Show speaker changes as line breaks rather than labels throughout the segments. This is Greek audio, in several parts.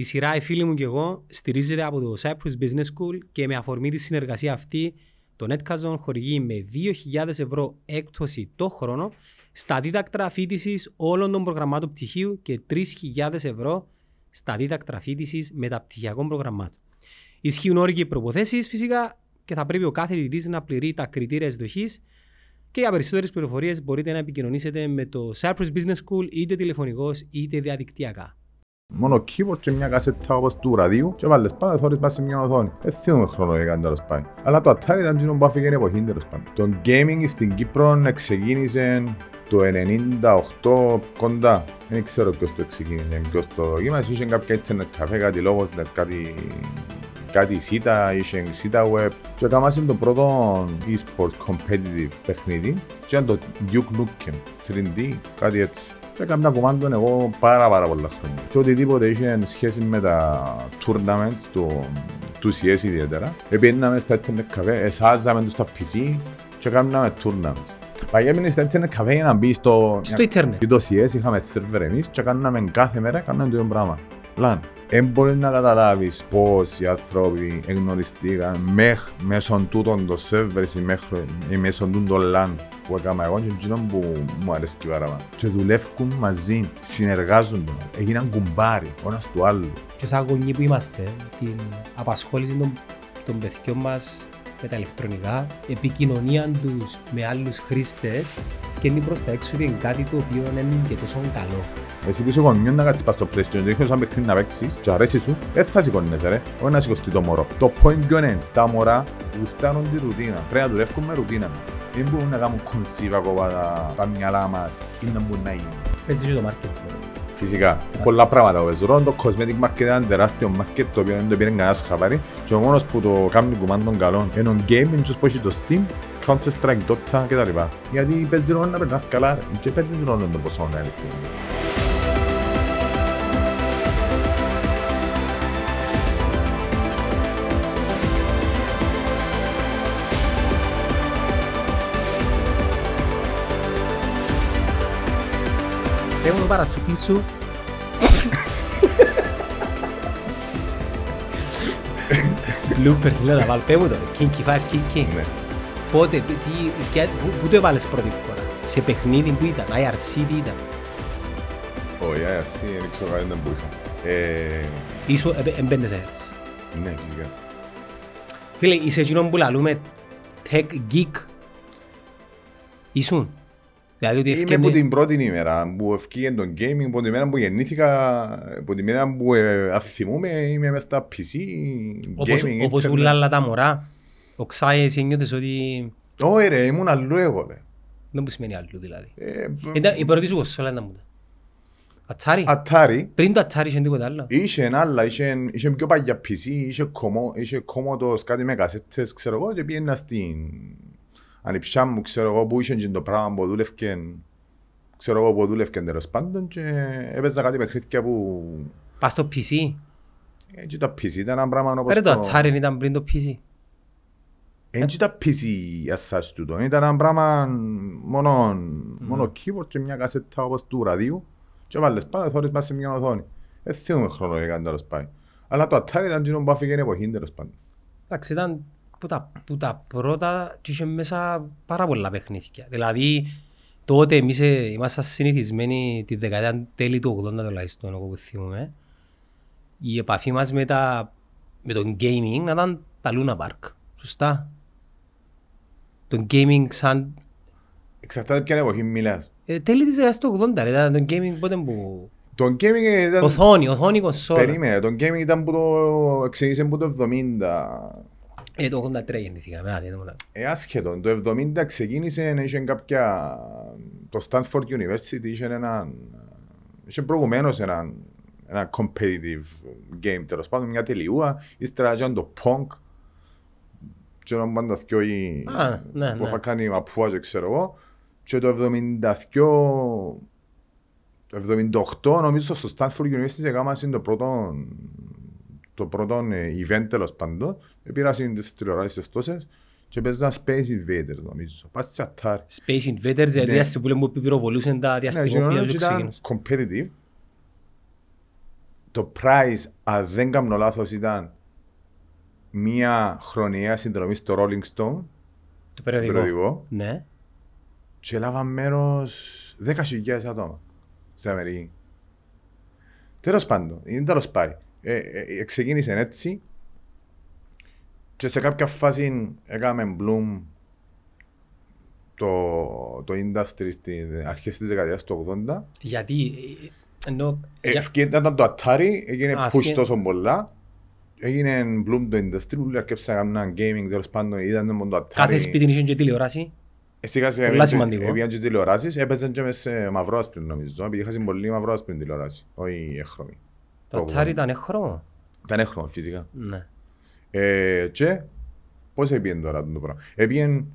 Η σειρά «Οι φίλοι μου και εγώ» στηρίζεται από το Cyprus Business School και με αφορμή τη συνεργασία αυτή το Netcazon χορηγεί με 2.000 ευρώ έκπτωση το χρόνο στα δίδακτρα φίτηση όλων των προγραμμάτων πτυχίου και 3.000 ευρώ στα δίδακτρα φίτηση μεταπτυχιακών προγραμμάτων. Ισχύουν όροι και προποθέσει φυσικά και θα πρέπει ο κάθε διδή να πληρεί τα κριτήρια εισδοχής. Και για περισσότερες πληροφορίες μπορείτε να επικοινωνήσετε με το Cyprus Business School είτε τηλεφωνικώ είτε διαδικτυακά.
Μόνο keyboard και μια κασέτα όπως του ραδίου και βάλες πάνω θωρείς πάνω σε μια οθόνη. Δεν θέλουμε χρόνο για κάνει τέλος πάντων. Αλλά το Atari ήταν κοινό που άφηγε εποχή τέλος πάντων. Το gaming στην Κύπρο ξεκίνησε το 98 κοντά. Δεν ξέρω ποιος το ξεκίνησε, ποιος το δοκίμασε. Είχε κάποια internet καφέ, κάτι λόγος, κάτι κάτι σίτα, είχε σίτα web και έκαναμε το πρώτο e-sport competitive παιχνίδι και ήταν το Duke Nukem 3D, κάτι έτσι. Και έκανα κομμάτι εγώ πάρα πάρα πολλά χρόνια. Και οτιδήποτε είχε σχέση με τα tournaments του, του CS ιδιαίτερα. Επέναμε στα internet καφέ, εσάζαμε τους στα PC και έκαναμε tournaments. Παγέμενε στα internet καφέ για να μπει στο...
Στο internet.
το CS είχαμε server εμείς και κάναμε κάθε μέρα κάναμε το ίδιο πράγμα. Λαν. Δεν μπορείς να καταλάβεις πώς οι άνθρωποι εγνωριστήκαν μέχ, μέσω τούτων των servers ή μέσω τούτων των LAN που έκανα εγώ και εκείνο που μου αρέσει και παραπάνω. Και δουλεύουν μαζί, συνεργάζονται, έγιναν κουμπάρι ο ένας του άλλου.
Και σαν γονείς που είμαστε, την απασχόληση των, των παιδιών μας με τα ηλεκτρονικά, επικοινωνία τους με άλλους χρήστες και είναι προς τα έξω ότι είναι κάτι το οποίο είναι και τόσο καλό.
Εσύ πίσω γονιό να κάτσεις πας στο PlayStation και έχεις ένα παιχνίδι να παίξεις και αρέσει σου, δεν θα σηκώνεσαι ρε, όχι να σηκωστεί το μωρό. Το point ποιο είναι, τα μωρά γουστάνουν τη ρουτίνα, πρέπει να δουλεύουν με ρουτίνα. Δεν μπορούν να κάνουν κονσίβα ακόμα τα, τα μυαλά μας ή να μπορούν να γίνουν.
Παίζεις και το marketing.
Φυσικά, πολλά πράγματα παίζουν. Το cosmetic market είναι ένα τεράστιο market το οποίο δεν το πήρε κανένας χαβάρι και ο μόνος που το κάνει κουμάντων καλών είναι ο gaming και πώς έχει το Steam, Counter-Strike, Dota κτλ. Γιατί παίζει ρόλο να περνάς καλά και παίρνεις ρόλο το πόσο να είναι στην
Πες μου το παρατσούκι σου. Bloopers λέω να βάλω. Πες μου το. Kinky 5, Kinky.
Ναι.
Πότε, τι, και- πού- πού το έβαλες πρώτη φορά; Σε παιχνίδι που ήταν, IRC τι ήταν;
Όχι, IRC, δεν ξέρω κάτι δεν που είχα. Ε,
Ήσου ε, εμπέντες έτσι.
Ναι, φυσικά.
Φίλε, είσαι εκείνον που λαλούμε tech geek. Ήσουν; Δηλαδή ότι
Είμαι
ευκαινε...
από την πρώτη ημέρα που ευκήγε το gaming, από την ημέρα που γεννήθηκα, από την ημέρα που ε, αθυμούμε, είμαι μέσα στα PC,
Όπως,
gaming,
όπως
internet.
ούλα άλλα τα μωρά. Ο Ξάι εσύ νιώθες ότι...
Όχι ρε, ήμουν αλλού εγώ ρε.
Δεν μου σημαίνει αλλού δηλαδή.
Ε,
Ήταν η πρώτη σου κονσόλα ήταν μου. Ατσάρι.
Atari,
Πριν το Ατσάρι είχε τίποτα άλλο.
είχε άλλα, είχε, είχε πιο παλιά PC, είχε, κομμό, είχε κόμμοτος κάτι με κασέτες, ξέρω εγώ, και πήγαινα στην ανιψιά μου, ξέρω εγώ, που είχε και το πράγμα που δούλευκε, ξέρω εγώ, που δούλευκε τέλος πάντων και έπαιζα κάτι παιχνίδια που...
Πας στο PC.
Έτσι τα PC ήταν ένα πράγμα όπως
Πέρα το Ατσάρι ήταν πριν το PC.
Έτσι τα PC ασάς τούτο, ήταν ένα πράγμα μόνο, μόνο keyboard και μια κασέτα όπως του ραδίου και βάλες πάνω, θωρείς μέσα σε μια οθόνη. Δεν θέλουμε χρόνο για κάτι τέλος πάει. Αλλά το Atari ήταν κοινό που άφηγε εποχή τέλος πάντων.
Εντάξει, ήταν που τα, που τα πρώτα και είχε μέσα πάρα πολλά παιχνίδια. Δηλαδή, τότε εμείς ε, ήμασταν συνηθισμένοι τη δεκαετία τέλη του 80 τουλάχιστον, εγώ που θυμούμαι. Η επαφή μας με, τα, με τον gaming να ήταν τα Luna Park. Σωστά; Το gaming σαν
Εξαρτάται ποια εποχή μιλάς.
ε, τέλη της δεκαετίας του 80, ρε, ήταν το gaming πότε που...
Το gaming ήταν...
Οθόνη, οθόνη κονσόλα.
Περίμενε, το gaming ήταν που το ξεκίνησε από το 70.
Ε, το 83 γεννηθήκαμε, να δείτε
Ε, άσχετο. Το 70 ξεκίνησε, είχε κάποια... Το Stanford University είχε έναν... Είχε προηγουμένως έναν ένα competitive game, τέλος πάντων, μια τελειούα. Ύστερα ήταν το Pong. Και να πάντα δυο οι...
Α, ναι,
που
ναι.
είχα κάνει μαπούα και ξέρω εγώ. Και το 72... Το 78 νομίζω στο Stanford University έκαναν το πρώτο το πρώτο ε, event τέλος πάντων. Πήρασαν τις τηλεοράσεις τόσες και παίζαν Space Invaders νομίζω. Πας σε Atari.
Space Invaders, δηλαδή
Ναι.
ας το πούμε που πυροβολούσαν τα
Ναι,
διαστημόπλια
εκείνο
και
ήταν
ξεκίνησαν.
competitive. το price, αν δεν κάνω λάθος, ήταν μία χρονιαία συνδρομή στο Rolling Stone,
Το
το
περιοδικό.
περιοδικό,
Ναι.
και έλαβαν μέρος 10.000 άτομα στην Αμερική. Τέλος πάντων, είναι τέλος πάει. Ε, ε, ε, ξεκίνησε έτσι και σε κάποια φάση έκαμε bloom το, το industry στις αρχές της δεκαετίας του 80.
Γιατί, ε, ε, ενώ,
Ε,
για-
ευκαι- Ήταν το Atari, έγινε
Α,
push
ευκαι-
τόσο πολλά. Έγινε bloom το industry, όλοι αρκέψαν να κάνουν gaming, τέλος πάντων είδαν μόνο το Atari.
κάθε σπίτι είχε και τηλεόραση.
Ε, Σιγά σιγά
Πολλά
έπαιζε-
σημαντικό.
έπιαν και τηλεοράσεις, έπαιζαν και μες σε μαυρό-άσπρη νομίζω, επειδή είχαν πολύ μαυρό-άσπρη τηλεοράση, όχι έχρωμη.
Το
Το
Atari ήταν έχρωμο;
Ήταν έχρωμο φυσικά.
Ναι.
Ε, και πώς έπιεν τώρα το πράγμα. Έπιεν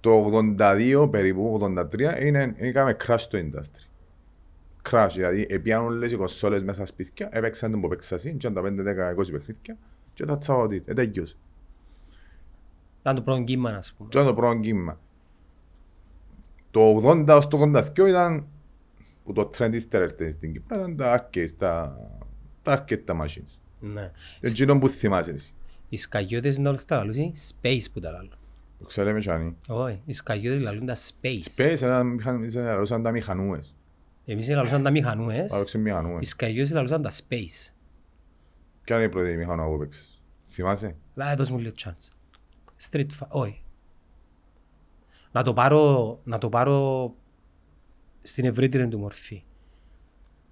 το 82 περίπου, 83, έγινε, έκαμε crash το industry. Crash, δηλαδή έπιαν όλες οι κονσόλες μέσα στα σπίτια, έπαιξαν τον που παίξασαι, και τα 5, 10, 20 παιχνίδια και τα τσαβωτείτε, τέλειωσε.
Ήταν το πρώτο κύμα, ας πούμε.
Και ήταν το πρώτο κύμα. Το 80 ως το 82 ήταν που το trend ύστερα έρθει στην Κύπρο, ήταν τα arcades, τα, τα arcade τα machines.
Ναι.
Εκείνο που θυμάσαι εσύ.
Οι σκαγιώτες είναι όλες τα λαλούσι, space που τα λαλούν.
Το ξέρουμε και αν
Όχι, οι σκαγιώτες λαλούν τα space.
Space ήταν μηχαν- ήταν τα μηχανούες.
Εμείς λαλούσαν τα μηχανούες,
Πάω σε
οι
μηχανούες.
σκαγιώτες λαλούσαν τα space.
Ποια είναι η πρώτη μηχανούα που παίξες. Θυμάσαι;
Λά, δώσ' μου λίγο chance. Street Fighter, όχι. Να το πάρω, να το πάρω στην ευρύτερη του μορφή.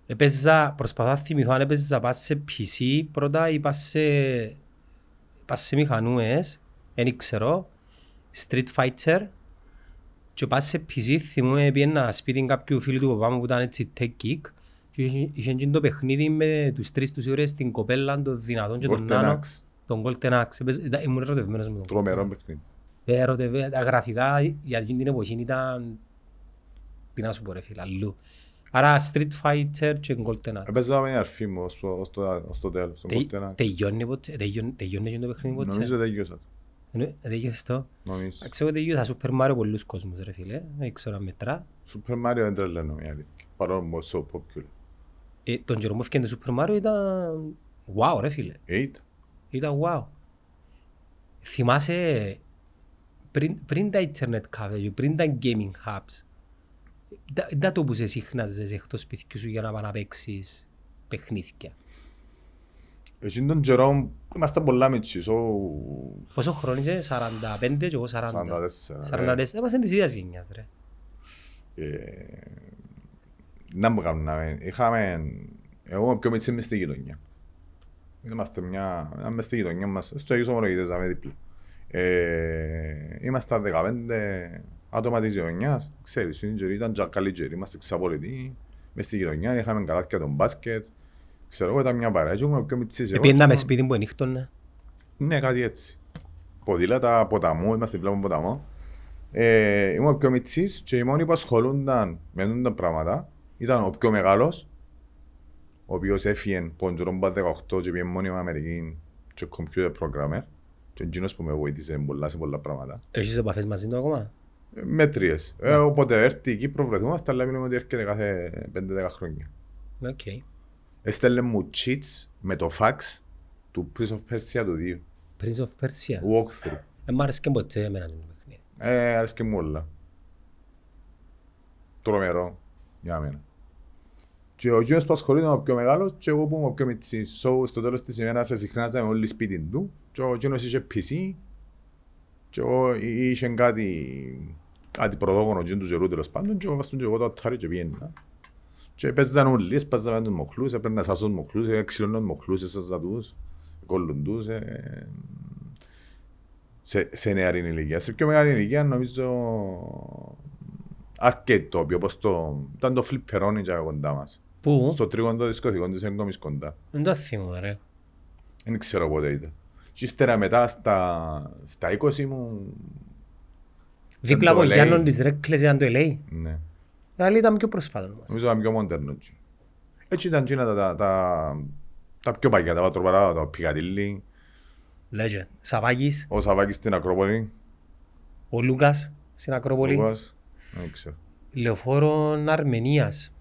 Έπαιζα, προσπαθώ να θυμηθώ αν έπαιζα να πας σε PC πρώτα ή πας σε, πας σε μηχανούες, δεν ξέρω, Street Fighter και πας σε PC θυμούμαι πήγαινα σπίτι κάποιου φίλου του παπά μου που ήταν έτσι tech geek και είχε- είχε εκείνο το παιχνίδι με τους τρεις τους ώρες την κοπέλα, τον δυνατόν και τον
Golden
νάνο,
Axe.
τον Golden Axe. Έπαιζε- ήταν- Ήμουν ερωτευμένος με τον
Τρομερό παιχνίδι.
Ερωτευέ- τα γραφικά για εκείνη την εποχή ήταν... Τι να σου πω ρε φίλε, αλλού. Άρα Street Fighter και Golden Axe.
Έπαιζα με την αρφή μου ως το- ως το- ως το τέλος. στον
Τε-
Golden Axe.
Τελειώνει ποτέ, τελειώνει τελειώνει εκείνο το παιχνίδι ποτέ;
Νομίζω τέλειωσα.
Ε, Τελειώσες το;
Νομίζω.
Ξέρω ότι τελειώσα Super Mario πολλούς κόσμους ρε φίλε, δεν ξέρω αν μετρά.
Super Mario δεν τρελαίνω η αλήθεια. Παρόλο που so popular.
Ε, Τον καιρό που έφυγε το Super Mario ήταν... Wow ρε φίλε.
Eight.
Ήταν wow. Θυμάσαι πριν, πριν τα internet cafe, και πριν τα gaming hubs, τα- δεν το που σε σύχναζες εκτός σπιτιού σου για να πάει να παίξεις παιχνίδια.
Εκείνον τον καιρό ήμασταν πολλά μητσί, so
Πόσο χρόνο είσαι, 45 και εγώ 40.
44.
44, είμαστε της ίδιας γενιάς ρε.
Ε, Να μου κάνουμε. Είχαμε... Εγώ είμαι πιο μητσί μες στη γειτονιά. Είμαστε μια... να μες στη γειτονιά μας, στο Αγίος Ομολογητές, δάμε δίπλα. Ε, Είμαστε 15 άτομα της γειτονιάς. Ξέρεις, είναι τζερί, ήταν και καλή τζερί, είμαστε ξαπολιτοί. Μες στη γειτονιά είχαμε καλάθια τον μπάσκετ. Ξέρω εγώ, ήταν μια παρέα. Και ήμουν πιο μητσής. εγώ.
Επίεννα με σπίτι που ενύχτωνε.
Ναι, κάτι έτσι. Ποδήλατα, ποταμό, είμαστε δίπλα από ποταμό. Ε, ήμουν πιο μητσής και οι μόνοι που ασχολούνταν με αυτά τα πράγματα ήταν ο πιο μεγάλος, ο οποίος έφυγε ποντζουρόν πας 18 και πήγε μόνιμα Αμερική και computer programmer και εκείνος που με βοήθησε πολλά σε πολλά πράγματα.
Έχεις επαφές μαζί του ακόμα;
Ε, Μέτριες. Ε, όποτε έρθει η Κύπρο βρεθούμαστε, αλλά μιλούμε ότι έρχεται κάθε 5-10 χρόνια.
Οκ.
Έστελνε μου cheats με το fax του Prince of Persia του 2.
Prince of Persia.
Walkthrough.
Δεν μ' άρεσε και ποτέ εμένα το παιχνίδι.
Ε, άρεσκε μου όλα. Τρομερό για μένα. Και ο κύριος που ασχολείται με ο πιο μεγάλος και εγώ που είμαι ο πιο μιτσής. So, στο τέλος της ημέρας εσυχνάζαμε όλοι σπίτι του και ο κύριος είχε PC και εγώ εί- είχε κάτι, κάτι πρωτόγονο και του καιρού τέλος πάντων και εγώ βάστον και εγώ το Atari και πήγαινα. Και παίζαν όλοι, έσπαζαμε τους μοχλούς, έπαιρνα να σάσω τους μοχλούς, εξυλώνω τους μοχλούς, έσαζα τους, κόλλουν τους. ε, σε, σε νεαρή ηλικία. Σε πιο μεγάλη ηλικία νομίζω αρκετό, όπως το, ήταν το φλιπερόνι για κοντά μας.
Πού;
Στο τρίγωνο δισκοθηκό της έγκομης κοντά.
Δεν το θυμώ ρε.
Δεν ξέρω πότε ήταν. Και ύστερα μετά στα, στα 20 μου,
Δίπλα
το
από
LA.
Γιάννον της Ρέκλες ήταν το LA.
ναι,
Αλλά ήταν πιο πρόσφατο μας.
νομίζω ήταν πιο μοντέρνο. εκεί. Έτσι ήταν εκείνα τα, τα, τα, τα πιο παγιά, τα πατροπαρά, τα πικατήλι,
Legend. Σαβάκης,
ο Σαβάκης στην Ακρόπολη,
ο Λούκας στην Ακρόπολη.
Λουκάς, δεν ξέρω.
Λεωφόρον Αρμενίας.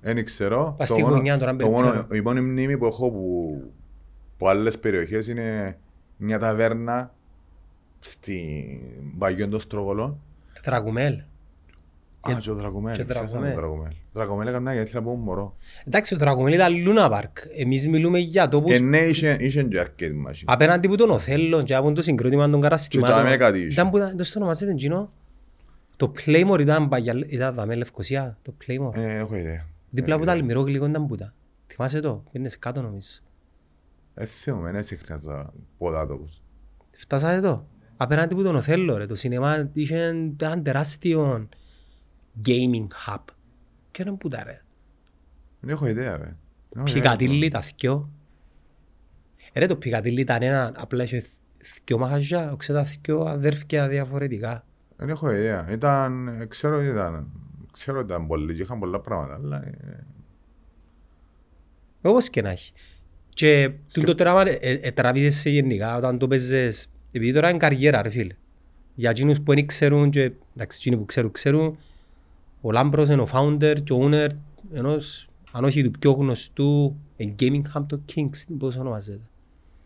Δεν ξέρω.
Πας
Το
στη
μόνο-
γωνιά τώρα,
το μόνο-
περιπτώνω.
Η μόνη μνήμη που έχω που, που άλλες περιοχές είναι μια ταβέρνα στη Παγιόν των Στρογολών.
Δραγουμέλ.
Α, και ο Δρακομέλ.
και
Ξέρεις
Δρακομέλ.
τον Δρακομέλ. Δρακομέλ έκανα γιατί ήθελα να πω μωρό.
Εντάξει, ο Δραγουμέλ ήταν Λούνα Πάρκ. Εμείς μιλούμε για τόπους
Και ναι, είχε είχε και arcade machine.
απέναντι που τον Οθέλλο και από το συγκρότημα των
Και
καταστημάτων.
τα με κάτι είχε.
Ήταν που ήταν, δεν στο ονομάζεται εκείνο. Το Playmore ήταν, παγια- ήταν δαμέ Λευκοσία, το Playmore.
Ε, έχω ιδέα.
Δίπλα
Ε,
από το αλμυρό γλυκό ήταν που ήταν. Θυμάσαι το, πήγαινες κάτω νομίζω.
Ε, θυμούμαι, δεν συχνάζα πολλά τόπους.
Φτάσατε το. Απέναντι που τον Οθέλλο ρε, το σινεμά είχε έναν τεράστιο gaming hub. Και είναι που τα ρε;
Δεν έχω ιδέα, ρε. Δεν έχω ιδέα.
Πικατήλι τα θκιο. Ε, Ρε το Πικατήλι ήταν ένα, απλά είχε θκιο μαχαζιά, ξέρετε τα θκιο αδέρφια διαφορετικά.
Δεν έχω ιδέα. Ήταν, ε, ξέρω ότι ήταν. Ξέρω ότι ήταν πολλοί και είχαν πολλά πράγματα, αλλά ε,
Όπως και να έχει. Και τούτο το τράμα ε, ε, τραβήζεσαι γενικά όταν το παίζεις, επειδή τώρα είναι καριέρα ρε φίλε. Για εκείνους που δεν ξέρουν και εντάξει εκείνοι που ξέρουν ξέρουν, ο Λάμπρος είναι ο founder και ο owner ενός, αν όχι του πιο γνωστού, ε, gaming hub το Kings, πώς ονομάζεται.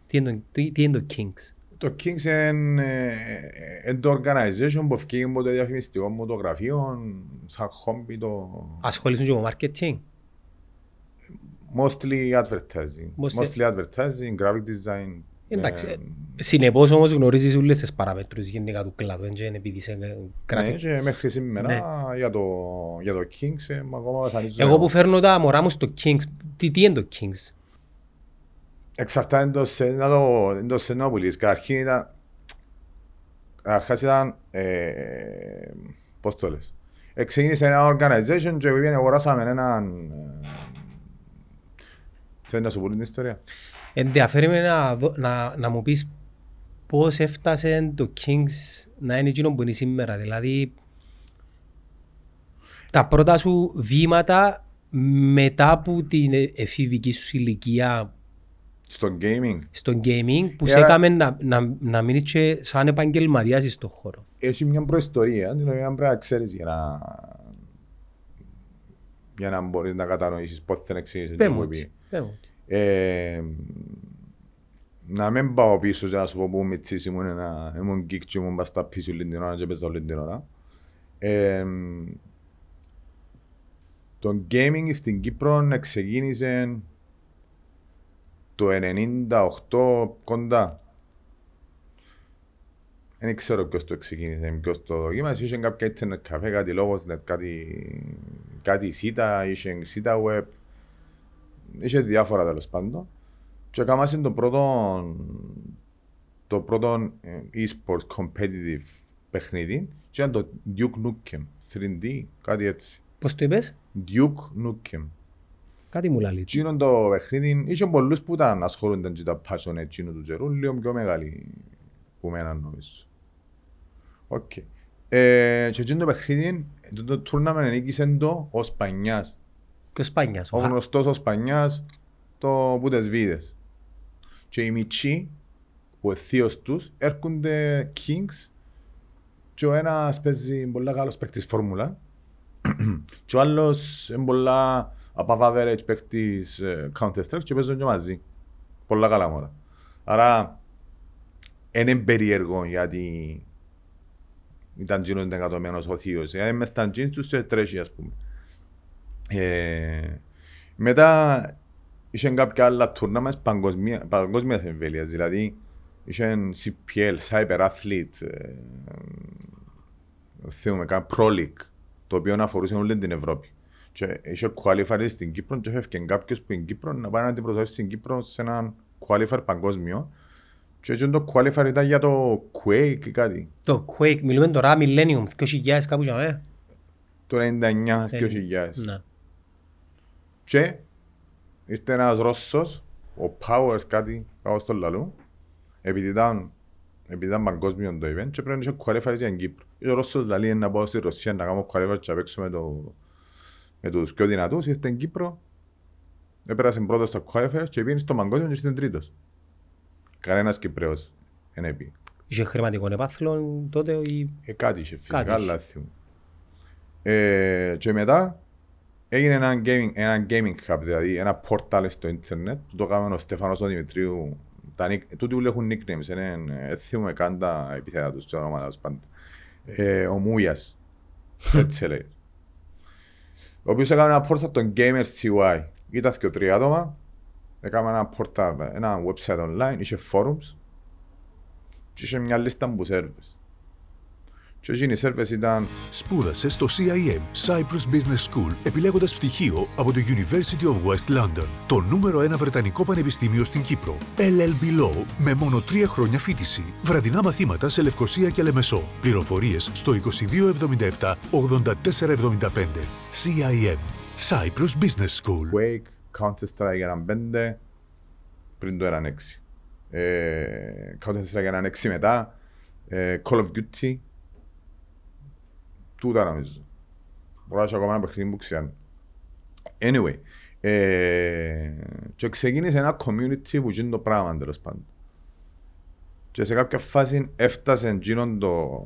Τι είναι το, τι, τι είναι το Kings;
το Kings είναι ε, ε, το organization που ευκήγε από το διαφημιστικό μου το γραφείο, σαν χόμπι το...
Ασχολήσουν και με marketing.
Mostly advertising.
Mostly-
Mostly advertising, graphic design.
Εντάξει,
ε,
συνεπώς όμως γνωρίζεις όλες τις παραμέτρους γενικά του κλάδου, δεν είναι επειδή είσαι
Ναι,
graphic.
και μέχρι σήμερα για, το, για το Kings ε, μ' ακόμα βασανίζω.
Εγώ που φέρνω τα μωρά μου στο Kings, τι, τι είναι το Kings;
Εξαρτάται το σε, να το, είναι το σε να πουλήσεις. Καταρχήν ήταν... Καταρχάς ήταν... Ε, πώς το λες. Εξήγησε ένα organization και πήγαινε αγοράσαμε έναν... ε, Θέλεις να σου πω την ιστορία;
Ενδιαφέρει με να, δω- να, να μου πεις πώς έφτασε το Kings να είναι εκείνο που είναι σήμερα. Δηλαδή, τα πρώτα σου βήματα μετά από την ε- εφηβική σου ηλικία
Στο gaming
στο gaming που σε
Άρα-
έκαμε να, να, να μείνεις και σαν επαγγελματίας στον χώρο.
έχει μια προϊστορία την οποία πρέπει να ξέρεις για να... για να μπορείς να κατανοήσεις πώς θα εξηγήσεις
Πες
το
μου
που
έτσι,
πει.
Πες μου έτσι.
Ε, να μην πάω πίσω και να σου πω που μητσής ήμουν ένα, ήμουν geek και ήμουν πας στα πίσω όλη την ώρα και παίζα όλη την ώρα. Ε, το gaming στην Κύπρο ξεκίνησε το 98 κοντά. Δεν ξέρω ποιος το ξεκίνησε, ποιος το δοκίμασε. Είχε κάποια internet καφέ, κάτι Logosnet, κάτι, κάτι Sita, είχε Sita Web. Είχε διάφορα τέλος πάντων. Και έκαναμε το πρώτο, το πρώτο ε, e-sport competitive παιχνίδι και ήταν το Duke Nukem 3D, κάτι έτσι.
Πώς το είπες;
Duke Nukem.
Κάτι μου λέει.
Εκείνο το παιχνίδι, είχε πολλούς που ήταν ασχολούνταν και τα passion εκείνου του καιρού, λίγο πιο μεγάλοι που μένα νομίζω. Οκ. Ε, και εκείνο το παιχνίδι, το, το tournament νίκησε το ο Σπανιάς.
Και ο Σπάνιας. ο
Ο
Χα-
γνωστός ο Σπανιάς, το που τις βίδες. Και οι μητσοί, που είναι θείος τους, έρχονται Kings και ο ένας παίζει πολλά καλός παίκτης φόρμουλα και ο άλλος είναι πολλά above average παίκτης ε, Counter-Strike και παίζουν και μαζί. Πολλά καλά μόρα. Άρα, είναι περίεργο γιατί ήταν γίνον εγκατομένος ο θείος. Γιατί μες στα jeans τους και τρέχει ας πούμε. Ε, μετά είχε κάποια άλλα tournaments παγκοσμία, παγκόσμιας εμβέλειας, δηλαδή είχε CPL, Cyber Athlete, ε, θυμούμε καν Pro League, το οποίο αφορούσε όλη την Ευρώπη. Και είχε qualifier στην Κύπρο και έφευκε κάποιος που είναι Κύπρο να πάει να αντιπροσωπεύσει στην Κύπρο σε έναν qualifier παγκόσμιο. Και έτσι το qualifier ήταν για το Quake ή κάτι.
Το Quake, μιλούμε τώρα Millennium, 2000 κάπου για μένα.
Το 99
Ε,
2000.
Ναι.
Και ήρθε ένας Ρώσος, ο Powers κάτι, κάπως στο λαλού, επειδή ήταν, επειδή ήταν παγκόσμιο το event και πρέπει να είχε qualifiers για την Κύπρο. Και ο Ρώσος λέει να πάω στη Ρωσία να κάνω qualifiers και να παίξω με, το, με τους πιο δυνατούς, ήρθε στην Κύπρο, έπερασε πρώτος στο qualifiers και πήγαινε στο παγκόσμιο και ήρθε τρίτος. Κανένας Κυπρέος δεν έπει.
Είχε χρηματικό επάθλο τότε ή...
Ε, κάτι είχε φυσικά,
Κάτι είχε.
αλλά θυμούμαι. Ε, και μετά Έγινε ένα gaming, ένα gaming hub, δηλαδή ένα πόρταλ στο ίντερνετ που το έκαμε ο Στέφανος ο Δημητρίου. Τα, nick- τούτοι που έχουν nicknames, είναι, έτσι θυμούμε καν τα επιθέτα τους και τα ονόματα τους πάντα. Ε, ο Μούιας, έτσι λέει. Ο οποίος έκανε ένα πόρταλ των Gamers CY. Ήταν και τρία άτομα, έκαμε ένα πόρταλ, ένα website online, είχε forums και είχε μια λίστα που servers. Και εκείνοι οι servers ήταν
Σπούδασε στο CIM Cyprus Business School επιλέγοντας πτυχίο από το University of West London, το νούμερο ένα βρετανικό πανεπιστήμιο στην Κύπρο. LLB Law με μόνο τρία χρόνια φίτηση. Βραδινά μαθήματα σε Λευκοσία και Λεμεσό. Πληροφορίες στο 2277 8475. CIM Cyprus Business School.
Quake, Counter-Strike έναν 5 πριν το έναν 6. Ε, Counter-Strike έναν 6 μετά. Ε, Call of Duty. Τούτα νομίζω. Μπορεί να έχει ακόμα ένα παιχνίδι που ξέρει. Anyway. Ε, και ξεκίνησε ένα community που γίνει το πράγμα τέλος πάντων. Και σε κάποια φάση έφτασε εκείνον το,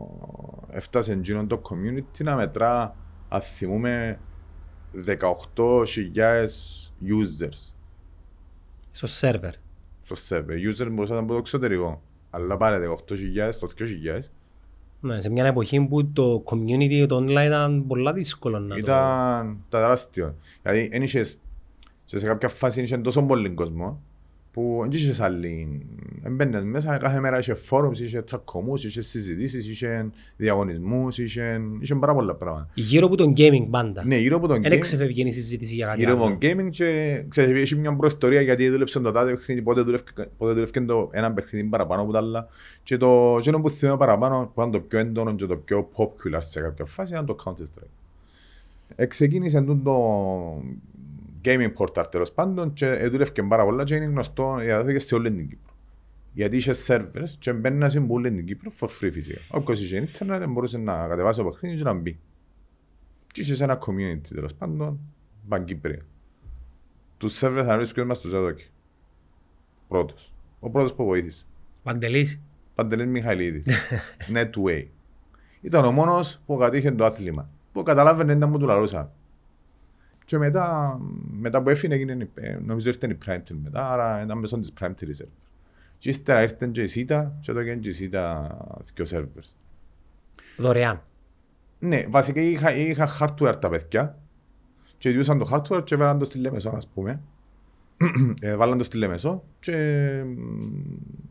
έφτασε εκείνον το community να μετρά, αν θυμούμε, 18.000 users
Στο σερβερ.
στο server. Users μπορούσαν να μπουν το εξωτερικό. Αλλά πάρε 18.000 στο 2.000
Ναι, σε μια εποχή που το community το online ήταν πολλά δύσκολο να το...
ήταν τα τεράστιο. Δηλαδή, εν είχες, σε κάποια φάση είχε τόσο πολύ κόσμο που δεν είχες άλλη. Έμπαινες μέσα, κάθε μέρα είχε φόρουμς, είχε τσακωμούς, είχε συζητήσεις, είχε διαγωνισμούς, είχε, είχε πάρα πολλά πράγματα.
Γύρω από τον gaming πάντα.
Ναι, γύρω από τον
Δεν
game,
εξεφεύγει η συζήτηση για κάτι
γύρω από
άλλο.
τον gaming και ξέρεις, έχει μια προϊστορία γιατί δούλεψε το τάδε παιχνίδι, πότε δούλευκε- πότε δούλευκε το ένα παιχνίδι παραπάνω από τα άλλα και το εκείνο που θυμάμαι παραπάνω, που ήταν το πιο έντονο και το πιο popular σε κάποια φάση ήταν το Counter-Strike. Εξεκίνησε τούτο το gaming portal τέλος πάντων και δούλευκε πάρα πολλά και είναι γνωστό διαδόθηκε σε όλη την Κύπρο. Γιατί είχε servers και μπαίνουν σε όλη την Κύπρο for free φυσικά. Όποιος είχε ίντερνετ μπορούσε να κατεβάσει το παιχνίδι και να μπει. Και είχε ένα community τέλος πάντων, Παγκύπρια. Τους servers θα βρίσκουν μας τους έδωκε. Πρώτος. Ο πρώτος που βοήθησε.
Παντελής.
Παντελής Μιχαηλίδης. Netway. Ήταν ο μόνος που κατήχε το άθλημα. Που καταλάβαινε να μου του λαλούσα. Και μετά, μετά που έφυγε, έγινε, η- ε, νομίζω ήρθε η Prime Team μετά, άρα ήταν μέσω της Prime Team Reserve. Και ύστερα ήρθε και η ΣΥΤΑ και το έκανε και η ΣΥΤΑ δύο servers.
Δωρεάν.
Ναι, βασικά είχα, είχα hardware τα παιδιά και διούσαν το hardware και βάλαν το στη Λέμεσο, ας πούμε. ε, βάλαν το στη Λέμεσο και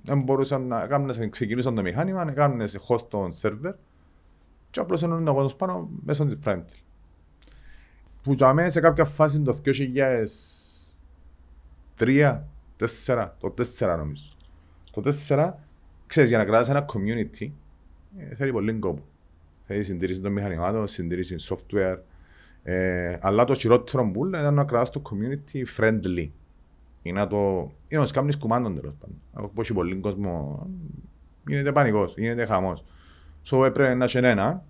δεν μπορούσαν να κάνουν, ξεκινούσαν το μηχάνημα, να κάνουν σε host το server και απλώς ενώνουν το κόσμος πάνω μέσω της Prime Tel. Που για μένα σε κάποια φάση το 2003, 4, το 4 νομίζω. Το 4, ξέρεις, για να κρατάς ένα community ε, θέλει πολύ κόπο. Θέλει συντήρηση των μηχανημάτων, συντήρηση software. Ε, αλλά το χειρότερο που ήταν να κρατάς το community friendly. Ή να το... ή να το κάνεις κουμάντων τέλος πάντων. Από έχει πολύ κόσμο, γίνεται πανικός, γίνεται χαμός. So έπρεπε να έχει ένα,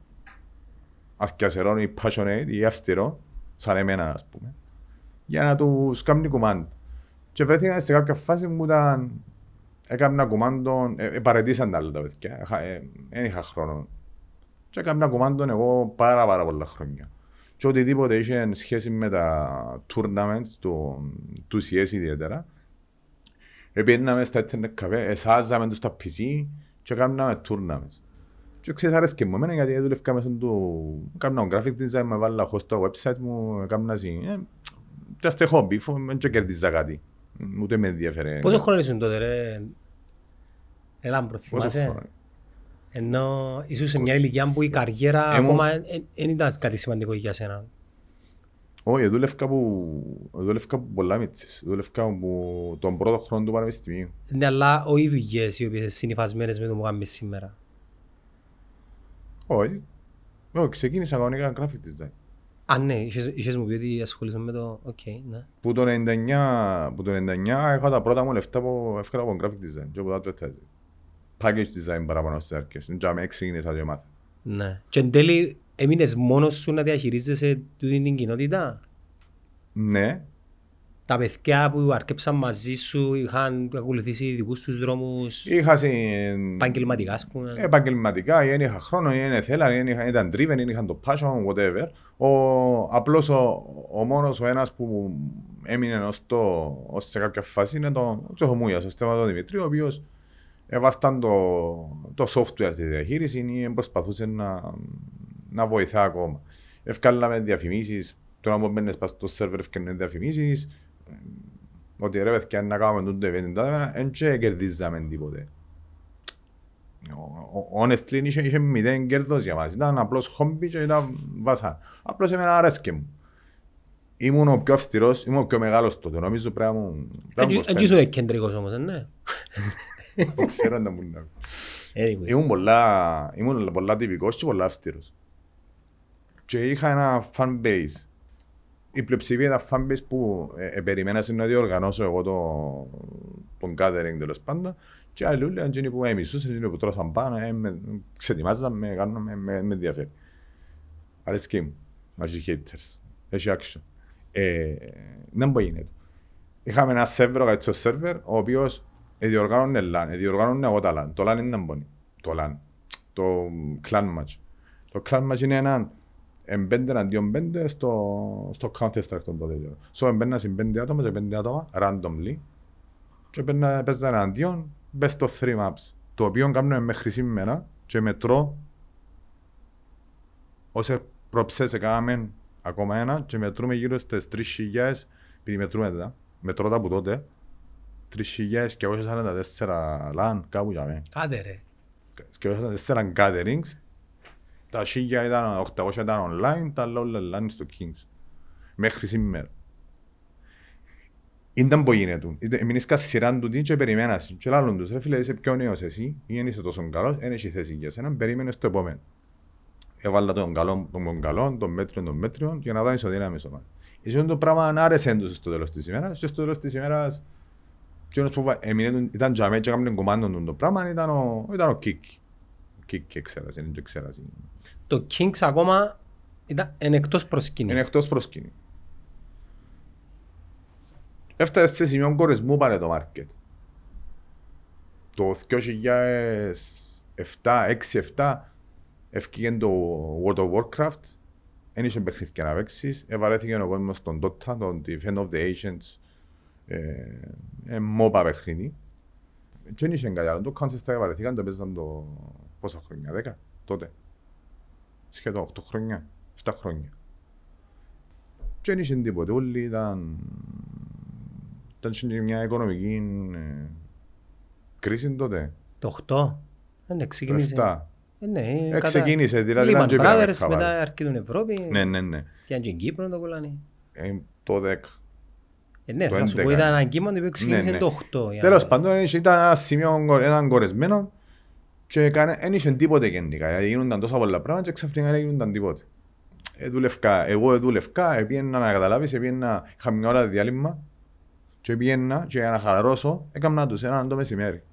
αυκιασερόν ή passionate ή αυστηρό, σαν εμένα ας πούμε, για να τους κάνει κουμάντο. Και βρέθηκα σε κάποια φάση που ήταν έκανα κουμάντο, ε, ε, παρετήσαν τα άλλα τα παιδιά, Έχα- ε, δεν είχα χρόνο. Και έκανα κουμάντο εγώ πάρα πάρα πολλά χρόνια. Και οτιδήποτε είχε σχέση με τα tournaments του, του CS ιδιαίτερα, Επήρναμε στα internet καφέ, εσάζαμε τους στα PC και κάναμε tournaments. Και ξέρεις άρεσκε μου εμένα γιατί δούλευκα μέσα του... Κάμνα graphic design, με βάλα host στο website μου, κάμνα ζή. Ε, just a hobby, φο- δεν και κερδίζα κάτι. Ούτε με ενδιαφέρε.
Πόσο χρόνο ήσουν τότε ρε; Ρε Λάμπρο,
Πόσο
θυμάσαι.
χρόνο;
Ενώ ήσουν σε μια ηλικία που η καριέρα
Ήμουν-
ακόμα δεν ήταν κάτι σημαντικό για σένα.
Όχι, δούλευκα που, δούλευκα που πολλά μιτσής. Δούλευκα που τον πρώτο χρόνο του πανεπιστημίου.
Ναι, αλλά όχι οι δουλειές οι οποίες είναι συνυφασμένες με το που κάνουμε σήμερα.
Όχι. Όχι, ξεκίνησα κανονικά graphic design.
Α, ναι, είχες, είχες μου πει ότι ασχολείσαι με το... Οκ, ναι.
Που το 99, που το 99 είχα τα πρώτα μου λεφτά που έφερα από graphic design και από το advertising. Package design παραπάνω στις αρχές. Και με ξεκίνησα και μάθα.
Ναι. Και εν τέλει έμεινες μόνος σου να διαχειρίζεσαι τούτη την κοινότητα;
Ναι,
Τα παιδιά που αρκέψαν μαζί σου είχαν ακολουθήσει δικούς τους δρόμους
Είχα συν...
επαγγελματικά, ας πούμε.
επαγγελματικά, ή δεν είχα χρόνο, ή δεν θέλαν, ή δεν είχαν- ήταν driven, ή δεν είχαν το passion, whatever. Ο, απλώς ο, ο μόνος ο ένας που έμεινε ως, το, ως σε κάποια φάση είναι το Τσοχομούιας, ο Στέφανος Δημητρίου, ο οποίος έβασταν το, το software τη διαχείριση ή προσπαθούσε να, να βοηθά ακόμα. Ευκάλαμε διαφημίσεις, τώρα που μπαίνεις πας στο σερβερ ευκαιρνές διαφημίσεις, ότι ρε παιδιά να κάνουμε τούτο event, δεν και κερδίζαμε τίποτε. Ο- ο- Honestly, είχε, είχε μηδέν κέρδος για μας. Ήταν απλώς χόμπι και ήταν βασά. Απλώς εμένα άρεσκε μου. Ήμουν ο πιο αυστηρός, ήμουν ο πιο μεγάλος τότε. Νομίζω πρέπει να μου... πρέπει να μου
Έτσι
προσπάθει.
ήσουν κεντρικός όμως, ε, ναι.
Δεν ξέρω να μου να-
Anyways.
Ήμουν πολλά, ήμουν πολλά τυπικός και πολλά αυστηρός. Και είχα ένα fan base. Η πλειοψηφία ήταν fan base που ε, ε, περιμένα να διοργανώσω εγώ το, τον gathering τέλος πάντων και άλλοι όλοι ήταν εκείνοι που με μισούσαν, εκείνοι που τρώσαν πάνω, ε, με, ξετοιμάζαν, με, κάνουν, με, με, με ενδιαφέρει. Αρέσκει μου. Έχει haters. Έχει action. Ε, δεν μπορεί γίνεται. Είχαμε ένα σερβερ, ο καλύτερος σερβερ, ο οποίος διοργάνωνε LAN, διοργάνωνε εγώ τα LAN. Το LAN είναι μπονί. Το LAN. Το clan match. Το clan match είναι ένα εμπέντε εναντίον πέντε στο, στο Counter Strike τον τότε. καιρό. So εμπένα συν πέντε άτομα και πέντε άτομα, randomly. Και παίζα παίζα εναντίον best of three maps. Το οποίο κάνουμε μέχρι σήμερα και μετρώ όσες προψές έκαναμε ακόμα ένα και μετρούμε γύρω στις 3.000 επειδή μετρούμε τα, μετρώ τα από τότε 3.044 LAN κάπου για μένα
Άντε ρε.
και όσες τέσσερα gatherings τα 1000 ήταν, 800 ήταν online, τα άλλα όλα LAN στο Kings μέχρι σήμερα ήταν που γίνεται. Είτε- Εμείς κα σειράν του τι και περιμένας. Και λάλλον τους, ρε φίλε, είσαι πιο νέος εσύ, ή δεν είσαι τόσο καλός, δεν έχεις θέση για σένα, περίμενες το επόμενο. Έβαλα τον καλό, τον καλό, τον μέτριο, τον μέτριο, για να δω ισοδύναμη ομάδα. Εσύ το πράγμα να άρεσε τους στο τέλος της ημέρας, και στο τέλος της ημέρας, εκείνος που βα- έμεινε, του- ήταν τζαμέ και έκαμε κομμάτι του το πράγμα, ήταν ο, ήταν ο Κίκ. Ο Κίκ εξέρασε, είναι και εξέρασε.
Το Kings ακόμα ήταν εν εκτός προσκήνου.
Είναι εκτός προσκήνη. Έφτασες σε σημείο κορεσμού πάνε το μάρκετ. Το 2007, 6-7 ευκήγε το World of Warcraft. Δεν είχε παιχνίδια να παίξεις. Ευαρέθηκε ο κόσμος στον Dota, τον Defend of the Ancients. Ε, ε, μόπα παιχνίδι. Και δεν είχε κάτι άλλο. Το Counter Strike ευαρέθηκαν, το παίζαν το πόσα χρόνια, 10 τότε. Σχεδόν 8 χρόνια, 7 χρόνια. Και δεν είχε τίποτε. Όλοι ήταν... Ήταν σε μια οικονομική ε, κρίση τότε.
Το 8. Δεν ξεκίνησε.
7.
Ε, ναι,
Ε,
κατά-
ξεκίνησε, δηλαδή,
Lehman
ήταν και πήραμε
Brothers,
χαβάρι.
μετά αρκετούν Ευρώπη.
Ναι, ναι, ναι.
Και αν και στην Κύπρο το κολλάνε.
Ε, το 10.
Ε, ναι,
Το
θα σου πω
11.
ήταν ένα κύμα το οποίο ξεκίνησε
ναι.
το 8. για
Τέλος
να-
πάντων, είχε- ήταν ένα σημείο, έναν κορεσμένο και δεν είχε τίποτε γενικά. Δηλαδή γίνονταν τόσα πολλά πράγματα και ξαφνικά δεν γίνονταν τίποτε. Ε, δούλευκα, εγώ δούλευκα, έπιένα να καταλάβεις, έπιένα, είχα μια ώρα διάλειμμα και έπιένα και για να χαλαρώσω, έκανα τους έναν το μεσημέρι.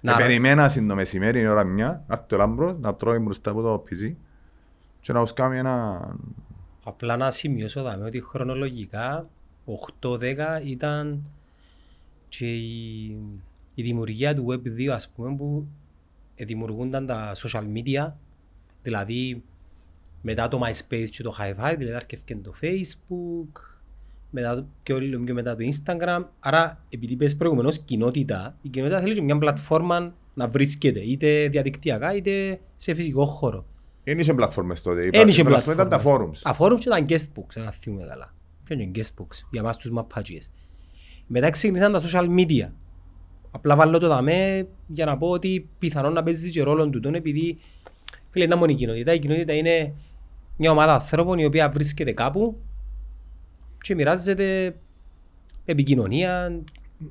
Να-
Ε, Περιμένα στην το μεσημέρι, η ώρα μια, να έρθει το λάμπρο, να τρώει μπροστά από το PC και να τους κάνει ένα...
Απλά να σημειώσω δάμε ότι χρονολογικά 8-10 ήταν και η, η δημιουργία του Web2 ας πούμε που δημιουργούνταν τα social media δηλαδή μετά το MySpace και το Hi-Fi δηλαδή έρχευκε το Facebook μετά, το- και όλο πιο μετά το Instagram άρα επειδή πες προηγουμένως κοινότητα η κοινότητα θέλει και μια πλατφόρμα να βρίσκεται είτε διαδικτυακά είτε σε φυσικό χώρο
Δεν είχε πλατφόρμες τότε, οι
Εν είχε
πλατφόρμες ήταν τα
πλατφόρμες.
forums.
Τα forums και τα guest books, να θυμούμε καλά. Ποιο είναι guest books, για μας τους μαπάτζιες. Μετά ξεκινήσαν τα social media. Απλά βάλω το δαμέ για να πω ότι πιθανόν να παίζει και ρόλο του τον επειδή φίλε ήταν μόνο η κοινότητα. Η κοινότητα είναι μια ομάδα ανθρώπων η οποία βρίσκεται κάπου και μοιράζεται επικοινωνία.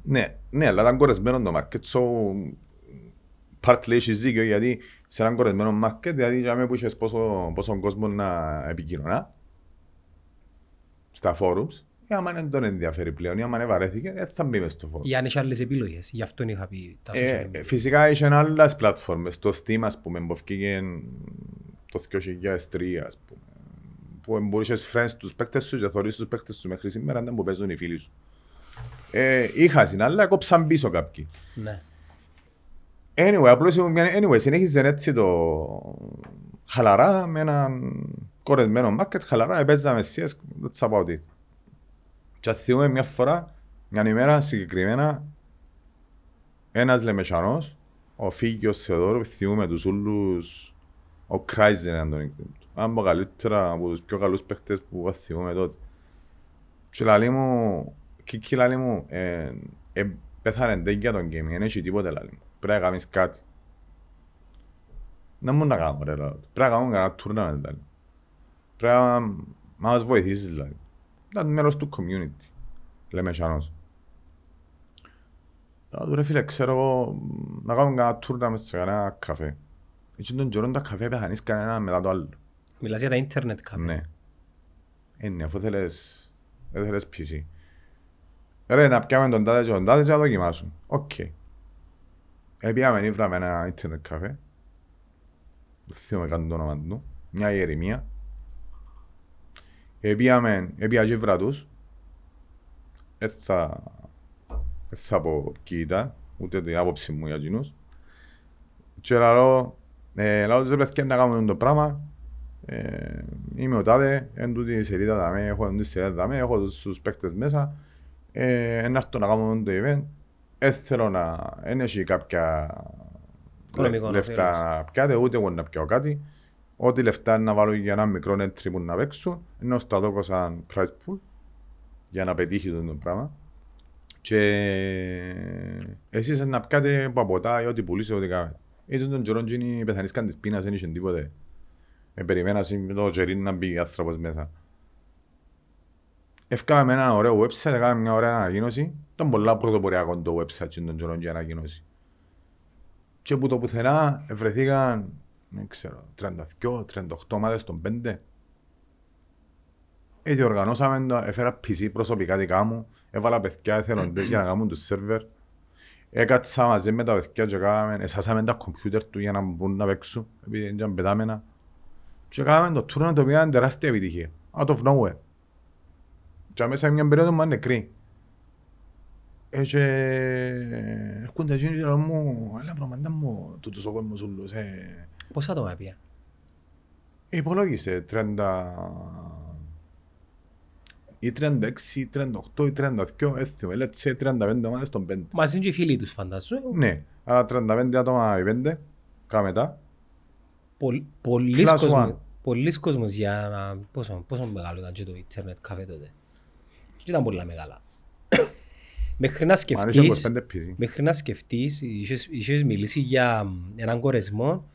Ναι, ναι, αλλά ήταν κορεσμένο το market, so partly έχεις δίκιο γιατί σε έναν κορεσμένο market, δηλαδή για μένα που είχες πόσο, πόσο κόσμο να επικοινωνά στα forums, ή άμα δεν τον ενδιαφέρει πλέον, ή άμα δεν βαρέθηκε, δεν θα μπει μες στο forum.
Ή αν έχει άλλες επιλογές. Γι' αυτό είχα πει τα social
Ε,
media.
φυσικά είχε άλλες πλατφόρμες, το Steam ας πούμε, που βγήκε το 2003 ας πούμε, που μπορείς friends τους παίκτες σου και θωρείς τους παίκτες σου μέχρι σήμερα ήταν που παίζουν οι φίλοι σου. Ε, είχα αλλά κόψαν πίσω κάποιοι.
Ναι.
Anyway, απλώς ήμουν μια- anyway, συνέχιζε έτσι το χαλαρά με έναν κορεσμένο market, χαλαρά, παίζαμε CS, that's about it. Και θυμούμε μια φορά, μια ημέρα συγκεκριμένα, ένας λεμεσανός, ο Φίγιος Θεοδόρου, θυμούμε τους ούλους, ο Κράιζεν ήταν το nickname του. Έναν από καλύτερα, από τους πιο καλούς παίχτες που θυμούμε τότε. Και λαλί μου, Κίκη λαλί μου, ε, ε, πέθανε δεν για τον gaming, δεν έχει τίποτε λαλί μου. Πρέπει να κάνεις κάτι. Δεν μου να κάνω ρε λαλό. του. Πρέπει να κάνουμε κανένα tournament λαλί. μου. Πρέπει να να μας βοηθήσεις λαλί. Μου. Ήταν μέλος του community. Λέμε σανός. Λέω του ρε φίλε, ξέρω εγώ, να κάνουμε κανένα tournament σε κανένα καφέ. Έτσι τον καιρό τα καφέ πεθανίσκαν ένα μετά το άλλο.
Μιλάς για τα ίντερνετ καφέ.
Ναι. Ε, ναι, αφού θέλεις, δεν θέλεις PC. Ρε, να πιάμε τον τάδε και τον τάδε και να δοκιμάσουν. Οκ. Επήαμε ήβραμε ένα ίντερνετ καφέ. Δεν θυμάμαι καν το όνομα του. Μια ερημία. Επήαμε, επήα και ήβρα τους. Δεν θα, δεν θα πω ποιοι ήταν, ούτε την άποψη μου για εκείνους. Και λαλώ, ε, λαλώ τους ρε παιδιά να κάνουμε το πράγμα. Ε, είμαι ο τάδε, εν τούτη η σελίδα δαμέ, έχω εν τούτη η σελίδα δαμέ, έχω τους παίκτες μέσα. Ε, να έρθω να κάνω το event. Δεν θέλω να... Δεν έχει κάποια
Οικονομικό
λεφτά να πιάτε, ούτε εγώ να πιάω κάτι. Ό,τι λεφτά να βάλω για ένα μικρό entry που να παίξουν, ενώ στα δώκω σαν prize pool για να πετύχει το πράγμα. Και εσείς να πιάτε από ποτά ή ό,τι πουλήσετε, ό,τι κάνετε. Είτε τον καιρό γίνει πεθανίσκαν της πείνας, δεν είχε τίποτε. Ε, περιμένας με το τζερί να μπει άνθρωπος μέσα. Ευκάμε ένα ωραίο website, έκαμε μια ωραία ανακοίνωση. Ήταν πολλά πρωτοποριακό το website και τον καιρό και ανακοίνωση. Και που το πουθενά βρεθήκαν, δεν ξέρω, 32, 38 ομάδες των 5. Ε, διοργανώσαμε το, έφερα PC προσωπικά δικά μου, έβαλα παιδιά εθελοντές για να κάνουν τους σερβερ. Έκατσα μαζί με τα παιδιά και κάναμε, εσάσαμε τα κομπιούτερ του για να μπουν να παίξουν, επειδή ήταν πετάμενα. Και κάναμε το tournament το οποίο ήταν τεράστια επιτυχία. Out of nowhere. Και μέσα σε μια περίοδο μου ήταν νεκρή. Ε, και έρχονται εκείνοι και λένε μου, έλα προμαντά μου, τούτος ο κόσμος ούλος. Ε,
Πόσα άτομα πήγαν.
υπολόγισε 30... ή 36 ή 38 ή 32, έθιμο, let's say 35 ομάδες των 5.
Μαζί και οι φίλοι τους φαντάζομαι.
Ναι, αλλά 35 άτομα οι 5, κάμε μετά.
Πολ- Πολλοί
Class
κόσμος,
one.
πολλοί κόσμος για να... Πόσο, πόσο μεγάλο ήταν και το ίντερνετ καφέ τότε. Και ήταν πολλά μεγάλα. Μέχρι να
Μα αν είχε
σκεφτείς,
25 PC.
μέχρι να σκεφτείς, είχες, είχες μιλήσει για μ, έναν κορεσμό,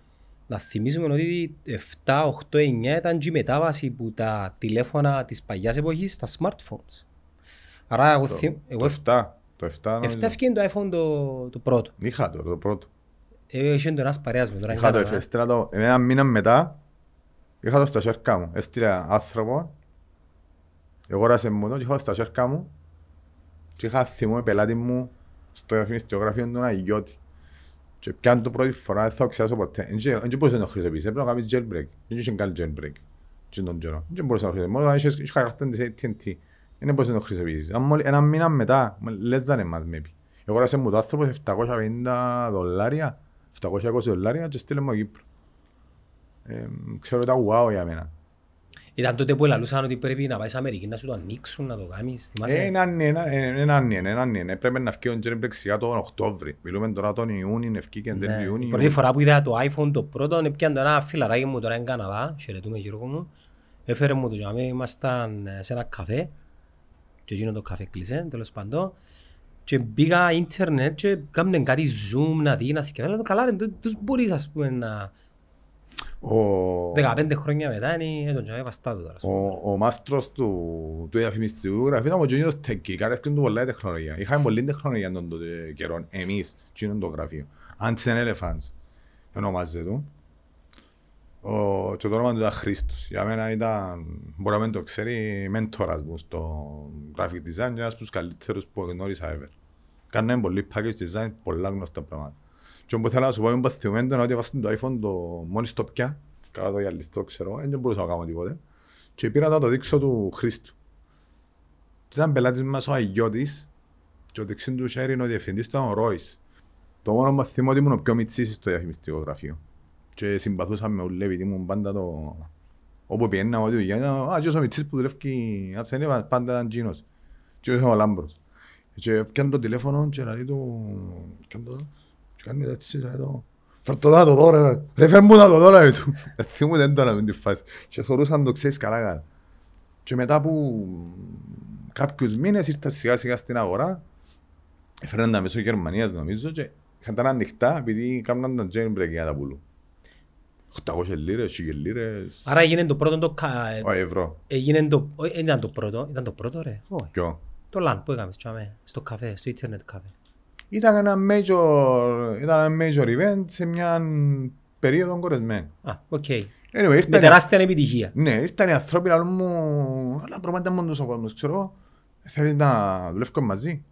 να θυμίσουμε ότι 7, 8, 9 ήταν και η μετάβαση που τα τηλέφωνα της παλιάς εποχής στα smartphones. Άρα εγώ, θυμ, εγώ
Το 7, το 7 νομίζω.
7 έφυγε το iPhone το, το πρώτο.
Είχα το, το πρώτο.
Ε, Είχε το ένας παρέας με τώρα.
Είχα το
έκανα-
εφεστήρα το, ένα μήνα μετά, είχα το στα σέρκα μου. Έστειλα άνθρωπο, εγώρασε μου το και είχα το στα σέρκα μου και είχα θυμό πελάτη μου στο διαφημιστικό γραφείο του Αγιώτη. Και πιάνε το πρώτη φορά, δεν θα το ξεχάσω ποτέ. Δεν μπορούσε να το χρησιμοποιήσεις, έπρεπε να κάνεις jailbreak. Δεν είχε κάνει jailbreak. Και τον καιρό. Δεν μπορούσε να το χρησιμοποιήσεις. Μόνο αν είχες- είχα καρτέν της AT&T. Δεν μπορούσε να το χρησιμοποιήσεις. Αν μόλι- Ένα μήνα μετά, less than a month maybe. Εγώρασε μου το άνθρωπο 750 δολάρια, 720 δολάρια και στείλε μου από Κύπρο. Ε, ξέρω ήταν wow για μένα.
Ήταν τότε που ελαλούσαν ότι πρέπει να πάει σε Αμερική να σου το ανοίξουν, να το κάνεις. Θυμάσαι;
Ε, Έναν ένα, έναν ένα, έναν ένα. Πρέπει να φύγει ο Jailbreak σιγά τον Οκτώβρη. Μιλούμε τώρα τον Ιούνιο, να φύγει και
Ναι.
τέλη
Η
Ιούνιο.
πρώτη φορά που είδα το iPhone το πρώτο, έπιαν το ένα φιλαράκι μου τώρα είναι Καναδά, χαιρετούμε Γιώργο μου. Έφερε μου το για μένα, ήμασταν σε ένα καφέ και εκείνο το καφέ κλείσε, τέλος πάντων. Και μπήκα ίντερνετ και κάμνε κάτι zoom να δει, να θυκευέ. Λέω καλά ρε, τού- τους μπορείς ας πούμε να...
Ο,
15 χρόνια μετά είναι ε, τον τζαμέ βαστάτο τώρα. ας πούμε.
ο, ο μάστρος του, του διαφημιστικού γραφείου ήταν ο Τζόνιος Τεκκή. Κάρευκαν του πολλά η τεχνολογία. Είχαμε πολλή τεχνολογία τον τότε καιρό. Εμείς, εκείνον το γραφείο. Ants and Elephants ονομάζεται του. Ο, και το όνομα του ήταν Χρήστος. Για μένα ήταν, μπορεί να μην το ξέρει, μέντορας μου στο graphic design και ένας από τους καλύτερους που γνώρισα ever. Κάναμε πολύ package design, πολλά γνωστά πράγματα. Και όπου θέλω να σου πω, είμαι παθιωμένος ότι έβασαν το iPhone το μόλις το πια, κάτω το γυαλιστό, ξέρω, δεν μπορούσα να κάνω τίποτε. Και πήρα να το δείξω του Χρήστου. Και ήταν πελάτης μας ο Αγιώτης και ο δεξίν του χέρι είναι ο διευθυντής του ήταν ο Ρόης. Το μόνο που θυμώ ότι ήμουν ο πιο μητσής στο διαφημιστικό γραφείο. Και συμπαθούσαμε με ούλε επειδή ήμουν πάντα το... Όπου πιένα ό,τι δουλειά ήταν, α, και ο μητσής που δουλεύει, ας είναι πάντα ήταν Τζίνος. Και ο Λάμπρος. Και πιάνε το τηλέφωνο και λέει του... Πιάνε το... Και κάνει έτσι, λέει το... Φέρ' το να το δω ρε, ρε φέρ' μου να το δω ρε του. Θυμούν δεν το να τη φάση. Και θεωρούσαν το ξέρεις καλά καλά. Και μετά από κάποιους μήνες ήρθα σιγά σιγά στην αγορά. Έφεραν τα μέσω Γερμανίας νομίζω και είχαν τα ανοιχτά επειδή κάνουν τα jailbreak για τα πουλούν. 800 λίρες, 1000 λίρες,
Άρα έγινε το πρώτο το... κα-
ο ευρώ.
Έγινε το... όχι, ήταν το πρώτο, ήταν το πρώτο ρε. Όχι.
Ποιο;
Το LAN που έκαμε στο- στο καφέ, στο internet καφέ.
Ήταν ένα major, ήταν ένα major event σε μια περίοδο κορεσμένη.
Α, οκ.
Anyway,
Με
ήρθαν,
τεράστια επιτυχία.
ναι, ήρθαν οι άνθρωποι να λένε μου, αλλά προπάντα μόνο ο κόσμος, ξέρω εγώ, θέλεις να δουλεύουμε μαζί;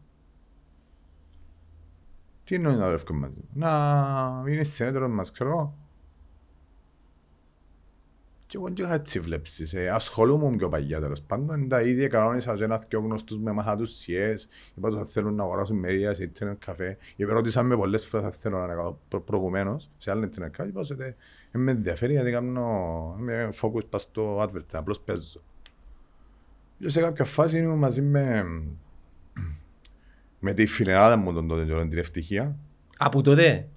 Τι εννοείς να δουλεύουμε μαζί; Να είναι συνέταιρος μας, ξέρω εγώ. Και εγώ δεν είχα έτσι βλέψεις. Ε, ασχολούμαι πιο παλιά τέλος πάντων. Τα ίδια κανόνισα και ένας δυο γνωστούς με μάθα τους σιές. Είπα τους θα θέλουν να αγοράσουν μερία σε internet καφέ. Και ρώτησαν με πολλές φορές θα θέλω να κάνω προ- προηγουμένως σε άλλο internet καφέ. Είπα τους ότι δεν με ενδιαφέρει γιατί κάνω είμαι focus πας στο advert, απλώς παίζω. Και σε κάποια φάση ήμουν μαζί με, με τη φιλενάδα μου τον τότε καιρό, την ευτυχία.
Από τότε;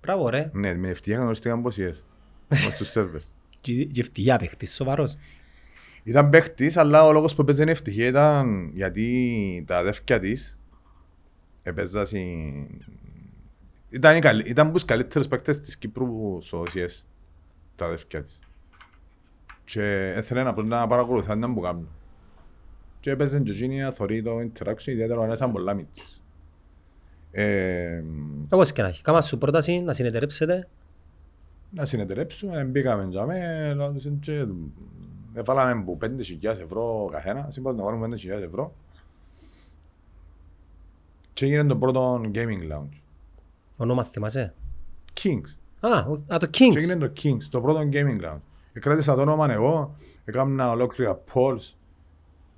Μπράβο ρε.
Ναι, με ευτυχία γνωριστήκαν πόσιες. Μας τους servers.
Και και ευτυχία παίχτης, σοβαρός.
Ήταν παίχτης, αλλά ο λόγος που έπαιζε ευτυχία ήταν γιατί τα αδεύκια της έπαιζα συ... Ήταν, οι καλύ- ήταν από τους καλύτερους παίκτες της Κύπρου στο CS, τα αδεύκια της. Και έθελε να, να παρακολουθά να μου κάνουν. Και έπαιζε και εκείνη να θωρεί το interaction, ιδιαίτερα όταν ήταν πολλά μίτσες. Ε,
Όπως και να έχει. Κάμας σου πρόταση να συνεταιρέψετε.
Να συνεταιρέψουμε, μπήκαμε για με, και έβαλαμε που 5.000 ευρώ καθένα, είπαμε να βάλουμε 5.000 ευρώ. Και έγινε το πρώτο gaming lounge.
Ονόμα θυμάσαι;
Kings.
Α, ο- α, το
Και
Kings.
έγινε το Kings, το πρώτο gaming lounge. Εκράτησα το όνομα εγώ, έκανα ολόκληρα polls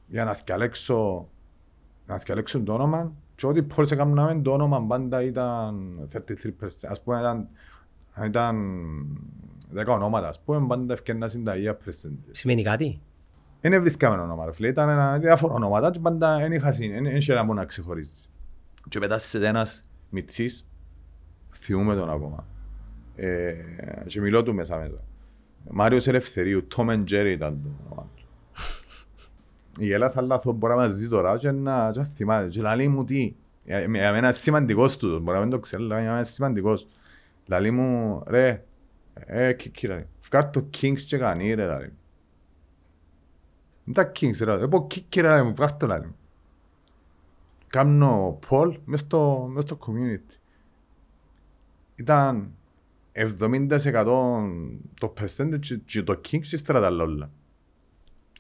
για να θυκαλέξω, να θυκαλέξω το όνομα και ό,τι polls έκαναμε το όνομα πάντα ήταν 33%. Ας πούμε ήταν, αν ήταν 10 ονόματα, ας πούμε πάντα ευκαιρνάς στην τα ίδια percentage.
Σημαίνει κάτι;
Δεν βρίσκαμε όνομα ρε φίλε, ήταν ένα, διάφορα ονόματα και πάντα δεν είχα συν, δεν είχε ένα που να ξεχωρίζεις. Και πετάσσε ένας μητσής, θυμούμε τον ακόμα. Ε, και μιλώ του μέσα μέσα. Μάριος Ελευθερίου, Tom and Jerry ήταν το όνομα του. Η Ελλάς Αλάθο μπορεί να μας ζει τώρα και να και να θυμάται. Και λαλεί μου τι, για για μένα είναι σημαντικός του, μπορεί να μην το ξέρει, αλλά για μένα είναι σημαντικός. Λαλεί μου, ρε, ε, κίκι ρε, φκάρ το Kings και κανεί ρε, λαλεί. Είναι τα Kings ρε, εγώ κίκι ρε, μου φκάρ το λαλεί. Κάμνω poll μες στο, μες στο community. Ήταν 70% το percentage και το Kings και ύστερα τα όλα.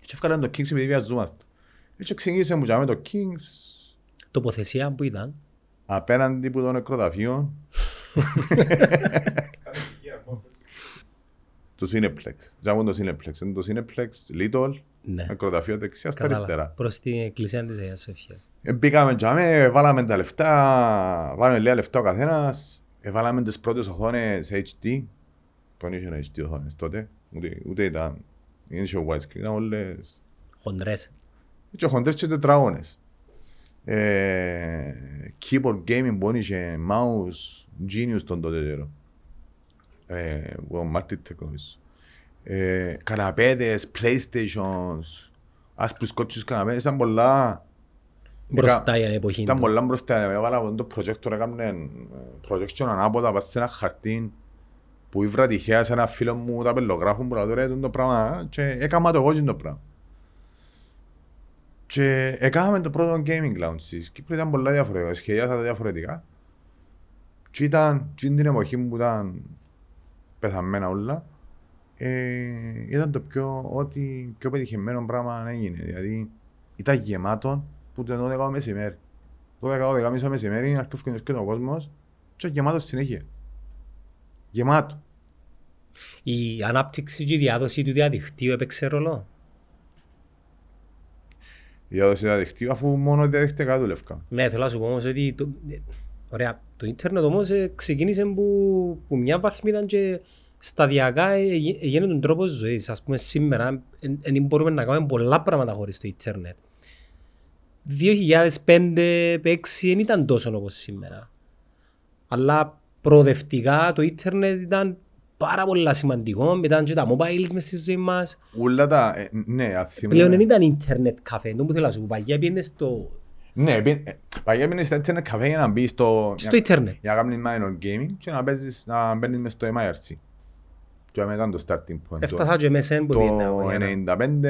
Και έφκαλαν το Kings επειδή βιαζόμαστε. Έτσι ξεκίνησε μου και με το Kings
Τοποθεσία που ήταν.
απέναντι από το νεκροταφείο του Cineplex. Τζάμουν το Cineplex. Είναι το Cineplex, Little,
Ναι.
νεκροταφείο δεξιά στα
Κατάλαβα.
αριστερά.
Προς την εκκλησία της Αγίας Σοφίας.
Ε, Μπήκαμε τζάμε, βάλαμε τα λεφτά, βάλαμε λίγα λεφτά ο καθένας, ε, βάλαμε τις πρώτες οθόνες HD, που δεν είχε HD οθόνες τότε, ούτε, ούτε ήταν, δεν είχε widescreen, ήταν όλες,
Χοντρές.
είχε χοντρές και τετραγώνες. Ε, keyboard gaming που είχε mouse genius τον τότε καιρό. Ε, ο Martin Technologies. Ε, καναπέδες, playstations, άσπρους κότσους καναπέδες, ήταν πολλά...
Μπροστά η εποχή.
Ήταν
του.
πολλά μπροστά, έβαλα από το projector, έκαμε ε, projection ανάποδα, πας σε ένα χαρτί που ήβρα τυχαία σε ένα φίλο μου τα πελογράφουν που λέω ρε το πράγμα και έκανα το εγώ και το πράγμα. Και έκαναμε το πρώτο gaming lounge της Κύπρου, ήταν πολλά διαφορετικά, σχεδιάσα τα διαφορετικά. Και ήταν, και την εποχή που ήταν πεθαμένα όλα, ε, ήταν το πιο, ό,τι πιο πετυχημένο πράγμα έγινε. Δηλαδή ήταν γεμάτο που το 12 μεσημέρι. 12-12 μισό μεσημέρι, αρχίζει και ο κόσμος και γεμάτο συνέχεια. Γεμάτο.
Η ανάπτυξη και η διάδοση του διαδικτύου έπαιξε ρόλο;
η διάδοση διαδικτύου αφού μόνο διαδικτυακά δουλεύκα.
Ναι, θέλω να σου πω όμως ότι το, ε, ωραία, το ίντερνετ όμως ε, ξεκίνησε που, που μια βαθμίδα και σταδιακά ε, γι- έγινε τον τρόπο ζωής. Ας πούμε σήμερα δεν μπορούμε να κάνουμε πολλά πράγματα χωρίς το ίντερνετ. 2005-2006 δεν ήταν τόσο όπως σήμερα. Αλλά προοδευτικά το ίντερνετ ήταν πάρα πολλά σημαντικό. Μετά και τα mobiles μες στη ζωή μας.
Ούλα τα, ε, ναι, αν θυμούμαι-
Πλέον δεν ήταν ίντερνετ καφέ. Το που θέλω να σου πω. Παγιά πήγαινες στο,
Ναι, πει- ε, παγιά πήγαινες στα internet καφέ για να μπεις στο...
στο ίντερνετ.
Για να κάνεις minor gaming και να παίζεις, να μπαίνεις μες στο MIRC. Και μετά ήταν το starting point.
Έφτασα και μέσα που
Το
πήγαινα εγώ για να-
95,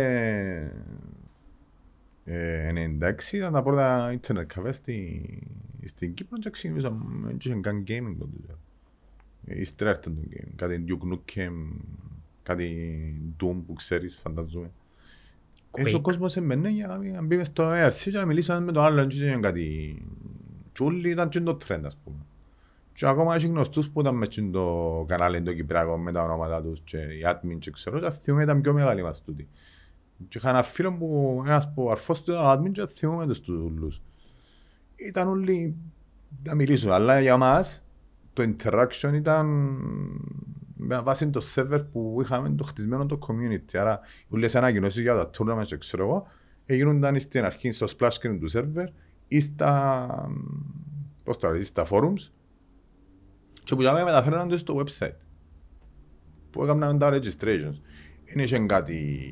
ε, 96 ήταν τα πρώτα ίντερνετ καφές στη, στην Κύπρο και ξεκινήσαμε, δεν είχε καν gaming τότε. Ε, Ύστερα έρθει το gaming, κάτι Duke Nukem, κάτι Doom που ξέρεις, φανταζούμε. Έτσι ο
Quake.
κόσμος έμπαινε για να να μπει μες στο ARC και να μιλήσει με τον άλλον και είχε κάτι... Τσούλοι ήταν και το trend ας πούμε. Και ακόμα έχει γνωστούς που ήταν μες στο κανάλι το Κυπριακό με τα ονόματα τους και οι admin και ξέρω και θυμούμαι ήταν πιο μεγάλοι μας τούτοι. Και είχα ένα φίλο που ένας που αρφός του ήταν admin και θυμούμαι τους τούλους. Ήταν όλοι να μιλήσουν, αλλά για μας το interaction ήταν με βάση το server που είχαμε το χτισμένο το community. Άρα όλες οι ανακοινώσεις για τα tournaments και ξέρω εγώ έγιναν στην αρχή στο splash screen του server ή στα, πώς το λέει, στα forums και που για μένα μεταφέραν το στο website που έκαναν τα registrations. Δεν είχε κάτι,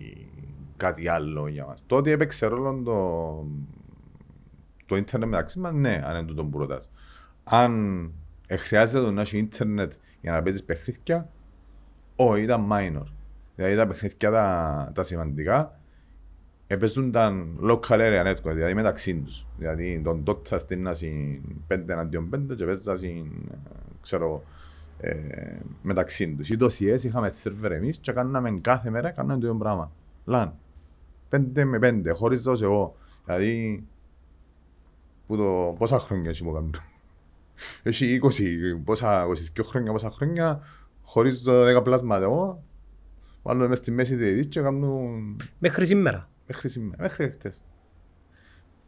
κάτι άλλο για μας. Τότε έπαιξε ρόλο το, το ίντερνετ μεταξύ μας, ναι, αν είναι τούτο που ρωτάς. Αν ε, χρειάζεται να έχει ίντερνετ για να παίζεις παιχνίδια, όχι, ήταν minor. Δηλαδή τα παιχνίδια τα, τα σημαντικά έπαιζονταν local area network, δηλαδή μεταξύ τους. Δηλαδή τον Dota στην άση 5 εναντίον 5 και παίζα στην, ε, ξέρω εγώ, ε, μεταξύ τους. Ή το CS είχαμε σερβερ εμείς και κάναμε κάθε μέρα κάναμε το ίδιο πράγμα. Λαν. 5 με 5, χωρίς δώσω εγώ. Δηλαδή, που το, πόσα χρόνια έχει μου κάνεις; Έχει 20, πόσα, 22 χρόνια, πόσα χρόνια, χωρίς το 10 πλάσματα εγώ. Βάλουμε μες στη μέση της και κάνουν
Μέχρι σήμερα.
μέχρι σήμερα, μέχρι χτες.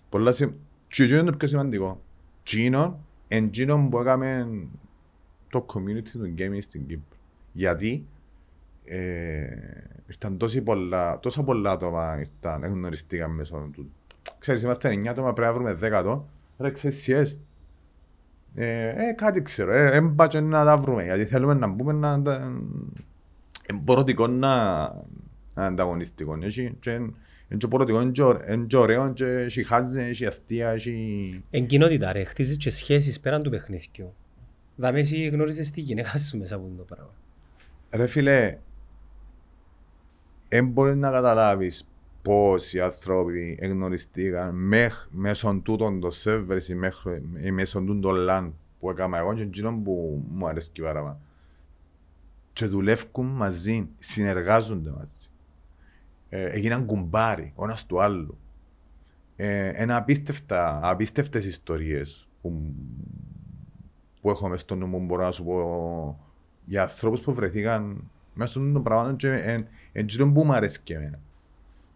Πολλά σημ... Και εκείνο είναι το πιο σημαντικό. Εκείνο, εν εκείνο που έκαμε το community του gaming στην Κύπρο. Γιατί ε, ήρθαν τόσοι πολλά, τόσα πολλά άτομα ήρθαν, εγνωριστήκαν μέσω του. Ξέρεις, είμαστε 9 άτομα, πρέπει να βρούμε 10 άτομα. Ρε, ξέρεις, CS. Ε, ε, κάτι ξέρω, ε, έμπατσε να τα βρούμε, γιατί θέλουμε να μπούμε να τα... Εμποροτικό να, να ανταγωνιστικό. Έχει και είναι και πορωτικό, είναι και ωραίο, είναι και ωραίο, και έχει χάζε, έχει αστεία, έχει...
Εν κοινότητα ρε, χτίζεις και σχέσεις πέραν του παιχνίδιου. Δάμε εσύ γνώριζες τη γυναίκα σου μέσα από το πράγμα.
Ρε φίλε, δεν μπορείς να καταλάβεις πόσοι άνθρωποι εγνωριστήκαν μέχ, μέσω τούτων των servers ή, μέχρι, ή μέσω τούτων των LAN που έκανα εγώ και εκείνο που μου αρέσει πάρα Και δουλεύουν μαζί, συνεργάζονται μαζί. Ε, έγιναν κουμπάρι, ο ένας του άλλου. Ε, ένα απίστευτα, απίστευτες ιστορίες που, που έχω μες στο νου μου, μπορώ να σου πω για ανθρώπους που βρεθήκαν μέσα των πραγμάτων και εν, εν τούτον που μου αρέσει και εμένα.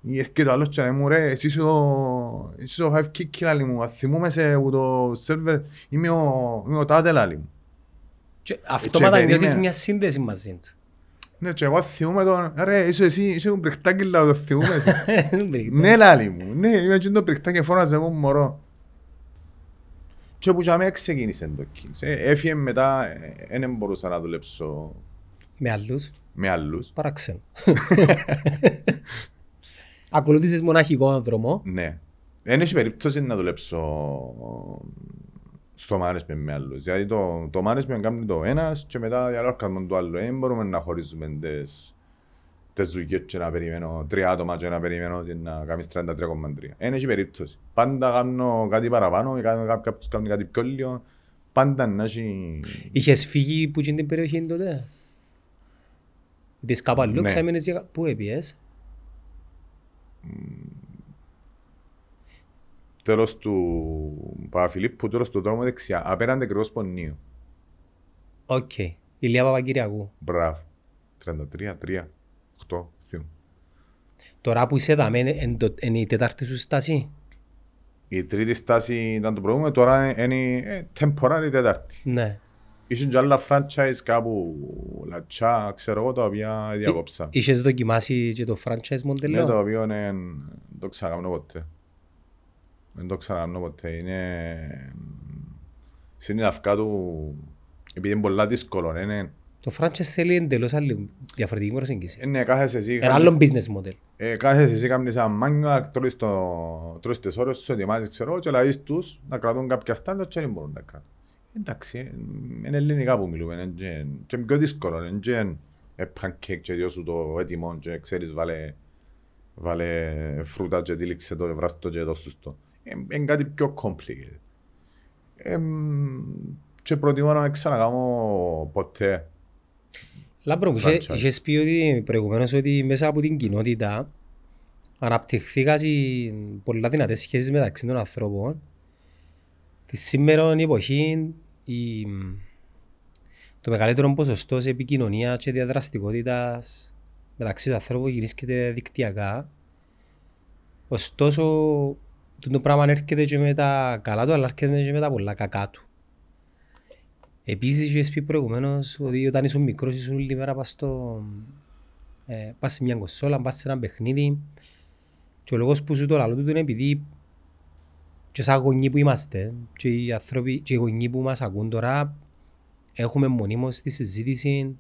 Ή έρχεται ο άλλος και λέει μου ρε, εσύ είσαι ο, εσύ είσαι ο Five Kick λάλη μου, ας θυμούμε σε που το σερβερ, είμαι ο, είμαι ο τάδε λάλη μου.
Και αυτόματα
περίμενε.
νιώθεις μια σύνδεση μαζί του.
Ναι, και εγώ θυμούμαι τον, ρε, είσαι εσύ, είσαι ο μπριχτάκι λάλη, το θυμούμαι σε.
Δεν πρέπει.
Ναι, λάλη μου. Ναι, είμαι και το πριχτά και φώναζε εγώ μωρό. Και που για μένα ξεκίνησε το Kings. Ε, Έφυγε μετά, δεν μπορούσα να δουλέψω
Με άλλους,
με άλλους.
παράξενο. Ακολούθησες μοναχικό δρόμο.
Ναι. Δεν έχει περίπτωση να δουλέψω στο management με άλλους. Δηλαδή το, το management κάνει το ένας και μετά για άλλο κάνουμε το άλλο. Δεν μπορούμε να χωρίζουμε τις, τις δουλειές και να περιμένω τρία άτομα και να περιμένω και να κάνεις 33,3. Δεν έχει περίπτωση. Πάντα κάνω κάτι παραπάνω, ή κάνω- κάποιος κάνει κάτι πιο λίγο. Πάντα να έχει...
Είχες φύγει που την περιοχή τότε; Είπες κάπου αλλού,
Ναι.
ξέμενες για... Πού έπιες;
Τέλος του Παπαφιλίππου, τέλος του δρόμου δεξιά. Απέναντι ακριβώς πονίου.
Οκ. Ηλία Παπακυριακού.
Μπράβο. 33, 3, 8, θυμώ.
Τώρα που είσαι δαμέ, είναι η τέταρτη σου στάση;
Η τρίτη στάση ήταν το προηγούμενο, τώρα είναι ε, temporary τέταρτη.
Ναι.
Είχε και άλλα franchise κάπου, Λατσιά, ξέρω εγώ, τα οποία διακόψα.
Είχες δοκιμάσει και το franchise
Ναι, το
μοντέλο.
οποίο είναι, δεν το ξανακάνω ποτέ. Δεν το ξανακάνω ποτέ. Είναι... Στην αυκά του, επειδή είναι πολλά δύσκολο, είναι...
Το franchise θέλει εντελώς άλλη διαφορετική προσέγγιση.
Είναι κάθεσαι εσύ,
Ένα άλλο business model.
ε, κάθεσαι εσύ κάνεις ένα μάγκα, τρώεις, το, τρώεις τις ώρες σου, ετοιμάζεις, ξέρω εγώ, και λαείς τους να κρατούν κάποια στάντα και δεν μπορούν να κρατούν. Εντάξει, ε, είναι ελληνικά που μιλούμε, είναι και, και πιο δύσκολο, είναι και ε, pancake και διώσου το έτοιμο και ξέρεις βάλε, βάλε φρούτα και τύλιξε το, βράστο και δώσου το. Ε, Είναι κάτι πιο complicated. Ε, μ, και προτιμώ να μην ξανακάμω ποτέ.
Λάμπρο μου, είχε-
Franchise.
είχες πει ότι προηγουμένως ότι μέσα από την κοινότητα αναπτυχθήκαν πολλά δυνατές σχέσεις μεταξύ των ανθρώπων. Της σήμερα εποχή η, το μεγαλύτερο ποσοστό σε επικοινωνία και διαδραστικότητας μεταξύ των ανθρώπων γυρίσκεται δικτυακά. Ωστόσο, το πράγμα έρχεται και με τα καλά του, αλλά έρχεται και με τα πολλά κακά του. Επίσης, είχες πει προηγουμένως ότι όταν ήσουν μικρός ήσουν όλη μέρα πας, στο, ε, πας σε μια κονσόλα, πας σε ένα παιχνίδι και ο λόγος που σου το λαλό του είναι επειδή και σαν γονείς που είμαστε και οι, άνθρωποι, και οι γονείς που μας ακούν τώρα έχουμε μονίμως στη συζήτηση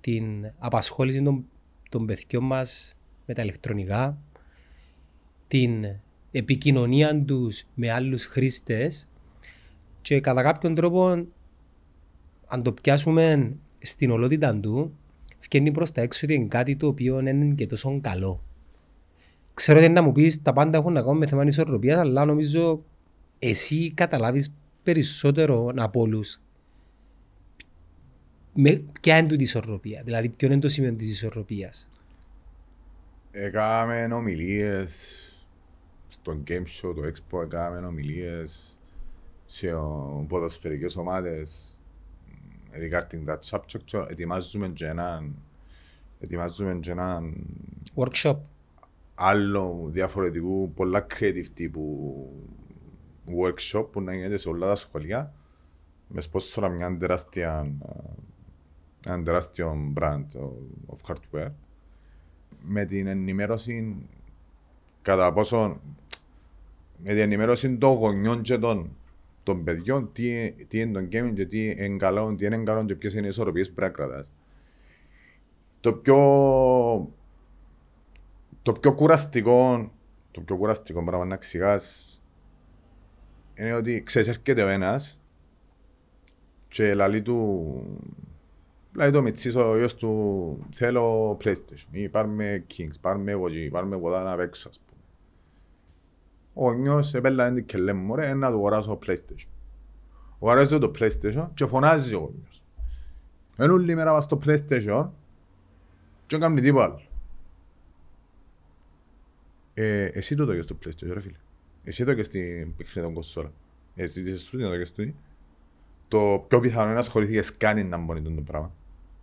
την απασχόληση των, των παιδιών μας με τα ηλεκτρονικά, την επικοινωνία τους με άλλους χρήστες και κατά κάποιον τρόπο αν το πιάσουμε στην ολότητα του βγαίνει προς τα έξω ότι είναι κάτι το οποίο δεν είναι και τόσο καλό. Ξέρω ότι να μου πεις τα πάντα έχουν να κάνουν με θέμα ισορροπίας αλλά νομίζω εσύ καταλάβεις περισσότερο από όλους με, ποια είναι τούτη η ισορροπία, δηλαδή ποιο είναι το σημείο της ισορροπίας.
Έκαμε ομιλίες στο Game Show, το Expo, έκαμε ομιλίες σε ο- ποδοσφαιρικές ομάδες μ, regarding that subject και ετοιμάζουμε και έναν ετοιμάζουμε και έναν
Workshop.
Άλλο διαφορετικού, πολλά creative τύπου workshop που να γίνεται σε όλα τα σχολεία μες σπόσορα μια τεράστια ε, ένα τεράστιο brand of hardware με την ενημέρωση κατά πόσο με την ενημέρωση των γονιών και των, των παιδιών τι, τι είναι το gaming και τι είναι καλό, τι είναι καλό και ποιες είναι οι ισορροπίες που πρέπει να κρατάς. Το πιο το πιο κουραστικό, το πιο κουραστικό πράγμα να εξηγάς είναι ότι ξέρεις έρχεται ο ένας και λαλεί του Λαλεί το μητσής ο γιος του θέλω PlayStation ή πάρουμε Kings, πάρουμε εγώ εκεί, πάρουμε εγώ εδώ να παίξω ας πούμε. Ο γονιός επέλανε και λέμε μωρέ να του αγοράσω PlayStation. Ο αγοράζει το PlayStation και φωνάζει ο γονιός. Εν όλη μέρα πας στο PlayStation και δεν κάνει τίποτα άλλο. Ε, εσύ το το στο PlayStation, ρε φίλε. Εσύ το και στην παιχνίδι των κονσόλα. Εσύ ζήτησες σου το και στο Το πιο πιθανό είναι να ασχοληθήκες καν να μπορεί το πράγμα.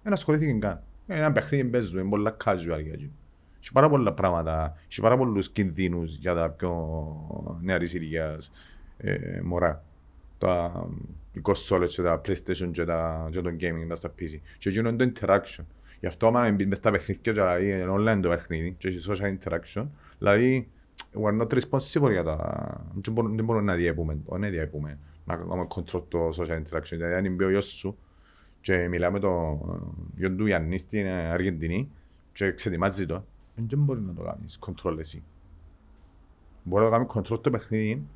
Δεν ασχοληθήκες καν. Ε, Ένα παιχνίδι παίζουμε, είναι πολλά casual για εκείνο. Έχει πάρα πολλά πράγματα, έχει πάρα πολλούς κινδύνους για τα πιο νεαρής ηλικίας ε, μωρά. Τα οι κονσόλες και τα PlayStation και, τα, και το gaming τα στα PC. Και εκείνο είναι το interaction. Γι' αυτό άμα μπεις μες στα παιχνίδια και δηλαδή είναι online το παιχνίδι και έχει social interaction, δηλαδή we're not responsible για τα... Δεν μπορούμε, δεν μπορούμε να διέπουμε, το, δεν διέπουμε, να κάνουμε control το social interaction. Δηλαδή αν είναι ο γιος σου και μιλάμε το γιο του Ιαννή στην Αργεντινή και ξετοιμάζει το, δεν μπορεί να το κάνεις control εσύ. Μπορεί να το κάνεις control το παιχνίδι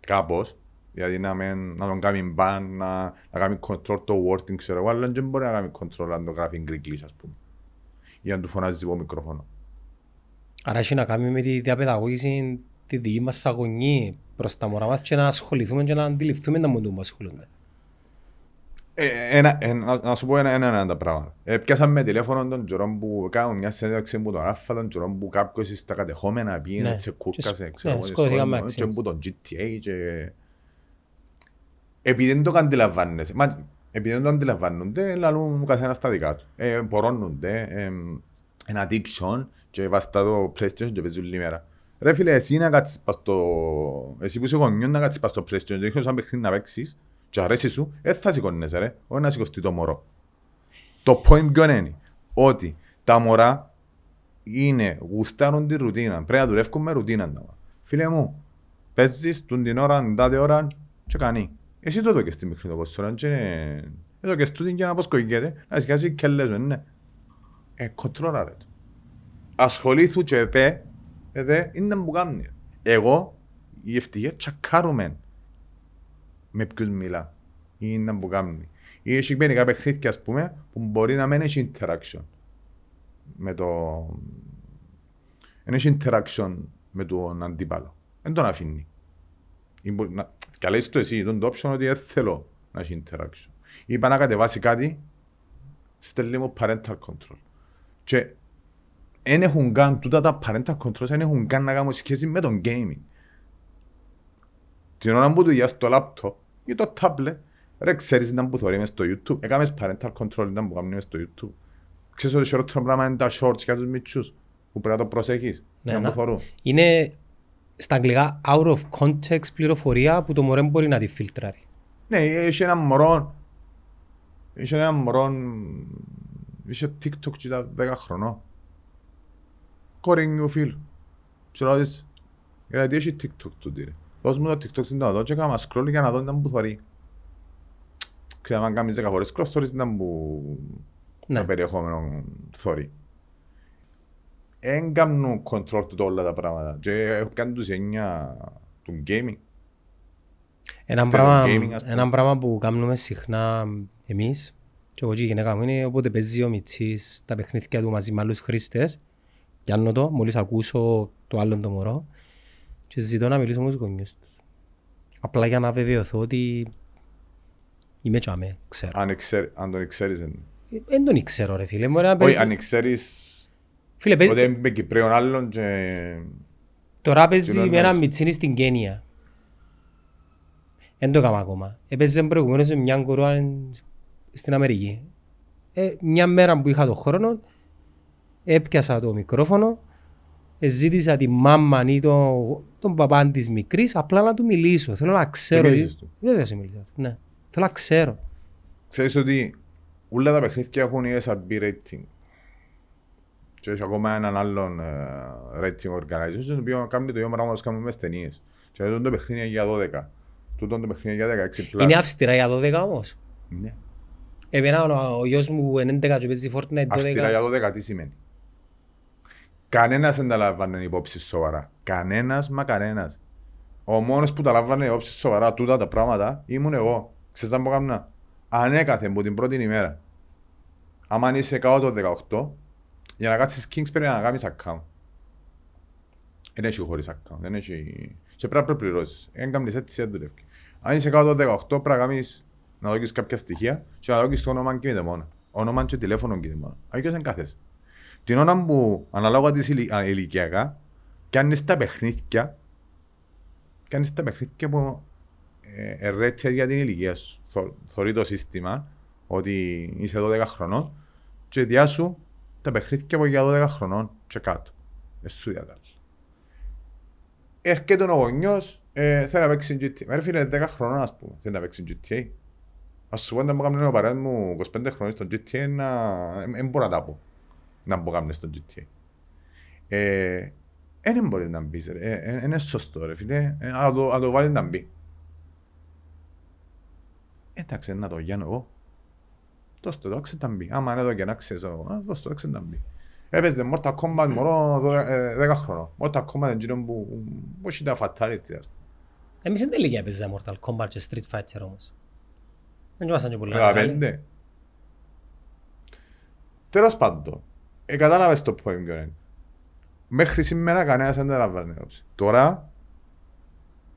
κάπως, δηλαδή να, μεν, να τον κάνει ban, να, να κάνει control το wording, ξέρω εγώ, αλλά δεν μπορεί να κάνει control αν το γράφει Greek ας πούμε. Ή αν του φωνάζει από μικρόφωνο.
Άρα έχει να κάνει με τη διαπαιδαγώγηση τη δική μας σαν γονεί προς τα μωρά μας και να ασχοληθούμε και να αντιληφθούμε τα μοντού που ασχολούνται.
Ε, ένα, ένα, να- να σου πω ένα, ένα, ένα τα πράγματα. Ε, πιάσαμε τηλέφωνο τον καιρό που κάνουν μια συνέντευξη που τον Ράφα, τον καιρό που κάποιος στα κατεχόμενα πήγαινε,
Ναι.
τσεκούρκασε,
Και σ-
ξέρω
ναι,
εγώ,
σκοτωθήκαμε
σκότωμα, και
αξίες.
που τον GTA και... Επειδή δεν το αντιλαμβάνεσαι, μα επειδή δεν το αντιλαμβάνονται, λαλούν ο καθένας τα δικά του. Ε, πορώνονται, ε, ένα addiction και βάζεις τα το PlayStation και παίζεις όλη μέρα. Ρε φίλε, εσύ να κάτσεις πας στο... Εσύ που είσαι γονιός να κάτσεις πας στο PlayStation και έχεις σαν παιχνίδι να παίξεις και αρέσει σου, δεν θα σηκώνεσαι ρε, όχι να σηκωστεί το μωρό. Το point ποιο είναι, ότι τα μωρά είναι, γουστάρουν τη ρουτίνα, πρέπει να δουλεύουν με ρουτίνα. Φίλε μου, παίζεις τον την ώρα, την τάδε ώρα και κάνει. Εσύ το δώκες στη μικρή το ποσόρα και εδώ και στούτην για να αποσκογγέται, να σκάσει και λες, ναι. Ε, κοντρόλα ρε. Ασχολήθου και πέ, edhe είναι που κάνει. Εγώ, η ευτυχία τσακάρουμε με ποιους μιλά. Είναι που κάνει. Ή έχει κάποια παιχνίδια, ας πούμε, που μπορεί να μην έχει interaction με το... Δεν έχει interaction με τον αντίπαλο. Δεν τον αφήνει. Και λες το εσύ, τον το option ότι δεν θέλω να έχει interaction. Είπα να κατεβάσει κάτι, στέλνει μου parental control. Και δεν έχουν καν τούτα τα parental controls, δεν έχουν καν να κάνουν σχέση με τον gaming. Την ώρα που του διάς το laptop ή το tablet, ρε ξέρεις να που θωρεί μες στο YouTube, έκαμες parental control να που κάνουν μες στο YouTube. Ξέρεις ότι χειρότερο πράγμα είναι τα shorts για τους μητσούς, που πρέπει να το προσέχεις,
Ναι,
να
να.
που θωρούν.
Είναι στα αγγλικά out of context πληροφορία που το μωρέ μπορεί να τη φιλτράρει.
Ναι, είχε ένα μωρό, είχε ένα μωρό, είχε TikTok και ήταν 10 χρονών. Κόρη μου φίλου. Και λέω της, γιατί έχει TikTok του ρε. Δώσ' μου το TikTok στην να δω και έκανα scroll για να δω ήταν που θωρεί. Ξέρω, αν κάνεις 10 φορές scroll, θωρείς ήταν που
Ναι.
το περιεχόμενο θωρεί. Εν κάνουν control του όλα τα πράγματα. Και έχω κάνει τους εννιά του gaming.
Ένα
Αυτό
πράγμα,
είναι gaming, ας πούμε.
ένα πράγμα που κάνουμε συχνά εμείς και εγώ και η γυναίκα μου είναι όποτε παίζει ο Μιτσής τα παιχνίδια του μαζί με άλλους χρήστες πιάνω το, μόλις ακούσω το άλλο το μωρό και ζητώ να μιλήσω με τους γονιούς τους. Απλά για να βεβαιωθώ ότι είμαι τσάμε, ξέρω.
Αν, εξέρ, αν τον ξέρεις. εν-
Δεν τον ξέρω ρε φίλε, μπορεί να
Όχι,
παίζει...
αν ξέρεις
Φίλε, παίζει...
ότι είμαι Κυπρέων άλλων και...
Τώρα παίζει
Τι
με
εννοείς;
ένα μιτσίνι στην Κένια. Δεν το έκανα ακόμα. Έπαιζε προηγουμένως με μια κορούα στην Αμερική. Ε, μια μέρα που είχα το χρόνο, έπιασα το μικρόφωνο, ε, ζήτησα τη μάμα ή τον, τον παπά της μικρής απλά να του μιλήσω. Θέλω να ξέρω.
μίλησες του;
Βέβαια σε μίλησα. του, Ναι. Θέλω να ξέρω.
Ξέρεις ότι όλα τα παιχνίδια έχουν ESRB rating. Και έχει ακόμα έναν άλλον ε, rating organization, το οποίο κάνει το ίδιο πράγμα όπως κάνουμε μες στις ταινίες. Και αυτό το παιχνίδι είναι για 12. Τούτο το παιχνίδι είναι για 16 πλάς.
Είναι αυστηρά για 12 όμως.
Ναι.
Εμένα ο, ο γιος μου είναι 11 και παίζει Fortnite 12.
Αυστηρά για 12 τι σημαίνει; Κανένας δεν τα λαμβάνει υπόψη σοβαρά. Κανένας μα κανένας. Ο μόνος που τα λαμβάνει υπόψη σοβαρά τούτα τα πράγματα ήμουν εγώ. Ξέρεις τι που έκανα. Ανέκαθεν από την πρώτη ημέρα. Άμα είσαι κάτω το 18, για να κάτσεις Kings πρέπει να κάνεις account. Δεν έχει χωρίς account. Δεν έχει... Και πρέπει να πληρώσεις. Δεν κάνεις έτσι, δεν δουλεύει. Αν είσαι κάτω το 18, πρέπει να κάνεις να δώσεις κάποια στοιχεία και να δώσεις το όνομα και μόνο. Όνομα και τηλέφωνο και μόνο. Αλλιώς δεν κάθεσαι. Την ώρα που αναλόγω της ηλι- α, ηλικιακά, κάνεις τα παιχνίδια, κάνεις τα παιχνίδια που ε, ερέτια για την ηλικία σου. Θω- Θωρεί το σύστημα ότι είσαι 12 χρονών και διάσου τα παιχνίδια που για 12 χρονών και κάτω. Δεν σου διατάλλει. Έρχεται ο γονιός, ε, θέλει να παίξει GTA. Μα ρε φίλε, 10 χρονών ας πούμε, θέλει να παίξει GTA. Ας σου πω όταν μου έκανε ο παρέας μου 25 χρόνια στο GTA, να... δεν μπορώ να τα πω. Να μου κάνει στο GTA. Ε, δεν μπορείς να μπεις ρε, ε, ε, είναι σωστό ρε φίλε, ε, να το, να το βάλεις να μπει. Εντάξει, να το γιάνω εγώ. Δώσ' το, δώξε να μπει. Άμα είναι εδώ και να ξέρεις εγώ, α, δώσ' το, δώξε να μπει. Έπαιζε Mortal Kombat μωρό δω- ε, 10 χρόνων. Mortal Kombat είναι εκείνο που που έχει τα fatality. ας πούμε.
Εμείς δεν τελικά παίζαμε Mortal Kombat και Street Fighter όμως. Δεν ήμασταν και πολύ μεγάλοι.
15. Τέλος πάντων, ε, κατάλαβες το point ποιο είναι. Μέχρι σήμερα κανένας δεν τα λαμβάνει υπόψη. Τώρα,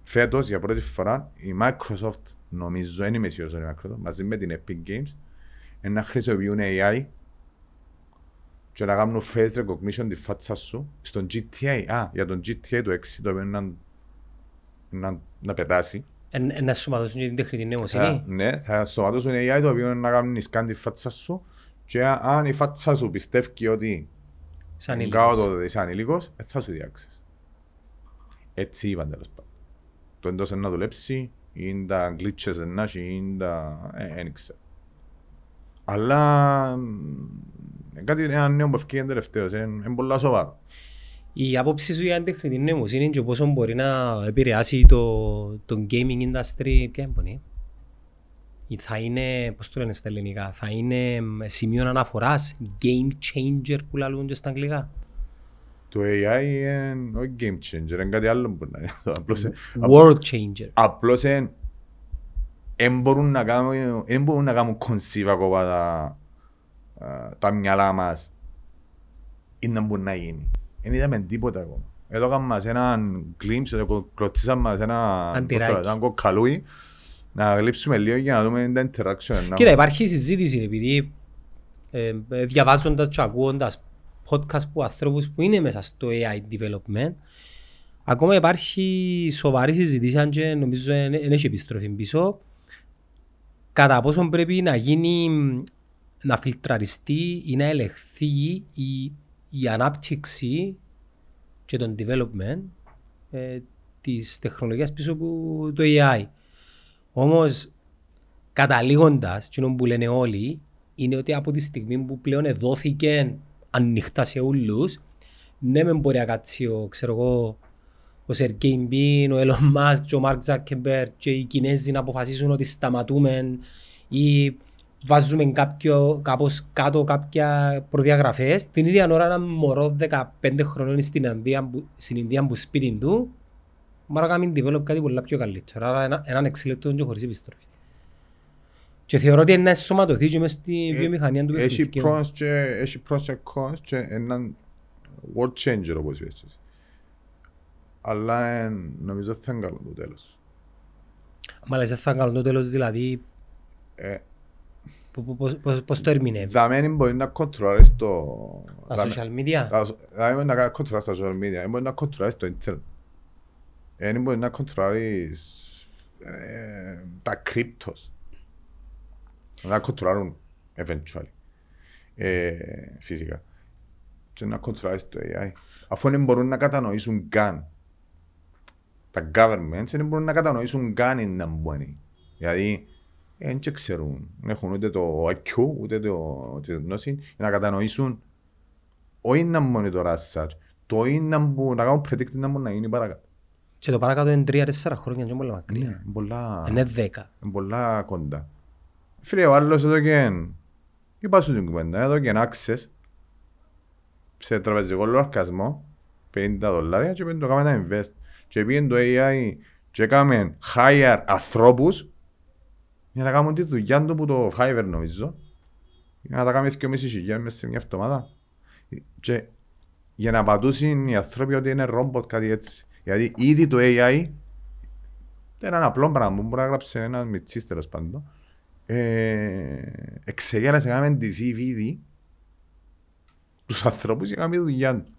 φέτος για πρώτη φορά, η Microsoft, νομίζω, δεν είμαι σίγουρος ότι η Microsoft, μαζί με την Epic Games, είναι να χρησιμοποιούν AI και να κάνουν face recognition τη φάτσα σου στον GTA. Α, για τον GTA του 6, το οποίο είναι να, να, να πετάσει.
Εν- εν να σωματώσουν και την τεχνητή
Θα,
νοημοσύνη.
ναι, θα σωματώσουν AI το οποίο είναι να κάνουν σκάν τη φάτσα σου και αν η φάτσα σου πιστεύει ότι
Σαν
Εν
υλικός.
κάτω το είσαι ανήλικος, δεν θα σου διάξεις. Έτσι είπαν τέλος πάντων. Το εντός να δουλέψει, είναι τα glitches να έχει, είναι τα... ε, δεν ξέρω. Αλλά μ, κάτι ένα νέο που ευκαιρία τελευταίος, είναι είναι πολλά σοβαρό.
Η άποψη σου για την τεχνητή νοημοσύνη και πόσο μπορεί να επηρεάσει το, το gaming industry, ποια είναι πονή; Ή Θα είναι, πώς το λένε στα ελληνικά, θα είναι μ, σημείο αναφοράς, game changer που λαλούν και στα αγγλικά;
Το AI είναι όχι game changer, είναι κάτι άλλο που να είναι. Απλώς, ε,
World changer.
απλώς εν, εν μπορούν να κάνουν, εν μπορούν να κάνουν conceive ακόμα τα, α, τα μυαλά μας ή να μπορεί να γίνει. Δεν είδαμε τίποτα ακόμα. Εδώ κάνουμε μας έναν glimpse, εδώ κλωτσίσαμε μας ένα,
Αντιράκι.
πώς το λένε, ένα κοκκαλούι, να γλύψουμε λίγο για να δούμε τα interaction. να-
Κοίτα, υπάρχει συζήτηση επειδή ε, ε, διαβάζοντας και ακούοντας podcast που ανθρώπους που είναι μέσα στο AI development ακόμα υπάρχει σοβαρή συζήτηση αν και νομίζω δεν δεν έχει επιστροφή πίσω κατά πόσο πρέπει να γίνει μ, να φιλτραριστεί ή να ελεγχθεί η, η ανάπτυξη και τον development ε, της τεχνολογίας πίσω από το AI. Όμως καταλήγοντας, κοινό που λένε όλοι, είναι ότι από τη στιγμή που πλέον εδόθηκε ανοιχτά σε όλους, ναι μεν μπορεί να κάτσει ο, ξέρω εγώ, ο Σεργέι Μπιν, ο Elon Musk και ο Mark Zuckerberg και οι Κινέζοι να αποφασίσουν ότι σταματούμε ή βάζουμε κάποιο, κάπως κάτω κάποια προδιαγραφές. Την ίδια ώρα ένα μωρό 15 χρονών στην Ινδία, που- στην Ινδία που σπίτι του, μπορεί να κάνει develop κάτι πολλά πιο καλύτερο. Άρα ένα, έναν εξήλεπτο και χωρίς επιστροφή. Και θεωρώ ότι είναι να ενσωματωθεί και μες στη
Ε,
βιομηχανία του
Έχει
παιχνιδιού.
pros και, έχει pros και cons και έναν world changer όπως είπες. εσύ. Αλλά ε, νομίζω θα είναι καλό το τέλος.
Μα λες, δεν θα κάνουν το τέλος δηλαδή,
Ε,
πο- πο- πώς- πώς- πώς το ερμηνεύεις;
Δαμένη μπορεί να κοντρολάρεις το...
Τα
δαμε-
social media;
τα- Δαμένη μπορεί να κοντρολάρεις τα social media, δεν μπορεί να κοντρολάρεις το ίντερνετ. Δεν μπορεί να κοντρολάρεις ε, τα κρύπτος. Να κοντρολάρουν eventually. Ε, φυσικά. Και να κοντρολάρεις το AI. Αφού δεν μπορούν να κατανοήσουν καν τα governments δεν μπορούν να κατανοήσουν καν είναι μπονή. Δηλαδή, δεν και ξέρουν. Δεν έχουν ούτε το IQ, ούτε το, τη γνώση για να κατανοήσουν όχι να μόνο το research, το είναι που να κάνουν predict να μπορεί να γίνει παρακάτω.
Και το παρακάτω είναι 3-4 χρόνια και είναι πολύ μακριά.
Είναι πολλά,
Είναι 10.
είναι πολλά κοντά. Φίλε, ο άλλος εδώ και είπα σου την κουβέντα, εδώ και access σε τραπεζικό λογαριασμό 50 δολάρια και πήγαινε το κάνουμε να invest. Και πήγαινε το AI και έκαμε hire ανθρώπους για να κάνουν τη δουλειά του που το Fiverr νομίζω. Για να τα κάνουμε 2,5 χιλιάδες μέσα σε μια εβδομάδα. Και για να πατούσουν οι άνθρωποι ότι είναι ρόμποτ κάτι έτσι. Γιατί ήδη το AI είναι ένα απλό πράγμα που μπορεί να γράψει ένα μητσής τέλος πάντων. Ε, εξεγέρασε κάμε τη CV ήδη τους ανθρώπους για να κάνει δουλειά του.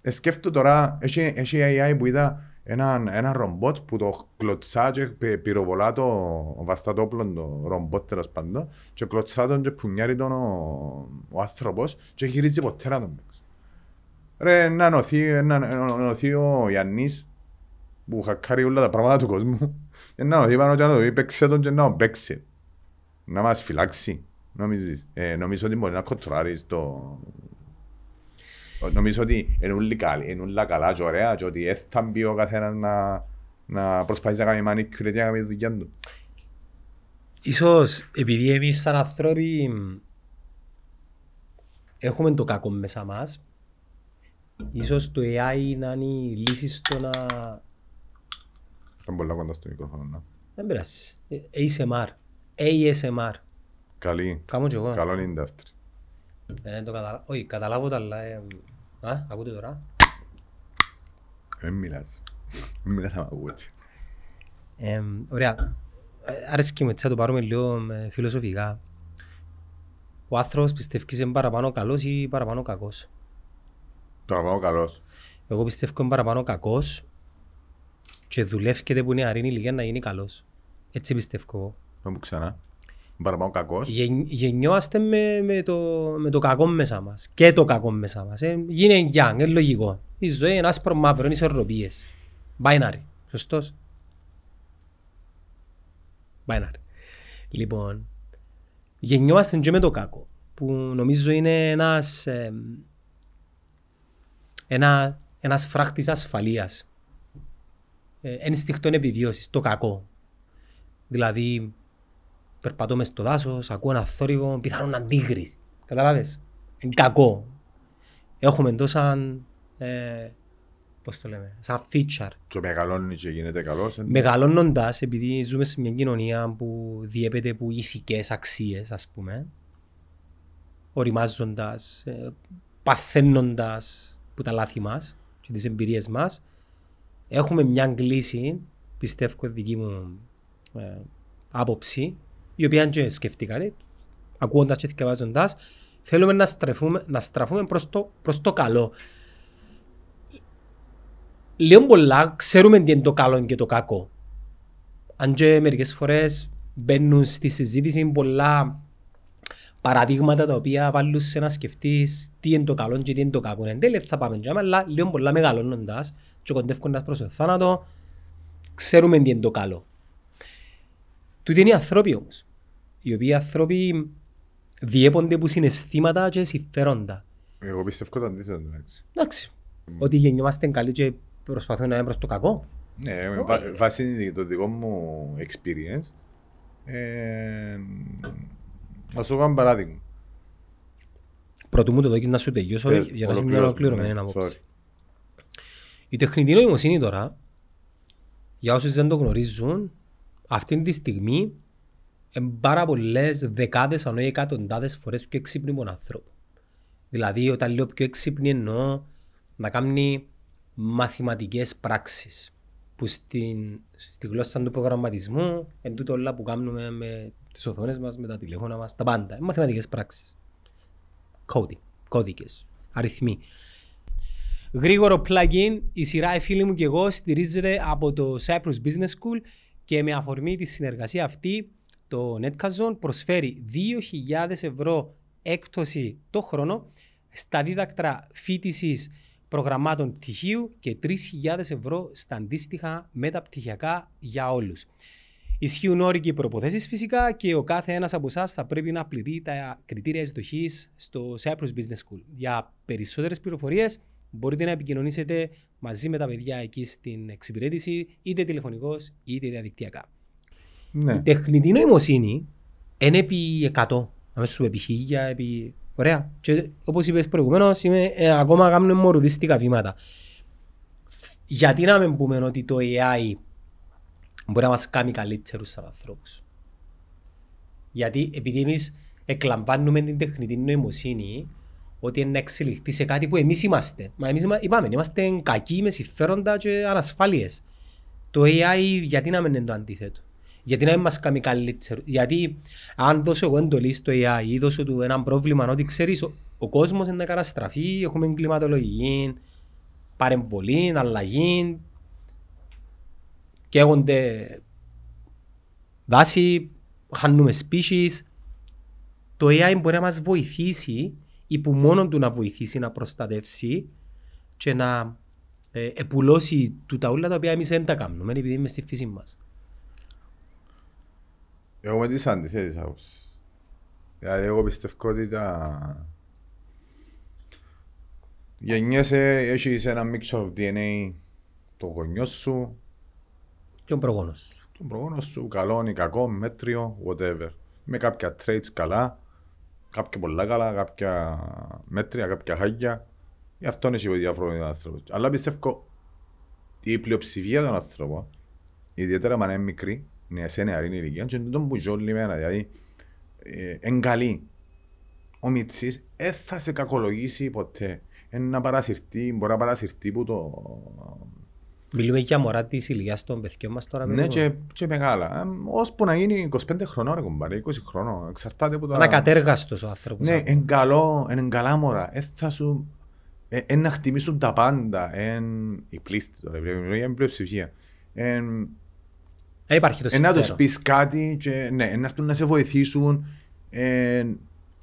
Ε, σκέφτομαι τώρα, έχει, έχει AI που είδα ένα, ένα ρομπότ που το κλωτσά και πυ- πυροβολά το βαστατόπλο το ρομπότ τέλος πάντων και κλωτσά τον και πουνιάρει τον ο, ο άνθρωπος και γυρίζει ποτέ να τον παίξει. Ρε, να νοθεί, να, να νοθεί ο Γιάννης που χακάρει όλα τα πράγματα του κόσμου και να νοθεί πάνω και να το δει παίξε τον και να τον παίξει. Να μας φυλάξει. Νομίζεις. Ε, νομίζω ότι μπορεί να κοντράρεις το... Νομίζω ότι είναι όλοι καλοί, είναι όλα καλά και ωραία και ότι δεν θα μπει ο καθένας να, να προσπαθήσει να κάνει μανίκιουρ γιατί να κάνει τη δουλειά του.
Ίσως επειδή εμείς σαν άνθρωποι μ, έχουμε το κακό μέσα μας, ίσως το AI να είναι η λύση στο να...
Θα μπορεί να κοντά στο μικρόφωνο. να.
Δεν πειράζει. Ε, ASMR. ASMR.
Καλή.
Κάμω κι εγώ.
Καλό industry.
Ε, δεν το καταλα... Όχι, καταλάβω τα αλλά... Ε, α, ακούτε τώρα.
Δεν μιλάς. Δεν μιλάς να μ' ακούτε.
Ε, ωραία. Ε, Άρεσκε μου έτσι να το πάρουμε λίγο με φιλοσοφικά. Ο άνθρωπος πιστεύεις είναι παραπάνω καλός ή παραπάνω κακός;
Τώρα πάω καλός.
Εγώ πιστεύω είναι παραπάνω κακός και δουλεύκεται που είναι αρήνη ηλικία να γίνει καλός. Έτσι πιστεύω εγώ.
Πάμε ξανά. Παραπάνω κακός.
Γεν, γεννιόμαστε με, με, το, με το κακό μέσα μας. Και το κακό μέσα μας. Ε. Γίνε young, είναι λογικό. Η ζωή είναι άσπρο μαύρο, είναι ισορροπίες. Binary. Σωστός; Binary. Λοιπόν, γεννιόμαστε και με το κακό. Που νομίζω είναι ένας, ε, ένα, ένας φράχτης ασφαλείας. Ε, ένστικτον επιβίωσης, το κακό. Δηλαδή, περπατώ μες στο δάσος, ακούω ένα θόρυβο, πιθανόν να τίγρης. Καταλάβες; Είναι κακό. Έχουμε τόσα, ε, πώς το λέμε, σαν feature.
Και μεγαλώνει και γίνεται καλός. ε.
Μεγαλώνοντας, επειδή ζούμε σε μια κοινωνία που διέπεται από ηθικές αξίες, ας πούμε, οριμάζοντας, ε, παθαίνοντας που τα λάθη μας και τις εμπειρίες μας, έχουμε μια κλίση, πιστεύω δική μου ε, άποψη, η οποία αν και σκεφτήκατε, ακούοντας και θυκευάζοντας, θέλουμε να στραφούμε, να στραφούμε προς, το, προς το καλό. Λίγο πολλά ξέρουμε τι είναι το καλό και το κακό. Αν και μερικές φορές μπαίνουν στη συζήτηση πολλά παραδείγματα τα οποία βάλουν σε να σκεφτείς τι είναι το καλό και τι είναι το κακό. Εν τέλει θα πάμε τζάμα, αλλά λίγο πολλά μεγαλώνοντας και κοντεύκοντας προς το θάνατο, ξέρουμε τι είναι το καλό. Τούτοι είναι οι άνθρωποι όμως. Οι οποίοι άνθρωποι διέπονται από συναισθήματα και συμφέροντα.
Εγώ πιστεύω το αντίθετο. εντάξει.
Εντάξει. Ότι γεννιόμαστε καλοί και προσπαθούμε να είναι προς το κακό.
Ναι, με βά- βάσει το δικό μου experience, ε, να σου κάνω παράδειγμα.
Πρωτού μου το δώκεις να σου τελειώσω
Πες,
για να είσαι μια
ολοκλήρωσε,
ολοκληρωμένη
ναι,
άποψη.
sorry.
Η τεχνητή νοημοσύνη τώρα, για όσους δεν το γνωρίζουν, αυτή τη στιγμή είναι πάρα πολλές δεκάδες αν όχι εκατοντάδες φορές πιο έξυπνη από τον άνθρωπο. Δηλαδή, όταν λέω πιο έξυπνη εννοώ να κάνει μαθηματικές πράξεις που στην, στη γλώσσα του προγραμματισμού εν τούτο όλα που κάνουμε με τις οθόνες μας, με τα τηλέφωνα μας, τα πάντα. Είναι μαθηματικές πράξεις. Coding, κώδικες, αριθμοί. Γρήγορο plugin, η σειρά «Οι φίλοι μου και εγώ» στηρίζεται από το Cyprus Business School και με αφορμή τη συνεργασία αυτή το Netcazon προσφέρει 2.000 ευρώ έκπτωση το χρόνο στα δίδακτρα φοιτησης προγραμμάτων πτυχίου και 3.000 ευρώ στα αντίστοιχα μεταπτυχιακά για όλους. Ισχύουν όροι και προποθέσει φυσικά και ο κάθε ένας από εσάς θα πρέπει να πληρεί τα κριτήρια εισδοχής στο Cyprus Business School. Για περισσότερες πληροφορίες μπορείτε να επικοινωνήσετε μαζί με τα παιδιά εκεί στην εξυπηρέτηση, είτε τηλεφωνικώ είτε διαδικτυακά. Η
Ναι.
τεχνητή νοημοσύνη είναι επί 100, αμέσως επί 1000, επί... Ωραία. Και όπως είπες προηγουμένως, είμαι, ε, ακόμα κάνουμε μορουδίστικα βήματα. Γιατί να μην πούμε ότι το AI μπορεί να μας κάνει καλύτερους σαν ανθρώπους; Γιατί επειδή εμείς εκλαμβάνουμε την τεχνητή νοημοσύνη ότι είναι να εξελιχθεί σε κάτι που εμείς είμαστε. Μα εμείς είμα- είπαμε, είμαστε κακοί με συμφέροντα και ανασφάλειες. Το AI γιατί να μην είναι το αντίθετο; Γιατί να μην μας κάνει καλύτερο. Γιατί αν δώσω εγώ εντολή στο AI ή δώσω του ένα πρόβλημα ότι ξέρεις ο, ο κόσμος είναι να καταστραφεί, έχουμε κλιματολογική, παρεμβολή, αλλαγή, καίγονται δάση, χάνουμε species. Το AI μπορεί να μας βοηθήσει ή που μόνο του να βοηθήσει να προστατεύσει και να ε, επουλώσει του τα ούλα τα οποία εμείς δεν τα κάνουμε επειδή είμαι στη φύση μας.
Εγώ με τις αντιθέτεις άποψεις. Δηλαδή εγώ πιστεύω ότι τα... Γεννιέσαι, έχεις ένα mix of DNA το γονιό σου,
Και ο προγόνος σου.
τον προγόνος σου, καλό ή κακό, μέτριο, whatever. Με κάποια traits καλά, κάποια πολλά καλά, κάποια μέτρια, κάποια χάγια. Γι' αυτό είναι και διάφορο άνθρωπος. Αλλά πιστεύω η πλειοψηφία των ανθρώπων, ιδιαίτερα αν είναι μικρή, ναι, σε νεαρή ηλικία, και τον που ζω λιμένα, δηλαδή, ε, εν καλή. Ο Μιτσής δεν θα σε κακολογήσει ποτέ. Είναι να παρασυρθεί, μπορεί να παρασυρθεί που το
Μιλούμε για μωρά της ηλικίας των παιδιών μας τώρα.
ναι,
περίπου.
και, και μεγάλα. Ε, ώσπου να γίνει 25 χρονών, ρε κουμπάρε, 20 χρονών. Εξαρτάται από το.
Ανακατέργαστος ο άνθρωπος.
Ναι, εν καλό, εν καλά μωρά. Ε, θα σου. Ε, εν να χτιμήσουν τα πάντα. Εν, η πλήστη τώρα, πρέπει να μιλώ για την πλειοψηφία. Εν,
Δεν υπάρχει το
Ε, να τους
συμφέρον.
πεις κάτι και ναι, να έρθουν να σε βοηθήσουν ε,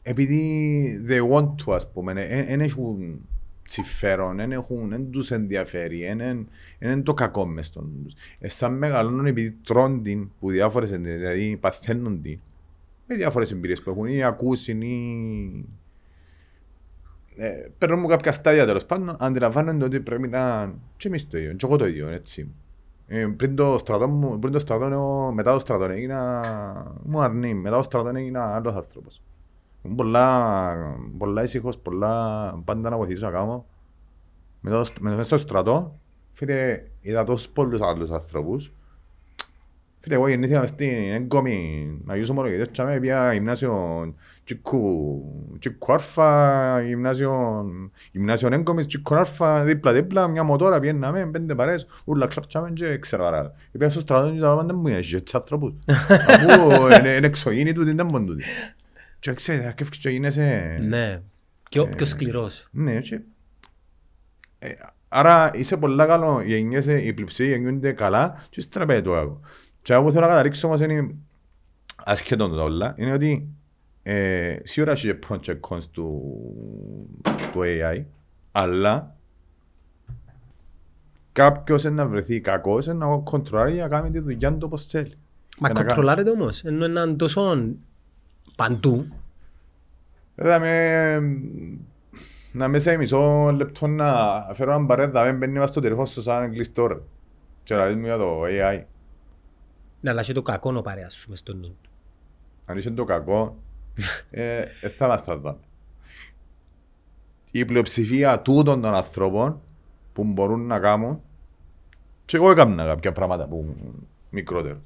επειδή they want to ας πούμε, δεν έχουν συμφέρον, δεν έχουν, δεν τους ενδιαφέρει, δεν είναι το κακό μες στον τους. Ε, σαν μεγαλώνουν επειδή τρώνε την που διάφορες εταιρείες, δηλαδή παθαίνουν την με διάφορες εμπειρίες που έχουν ή ακούσουν ή ε, παίρνουν μου κάποια στάδια τέλος πάντων, αντιλαμβάνονται ότι πρέπει να και εμείς το ίδιο, και εγώ το ίδιο, έτσι. Ε, πριν το στρατό μου, πριν το στρατό, εγώ, μετά το στρατό έγινα, μου αρνεί, μετά το στρατό έγινα άλλος άνθρωπος. Ήμουν πολλά, πολλά ήσυχος, πολλά πάντα να βοηθήσω να κάνω. Μετά το, με- μέσα στο στρατό, φίλε, είδα τόσους πολλούς άλλους ανθρώπους. Φίλε, εγώ γεννήθηκα μες στην έγκομη, να γιούσω μόνο γιατί έτσι πια γυμνάσιο Τσίκου, Τσίκου Άρφα, γυμνάσιο, γυμνάσιο έγκομης, Τσίκου Άρφα, δίπλα-δίπλα, μια μοτόρα πιέναμε, πέντε παρές, ούλα κλαψάμε και ξέρω άρα. Είπα στο στρατό και τα πάντα μου είναι έτσι ανθρώπους. Αφού είναι είναι εξωγήινοι τούτοι, δεν μπορούν τούτοι. Και ξέρεις, αρκεύκεις και γίνεσαι...
Ναι. Πιο, πιο σκληρός.
Ναι, και... Ε, άρα είσαι πολλά καλό, γεννιέσαι, η πλειοψηφία γεννιούνται καλά και στραπέει το κακό. Και αυτό που θέλω να καταδείξω όμως είναι, ασχετόν το όλα, είναι ότι ε, σίγουρα έχει και pros και cons του, του AI, αλλά κάποιος είναι να βρεθεί κακός, είναι να κοντρολάρει για να κάνει τη δουλειά του όπως θέλει.
Μα
Για να κα-
κοντρολάρεται όμως, ενώ είναι τόσο παντού.
Θα με... Να μέσα σε μισό λεπτό να φέρω έναν παρέδα, δεν μπαίνει μέσα στο τηλέφωνο σου σαν κλειστό τώρα. Και να δεις μου για το AI.
Να αλλάζει το κακό να παρέας σου μες στο νου. του.
Αν είσαι το κακό, ε, ε, θα μας τα δω. Η πλειοψηφία τούτων των ανθρώπων που μπορούν να κάνουν και εγώ έκανα κάποια πράγματα που μικρότερο.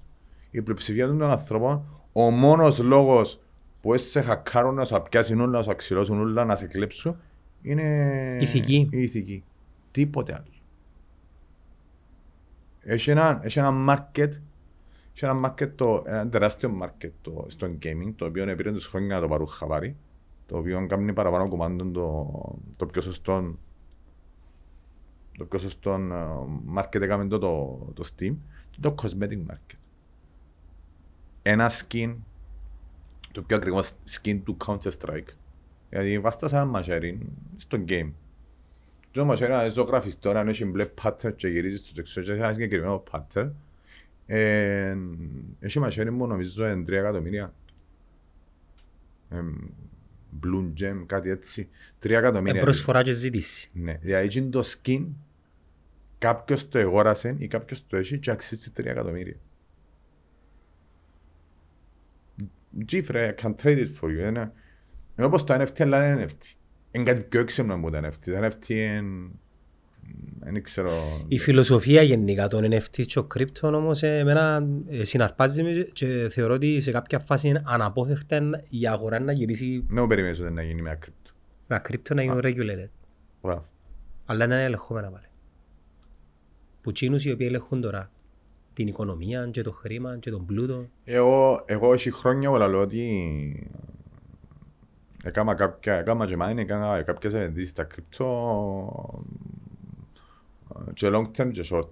Η πλειοψηφία των ανθρώπων, ο μόνος λόγος που έτσι σε χακάρουν να σου πιάσουν όλα, να σου αξιλώσουν όλα, να σε κλέψουν, είναι
Ηθική.
η ηθική. Τίποτε άλλο. Έχει ένα, έχει ένα market έχει ένα market, το, ένα τεράστιο market το, στο gaming, το οποίο πήρε τους χρόνια να το πάρουν χαβάρι, το οποίο κάνει παραπάνω κομμάτι το, το πιο σωστό το πιο σωστό ε, market έκαμε το, το, το Steam και το cosmetic market. Ένα skin, το πιο ακριβό skin του Counter-Strike. Γιατί βάστα σαν ένα μαχαίρι στο game. Το μαχαίρι να ζωγραφιστεί τώρα, αν έχει μπλε pattern και γυρίζει στο δεξιό και έχει ένα συγκεκριμένο pattern. Ε, έχεις μαχαίρι μου νομίζω είναι 3 εκατομμύρια. Ε, Blue Gem, κάτι έτσι. 3
Ε,
εκατομμύρια.
προσφορά και ζήτηση.
Ναι, δηλαδή εκεί είναι το skin κάποιος το εγόρασε ή κάποιος το έχει και αξίζει 3 εκατομμύρια. Τζίφρε, I can trade it for you. Είναι, είναι όπως το NFT, αλλά είναι NFT. Είναι κάτι πιο έξυπνο από το NFT. Το NFT είναι... Δεν ξέρω...
Η φιλοσοφία γενικά των NFT και ο crypto όμως εμένα ε, συναρπάζει με και θεωρώ ότι σε κάποια φάση είναι αναπόφευκτα η αγορά να γυρίσει
Δεν μου περιμένεις ότι να γίνει με ακρύπτο.
με crypto να είναι regulated.
Μπράβο.
Αλλά να είναι ελεγχόμενα πάλι. Που τσίνους οι οποίοι ελεγχούν τώρα την οικονομία και το χρήμα και τον πλούτο.
Εγώ, εγώ έχει χρόνια όλα λέω ότι έκανα κάποια, έκανα και μine, έκανα κάποιες επενδύσεις στα κρυπτό και long term και short.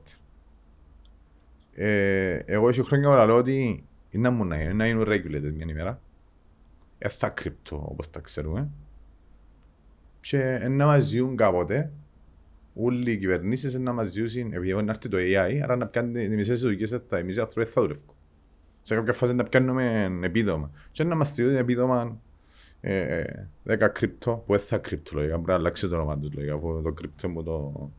Ε, εγώ έχει χρόνια όλα λέω ότι είναι να μου να είναι, να είναι regulated μια ημέρα. Ε, θα κρυπτό όπως τα ξέρουμε. Και ε, να μας ζουν κάποτε όλοι οι κυβερνήσεις να μας ζήσουν, επειδή να έρθει το AI, άρα να πιάνουν τις μισές δουλειές, θα- εμείς οι άνθρωποι θα δουλεύουν σε κάποια φάση να πιάνουμε επίδομα. Και να μας στείλουν επίδομα ε, 10 κρυπτο, που δεν θα κρυπτο λογικά, μπορεί να αλλάξει το όνομα τους λογικά, αφού το κρυπτο μου το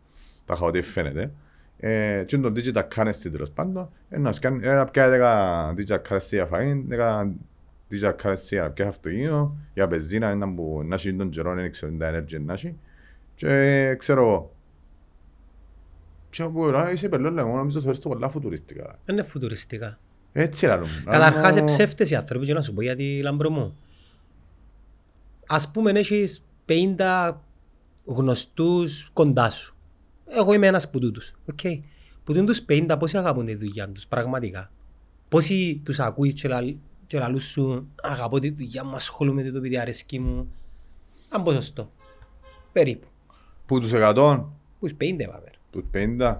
τα είχα ότι φαίνεται. Ε, και το digital currency τέλος πάντων, ε, να σκάνει- ε, να πιάει 10 digital currency για φαΐν, 10 digital currency για πιάει αυτοκίνητο, για πεζίνα, ένα που να έχει τον καιρό, δεν ξέρω τα energy να έχει. Και ε, ξέρω εγώ. Και όπου τώρα είσαι πελόλα, εγώ νομίζω θεωρείς το πολλά φουτουριστικά.
Δεν είναι φουτουριστικά.
Έτσι λαλούμε.
Καταρχάς
Λαλούμε-
εψεύτες οι άνθρωποι και να σου πω γιατί λαμπρό μου. Ας πούμε έχεις 50 γνωστούς κοντά σου. Εγώ είμαι ένας που τούτους. Okay. Που τούτους τους 50 πόσοι αγαπούν τη δουλειά τους πραγματικά. Πόσοι τους ακούεις και, λαλ, και λαλούς σου αγαπώ τη δουλειά μου, ασχολούμαι με το παιδί αρέσκει μου. Αν ποσοστό. Περίπου.
Που τους 100,
Πούς 50 είπαμε.
τους 50.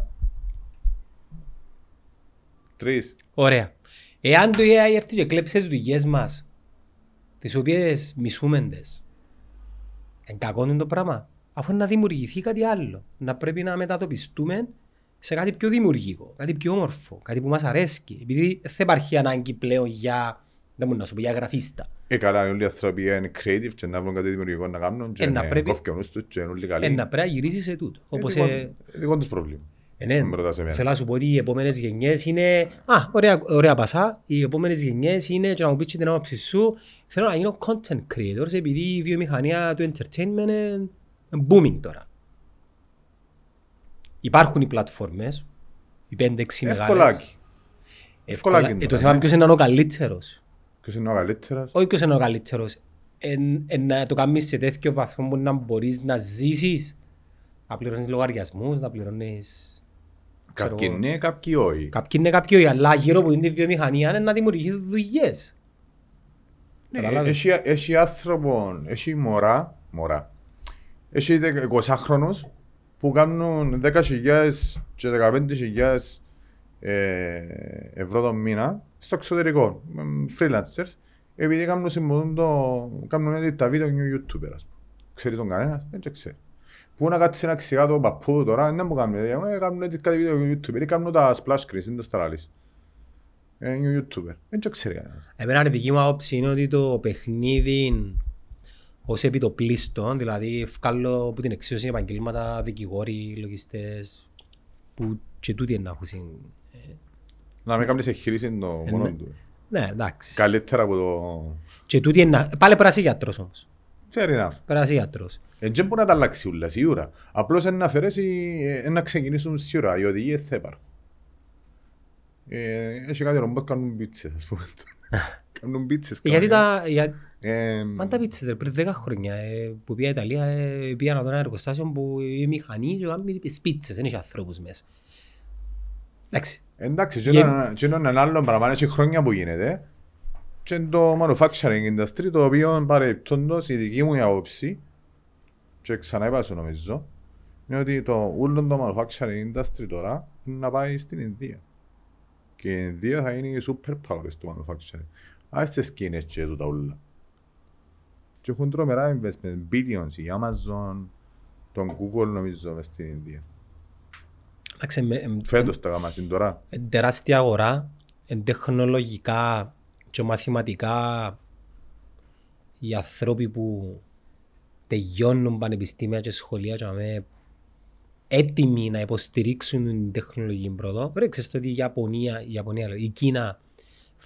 Τρεις.
Ωραία. Εάν το AI έρθει και κλέψει τις δουλειές μας, τις οποίες μισούμε τις, εν κακό είναι το πράγμα. Αφού είναι να δημιουργηθεί κάτι άλλο. Να πρέπει να μετατοπιστούμε σε κάτι πιο δημιουργικό, κάτι πιο όμορφο, κάτι που μας αρέσει. Επειδή δεν θα υπάρχει ανάγκη πλέον για, δεν μπορώ να σου πω, για γραφίστα.
Ε, καλά, όλοι οι άνθρωποι είναι creative και να βρουν κάτι δημιουργικό να κάνουν και
Ε, να
να
πρέπει-
κόφει ο νους τους και είναι όλοι καλοί.
Ε, να πρέπει να γυρίσει σε τούτο.
Ε,
Όπως,
δικό-
ε,
ε, δικό τους πρόβλημα.
ε, ναι,
με ρωτάς εμένα.
θέλω να σου πω ότι οι επόμενες γενιές είναι... Α, ωραία, ωραία πασά. Οι επόμενες γενιές είναι και να μου πεις και την άποψη σου. Θέλω να γίνω content creators επειδή η βιομηχανία του entertainment είναι booming τώρα. Υπάρχουν οι πλατφόρμες, οι 5-6 μεγάλες.
Εύκολάκι.
Εύκολα.
Εύκολα
Ε, το
τώρα,
θέμα
ναι.
ποιος είναι ο καλύτερος.
Ποιος είναι ο καλύτερος;
Όχι ποιος είναι ο καλύτερος. Εν, εν, να το κάνεις σε τέτοιο βαθμό που να μπορείς να ζήσεις. Να πληρώνεις λογαριασμούς, να πληρώνεις... ξέρω
Κάποιοι
εγώ.
ναι, κάποιοι όχι.
Κάποιοι είναι κάποιοι, αλλά γύρω από την βιομηχανία είναι να δημιουργήσει δουλειές.
Ναι,
Καταλάβες;
Έχει, έχει άνθρωπο, έχει μωρά, μωρά. Έχει 20 χρόνους που κάνουν 10.000 και 15.000 ε, ευρώ το μήνα στο εξωτερικό, με freelancers, επειδή κάνουν συμποδούν το, κάνουν edit τα βίντεο και YouTuber, ας πούμε. Ξέρει τον κανένας, δεν το ξέρει. Πού να κάτσει να ξηγά το παππού του τώρα, δεν μου κάνουν, ε, κάνουν edit κάτι βίντεο για YouTuber, ή κάνουν τα splash screens, δεν το στραλείς. Ε, είναι YouTuber, δεν το ξέρει κανένας.
Εμένα η δική μου άποψη είναι ότι το παιχνίδι ως επιτοπλίστων, δηλαδή βγάλω από την εξίωση επαγγελμάτα δικηγόροι, λογιστές, που και τούτοι να έχουν.
Να μην κάνεις εγχείρηση το
Ε,
μόνο
ναι.
του.
Ναι, εντάξει.
Καλύτερα από το...
Και τούτοι να... Πάλι πρέπει να είσαι γιατρός όμως.
Fair enough.
Πρέπει να είσαι γιατρός.
Εν δεν μπορεί να τα αλλάξει ούλα, σίγουρα. Απλώς είναι να αφαιρέσει, ε, να ξεκινήσουν σίγουρα. Οι οδηγίες θα υπάρχουν. Ε, έχει κάτι ρομπότ κάνουν πίτσες, ας πούμε. κάνουν πίτσες.
Ε, Γιατί
κάνουν.
τα... Για...
Ε,
Μα τα πίτσες ρε, πριν 10 χρόνια ε, που πήγα Ιταλία ε, πήγα να δω ένα εργοστάσιο που η μηχανή και κάνουμε τις πίτσες, δεν έχει ανθρώπους μέσα. Εντάξει.
Εντάξει, και
Για-
ένα- και είναι ένα άλλο πράγμα, έχει χρόνια που γίνεται. Και είναι το manufacturing industry, το οποίο παρεπτόντως η δική μου η άποψη, και ξανά είπα σου νομίζω, είναι ότι το όλο το manufacturing industry τώρα είναι να πάει στην Ινδία. Και η Ινδία θα είναι η super power στο manufacturing. Ας τις Κίνες και τούτα όλα. Και έχουν τρομερά investment, billions, η Amazon, τον Google νομίζω μες στην Ινδία.
Εντάξει, με- εμ-
Φέτος τα γάμασιν τώρα.
εν τεράστια αγορά, εν τεχνολογικά και μαθηματικά οι άνθρωποι που τελειώνουν πανεπιστήμια και σχολεία και με έτοιμοι να υποστηρίξουν την τεχνολογική πρόοδο. Ρε, ξέρεις το ότι η Ιαπωνία, η, Ιαπωνία, λέω, η Κίνα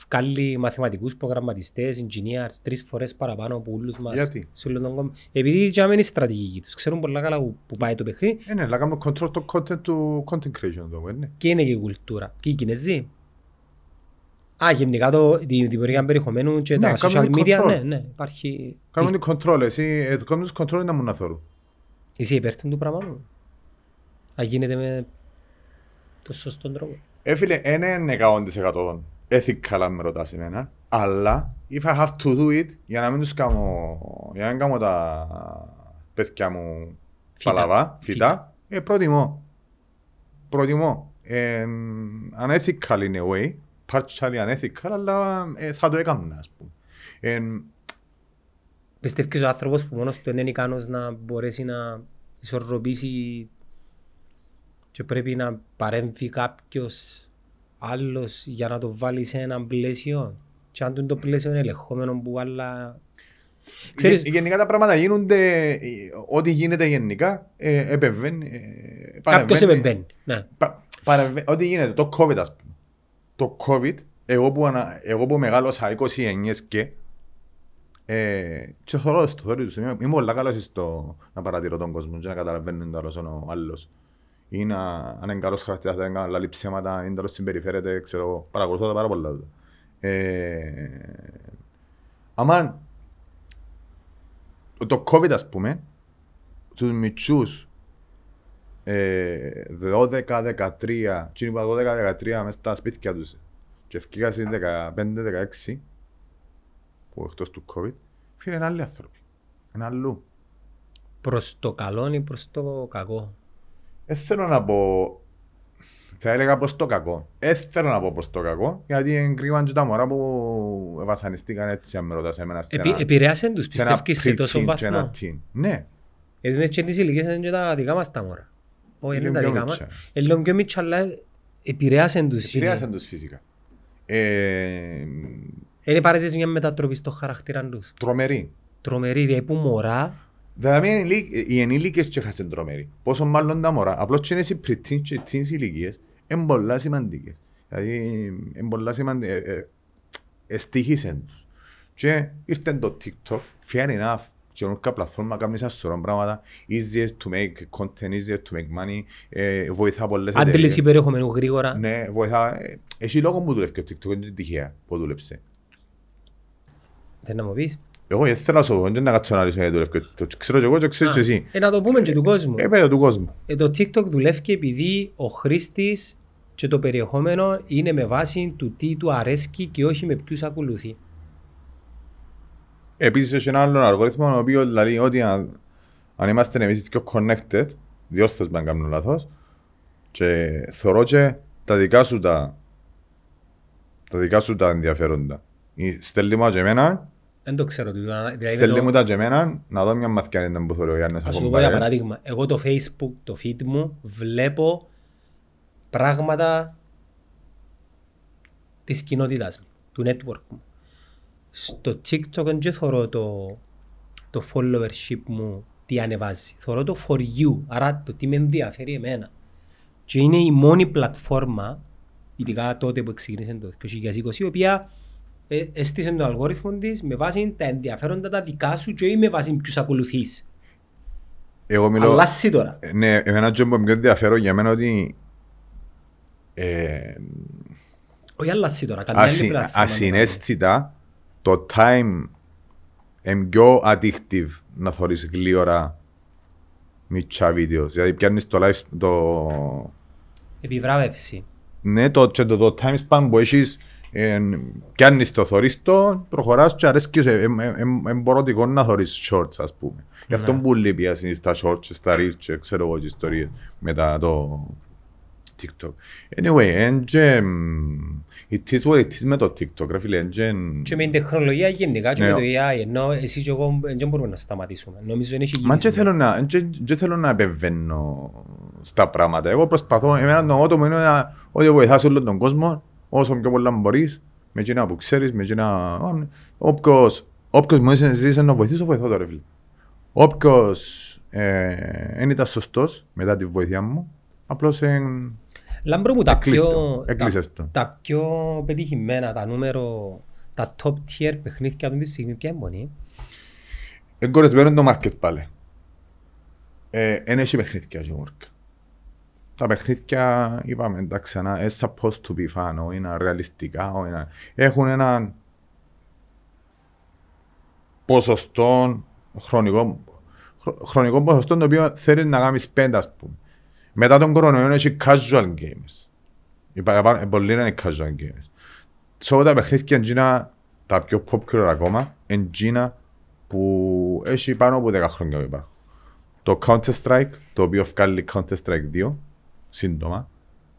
βγάλει μαθηματικούς προγραμματιστές, engineers, τρεις φορές παραπάνω από όλους μας.
Γιατί;
σε όλο τον κόσμο. Επειδή για μένα είναι η στρατηγική τους. Ξέρουν πολλά καλά που, που πάει το παιχνίδι
Ε, ναι, αλλά κάνουν control το content του content creation εδώ, ε, ναι.
και είναι και η κουλτούρα. Και οι Κινέζοι. Α, γενικά το, τη δημιουργία περιεχομένου και
Ναι,
τα social
κάνουν
media,
control.
ναι, ναι, υπάρχει...
Κάνουν την control, εσύ, ε, κάνουν τους control να μου να θωρούν.
Είσαι υπέρ του πράγματος; Θα γίνεται με το σωστό τρόπο.
Ε, φίλε, δεν είναι 100% ethical αν με ρωτάς εμένα, αλλά if I have to do it, για να μην τους κάνω, για να μην κάνω τα παιδιά μου
Φυτά.
παλαβά,
Φυτά.
φυτά, ε, προτιμώ. Προτιμώ. Ε, unethical in a way, partially unethical, αλλά ε, θα το έκανα, ας πούμε. Ε,
Πιστεύεις ο άνθρωπος που μόνος του δεν είναι ικανός να μπορέσει να ισορροπήσει και πρέπει να παρέμβει κάποιος άλλος για να το βάλεις σε ένα πλαίσιο; Και αν το πλαίσιο είναι ελεγχόμενο που άλλα... Ξέρεις,
Γε- Γενικά τα πράγματα γίνονται, ε, ό,τι γίνεται γενικά, ε, επεμβαίνει. ε,
κάποιος
παρεμβαίνει.
επεμβαίνει. Ναι.
Πα- παρεμβαίνει. Ό,τι γίνεται, το COVID ας πούμε. Το COVID, εγώ που, ανα, εγώ που μεγάλωσα 29 και, ε, και θωρώ στο θωρεί τους, είμαι, είμαι πολλά καλός στο να παρατηρώ τον κόσμο και να καταλαβαίνω το άλλος ο άλλος. Ή να, αν είναι καλός χαρακτήρας, δεν κάνει λάλη ψέματα, είναι τέλος συμπεριφέρεται, ξέρω, εγώ. παρακολουθώ τα πάρα πολλά. του. Ε, αμάν, το COVID ας πούμε, τους μητσούς ε, 12-13, τι είπα 12-13 μέσα στα σπίτια τους και ευκήκα στις 15-16 που εκτός του COVID, φίλε είναι άλλοι άνθρωποι, είναι αλλού.
Προς το καλό ή προς το κακό;
Δεν θέλω να πω Θα έλεγα προς το κακό. Ε, θέλω να πω προς το κακό, γιατί εγκρίμαν και τα μωρά που βασανιστήκαν έτσι, αν με ρωτάς εμένα σε
Επι,
ένα,
επηρεάσαν τους,
σε ένα
πιστεύεις σε τόσο
pre-teen και ένα
βαθμό;
teen. Ναι,
Γιατί μες και τις ηλικίες είναι και τα δικά μας τα μωρά. Όχι, είναι
Λίγο
τα
πιο
δικά μας.
μίτσα.
Είναι λίγο πιο μίτσα, αλλά επηρεάσαν τους.
επηρέασαν τους φυσικά. Ε,
Είναι παρέτης μιας μετατροπής στο χαρακτήρα τους.
τρομερή.
Τρομερή, δηλαδή που μωρά,
Δηλαδή οι ενήλικ- οι ενήλικες και χάσαν τρομερή. Πόσο μάλλον τα μωρά. Απλώς και είναι οι pre-teen και οι teens ηλικίες είναι πολλά σημαντικές. Δηλαδή είναι πολλά σημαντικές. Ε, ε, Εστίχησαν τους. Και ήρθε το TikTok, fair enough. Καινούργια πλατφόρμα κάνει ένα σωρό πράγματα. Easier to make content, easier to make money. Ε, βοηθά πολλές
άντληση περιεχομένου γρήγορα.
Ναι, βοηθά. Ε, Έχει λόγο που δουλεύει και ο TikTok, είναι τυχαία που δούλεψε.
Θέλει να μου πεις;
Εγώ δεν θέλω να σου πω, δεν να κάτσω να ρωτήσω γιατί δουλεύει. και το Ξέρω και εγώ και ξέρεις και εσύ.
Ε, να το πούμε και του κόσμου.
Ε, πέρα του κόσμου.
Ε, το TikTok δουλεύει επειδή ο χρήστης και το περιεχόμενο είναι με βάση του τι του αρέσκει και όχι με ποιους ακολουθεί.
Επίσης έχει ένα άλλο αλγόριθμο ο οποίος λέει ότι αν, αν είμαστε εμείς πιο connected, διόρθως με αν κάνω λάθος, και θωρώ και τα δικά σου τα, τα δικά σου τα ενδιαφέροντα. Ή Στέλνει μου τα και εμένα,
Δεν το ξέρω. τι το ανα- Δηλαδή
στέλνει
το-
μου τα και εμένα, να δω μια μαθηκιά αν ήταν που θωρώ ο Γιάννης
Ας σου
από
το πω για
παρέες.
παράδειγμα. Εγώ το Facebook, το feed μου, βλέπω πράγματα της κοινότητας μου, του network μου. Στο TikTok δεν και θωρώ το, το followership μου τι ανεβάζει. Θωρώ το for you, άρα το τι με ενδιαφέρει εμένα. Και είναι η μόνη πλατφόρμα, ειδικά τότε που ξεκίνησε το 2020, η οποία ε, έστησε τον αλγόριθμο της με βάση τα ενδιαφέροντα τα δικά σου και όχι με βάση ποιους ακολουθείς.
Εγώ μιλώ,
Αλλάσσει τώρα.
Ε, ναι, εμένα και που πιο ενδιαφέρον για μένα ότι ε,
Όχι αλλάσσει τώρα. Καμιά άλλη
ασυ,
πλατφόρμα.
ασυναίσθητα το time είναι πιο addictive να θωρείς γλύωρα μητσά βίντεος. Δηλαδή πιάνεις το live, το,
Επιβράβευση.
ναι, το, και το, το time span που έχεις ε, πιάνεις το, θωρείς το, προχωράς και αρέσκει σου. Είναι μπορωτικό να θωρείς shorts ας πούμε. Γι' αυτό
Ναι.
που λείπει ας είναι στα shorts, και στα reels και ξέρω εγώ και ιστορίες μετά το TikTok. Anyway, εν και, μ, it is what it is με το TikTok, ρε φίλε, εν και-
Και με την τεχνολογία γενικά και
Ναι.
με το AI, ενώ εσύ και εγώ δεν μπορούμε να σταματήσουμε. Νομίζω είναι
Μα και θέλω να, εν και- και θέλω να επεμβαίνω στα πράγματα. Εγώ προσπαθώ, εμένα το μότο μου είναι να- ότι βοηθάς όλον τον κόσμο, όσο πιο πολλά μπορείς, με εκείνα που ξέρεις, με εκείνα... Όποιος, όποιος μου ζήσει να βοηθήσω, βοηθώ τώρα, φίλε. Όποιος ε, δεν ήταν σωστός μετά τη βοήθεια μου, απλώς εν,
Λάμπρο μου τα
Έκλεισε
πιο,
το, έκλεισες
τα,
το.
τα πιο πετυχημένα, τα νούμερο, τα top tier παιχνίδια αυτή τη στιγμή, ποια είναι μόνη.
εγκορεσμένο το market πάλι. Ε, Εν έχει παιχνίδια και work. Τα παιχνίδια, είπαμε, εντάξει, να είναι supposed to be fun, όχι είναι ρεαλιστικά, όχι είναι... Έχουν έναν ποσοστό, χρονικό, χρο- χρονικό ποσοστό το οποίο θέλεις να κάνεις πέντε, ας πούμε. Μετά τον κορονοϊό έχει casual games. Οι παραπάνω, πολλοί είναι casual games. Σε τα παιχνίδια εντζίνα, τα πιο popular ακόμα, εντζίνα που έχει πάνω από 10 χρόνια που υπάρχουν. Το Counter-Strike, το οποίο βγάλει Counter-Strike 2, σύντομα,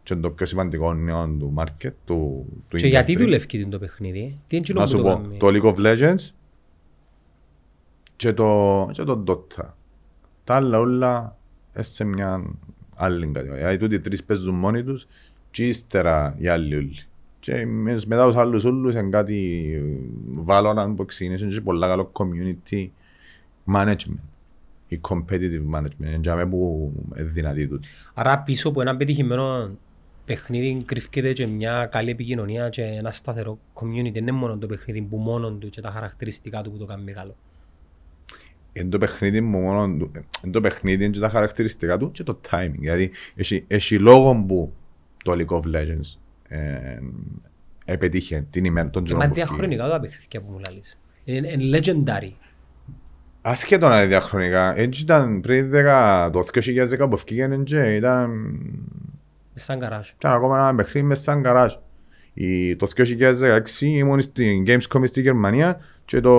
και είναι το πιο σημαντικό νέο του market, του, του
Και γιατί
industry.
δουλεύει το παιχνίδι, τι είναι
Να
που
σου
το
πω,
κάνει;
το League of Legends και το, και το Dota. Τα άλλα όλα είναι σε μια άλλη κατηγορία. Δηλαδή τούτοι οι τρεις παίζουν μόνοι τους και ύστερα οι άλλοι όλοι. Και μες- μετά τους άλλους όλους είναι κάτι Valorant που ξεκινήσουν και πολλά καλό community management ή competitive management. Είναι για μένα που είναι δυνατή τούτη.
Άρα πίσω από ένα πετυχημένο παιχνίδι κρυφκείται και μια καλή επικοινωνία και ένα σταθερό community. Δεν είναι μόνο το παιχνίδι που μόνο του και τα χαρακτηριστικά του που το κάνει μεγάλο.
Είναι το παιχνίδι μου μόνο του. Είναι το παιχνίδι και τα χαρακτηριστικά του και το timing. Δηλαδή, έχει, έχει λόγο που το League of Legends ε, επετύχε την ημέρα των
Και
τζονών
μα
που βγήκε.
διαχρονικά τα παιχνίδια που μου λάλεις. Είναι είναι legendary.
Ασχέτω να είναι διαχρονικά. Έτσι ήταν πριν 10, το 2010 που βγήκε και ήταν
Μες σαν καράζ.
ήταν ακόμα ένα παιχνίδι μέσα σαν καράζ. Η, το 2016 ήμουν στην Gamescom στη Γερμανία και το,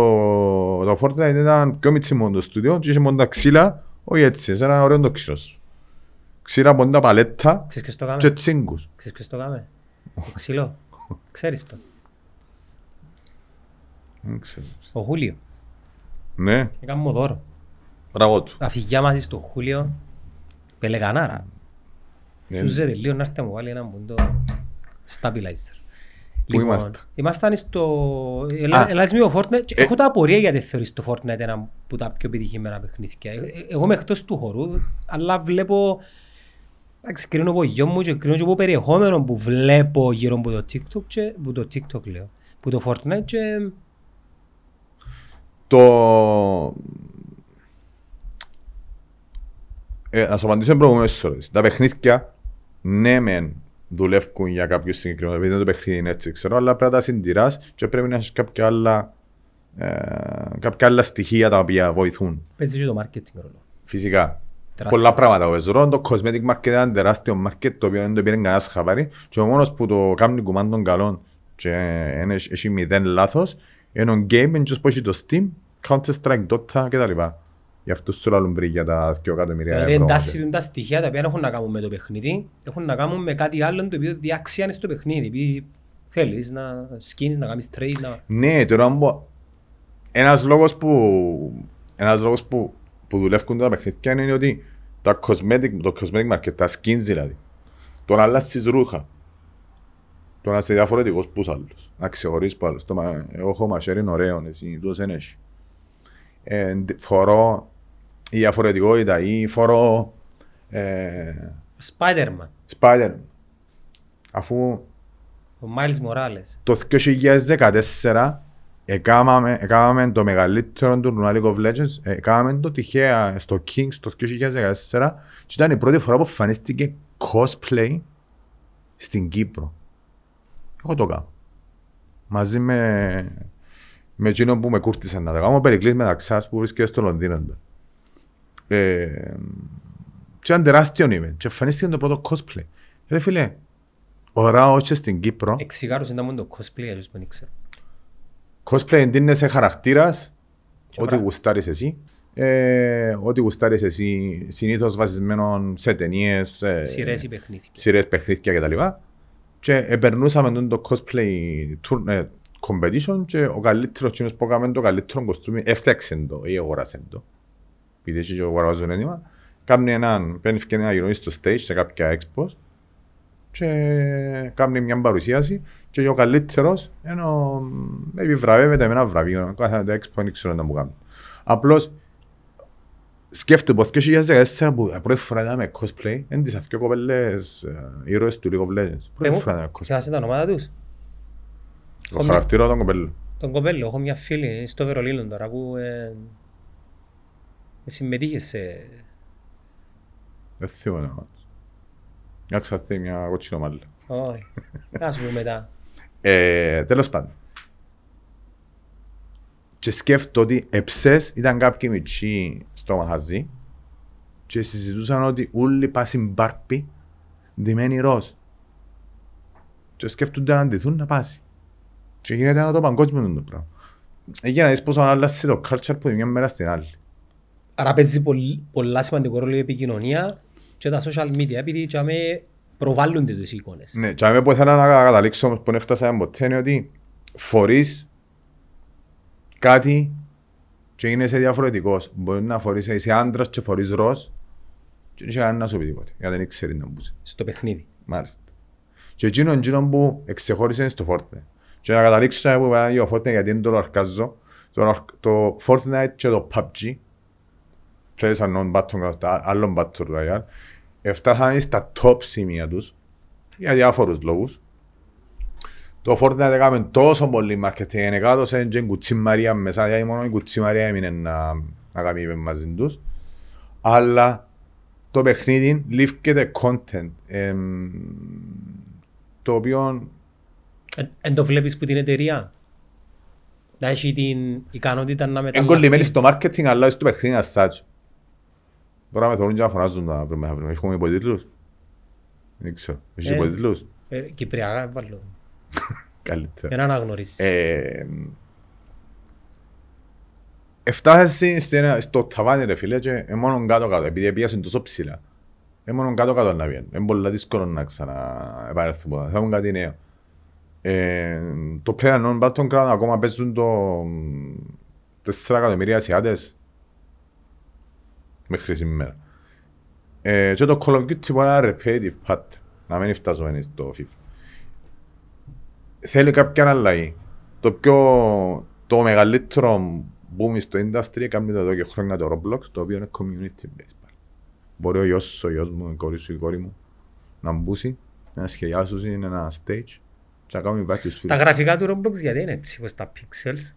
το Fortnite ήταν πιο μίτσι μόνο το στούντιο και είχε μόνο τα ξύλα, όχι έτσι, σε ένα ωραίο το ξύλο σου. Ξήρα πόντα παλέτα
Ξέρεις ποιος το κάμε.
και τσίγκους.
Ξέρεις ποιος το κάμε. Το ξύλο. Ξέρεις το.
Δεν ξέρω.
Ο Χούλιο.
Ναι,
Έκανε μου δώρο.
μπράβο του.
Τα φυγιά μας στο Χούλιο. Πελεγανάρα.
Ναι.
Σου ζέτε λίγο να έρθει να μου βάλει έναν πούντο stabilizer.
Πού είμαστε;
Ήμασταν στο...
Α.
Ελάς με ο Fortnite και
Ε.
έχω τα απορία γιατί θεωρείς το Fortnite ένα από τα πιο επιτυχημένα παιχνίδια. Ε, ε, Εγώ είμαι εκτός του χορού, αλλά βλέπω... Εντάξει, κρίνω από γιο μου και κρίνω και από περιεχόμενο που βλέπω γύρω από το TikTok και... Που το TikTok λέω. Που το Fortnite και...
Το... Ε, να σου απαντήσω προηγούμενες ώρες. Τα παιχνίδια, ναι μεν, δουλεύουν για κάποιο συγκεκριμένο, επειδή το παιχνίδι είναι έτσι, ξέρω, αλλά πρέπει να τα συντηράς και πρέπει να έχεις κάποια άλλα, ε, κάποια άλλα στοιχεία τα οποία βοηθούν.
Παίζεις και το marketing ρόλο.
Φυσικά.
Τεράστιο.
Πολλά πράγματα παίζουν. ρόλο. Το cosmetic market είναι ένα τεράστιο market το οποίο δεν το πήρε κανένας χαβάρι και ο μόνος που το κάνει κουμάντων καλών και είναι- έχει μηδέν λάθος είναι ο game and που έχει το Steam, Counter-Strike, Dota κτλ. Γι' αυτό σου λαλούν πριν για τα 2 εκατομμύρια
Δηλαδή
ευρώ.
εντάσσουν τα στοιχεία τα οποία δεν έχουν να κάνουν με το παιχνίδι, έχουν να κάνουν με κάτι άλλο το οποίο διάξιανε στο παιχνίδι. Επειδή θέλεις να σκίνεις, να κάνεις trade, να...
Ναι, τώρα μπο... ένας λόγος που, ένας λόγος που, που δουλεύουν τα παιχνίδια είναι ότι τα cosmetic, το cosmetic market, τα skins δηλαδή, το να αλλάσεις ρούχα, το να είσαι διαφορετικός πούς άλλους, να ξεχωρίσεις που άλλους. Το, μα- εγώ έχω μαχαίρι είναι ωραίο, εσύ τούτος δεν έχει. Ε, ντι- φορώ η διαφορετικότητα ή φορώ ε,
Spider-Man,
Spider, αφού
ο Miles Morales.
το 2014 έκαναμε, έκαναμε το μεγαλύτερο τουρνουά League of Legends, έκαναμε το τυχαία στο Kings το 2014 και ήταν η πρώτη φορά που εμφανίστηκε cosplay στην Κύπρο. Εγώ το κάνω. Μαζί με, με εκείνον που με κούρτισαν να τα κάνω, ο Περικλής μεταξάς που βρίσκεται στο Λονδίνο. τώρα. Ε, και ήταν τεράστιο event και εμφανίστηκε το πρώτο cosplay. Ρε φίλε, ωραία όχι στην Κύπρο.
Εξηγάρους ήταν μόνο το cosplay, αλλιώς δεν ήξερα.
Cosplay εντύνεσαι χαρακτήρας,
Και
ό,τι
πρα-
γουστάρεις εσύ. Ε, ό,τι γουστάρεις εσύ, συνήθως βασισμένο σε ταινίες, ε,
Σειρές ή παιχνίδια.
σειρές, παιχνίδια κτλ. Και επερνούσαμε τον το cosplay tour, ε, competition και ο καλύτερος κοινός που έκαμε το καλύτερο κοστούμι έφτιαξε το ή αγοράσε το. Επειδή έτσι και αγοράζουν έτοιμα. Κάνει έναν, παίρνει ευκαιρία να γυρνεί στο stage σε κάποια expos και κάνει μια παρουσίαση και ο καλύτερος ενώ επιβραβεύεται με ένα βραβείο. Κάθε το expo δεν ξέρω να μου κάνει. Απλώς σκέφτομαι πως 2014 που πρώτη φορά είδαμε cosplay είναι τις αυτοί κοπέλες ε, ήρωες του League of Legends. Πρώτη φορά είδαμε cosplay.
Θυμάσαι τα ονόματα τους;
Το χαρακτήρα των κοπέλων.
Τον κοπέλο, έχω μια φίλη στο Βερολίνο τώρα που ε, ε, συμμετείχε σε...
Δεν θυμάμαι να μάθω. Μια ξαθή, μια κοτσινό μάλλον.
Όχι, θα σου πω μετά.
Ε, τέλος πάντων. Και σκέφτομαι ότι εψές ήταν κάποιοι μητσοί στο μαχαζί και συζητούσαν ότι όλοι πάσουν μπάρπι ντυμένοι ροζ. Και σκέφτονται να αντιθούν να πάσει. Και γίνεται ένα το παγκόσμιο το πράγμα. Εκεί να δεις πόσο άλλασε το culture που τη μια μέρα στην άλλη.
Άρα παίζει πολύ, πολλά σημαντικό ρόλο η επικοινωνία και τα social media, επειδή και αμέ προβάλλονται τις εικόνες.
Ναι, και αμέ που ήθελα να καταλήξω όμως που δεν έφτασα ποτέ είναι ότι φορείς κάτι και γίνεσαι διαφορετικός. Μπορεί να φορείς, είσαι άντρας και φορείς ροζ και δεν είχε κανένα να σου πει τίποτε, γιατί δεν ξέρει να μπούσε.
Στο παιχνίδι.
Μάλιστα. Και εκείνον εκείνον που εξεχώρισε είναι στο Fortnite. Και να καταλήξω σε που είπα για το Fortnite γιατί δεν το αρκάζω. Το, αρκ- το Fortnite και το PUBG ξέρεις αν Battle, άλλον Battle Royale έφτασαν στα top σημεία τους για διάφορους λόγους. Το Fortnite έκαμε τόσο πολύ marketing, εκάτωσε και κουτσί Μαρία μέσα, γιατί μόνο η κουτσί Μαρία έμεινε να, να κάνει είπε μαζί τους. Αλλά το παιχνίδι λήφκεται content, εμ, το οποίο
Εν το βλέπεις που την εταιρεία. Να έχει την ικανότητα να
είναι
μεταλλαχθεί.
κολλημένη στο marketing, αλλά στο παιχνίδι as such. Τώρα με θέλουν και να φωνάζουν τα βρούμε αύριο. Έχουμε υποτίτλους; Δεν ξέρω. Έχεις
Ε.
υποτίτλους;
Ε, Κυπριακά βάλω.
Καλύτερα.
Για να αναγνωρίσεις.
Ε, Εφτάσες στο, στο ταβάνι ρε φίλε και ε, μόνο κάτω κάτω επειδή πήγασαν τόσο ψηλά. Είναι μόνο κάτω-κάτω να βγαίνει. Είναι πολύ δύσκολο να ξαναεπαρέλθουμε. Θέλουν κάτι νέο. Ε, το PlayerUnknown Battleground ακόμα παίζουν το 4 εκατομμυρία Ασιάτες μέχρι σήμερα. Ε, και το Call of Duty μπορεί να είναι repetitive pattern, να μην φτάσουμε στο FIFA. Θέλει κάποια αλλαγή. Το πιο, το μεγαλύτερο boom στο industry κάνει το εδώ και χρόνια το Roblox, το οποίο είναι community based. Μπορεί ο γιος, ο γιος μου, η κόρη σου, η κόρη μου, να μπούσει, να σχεδιάσουν ένα stage και να κάνουμε κάτι στους
Τα
φίλους.
γραφικά του Roblox γιατί είναι έτσι, όπως τα pixels;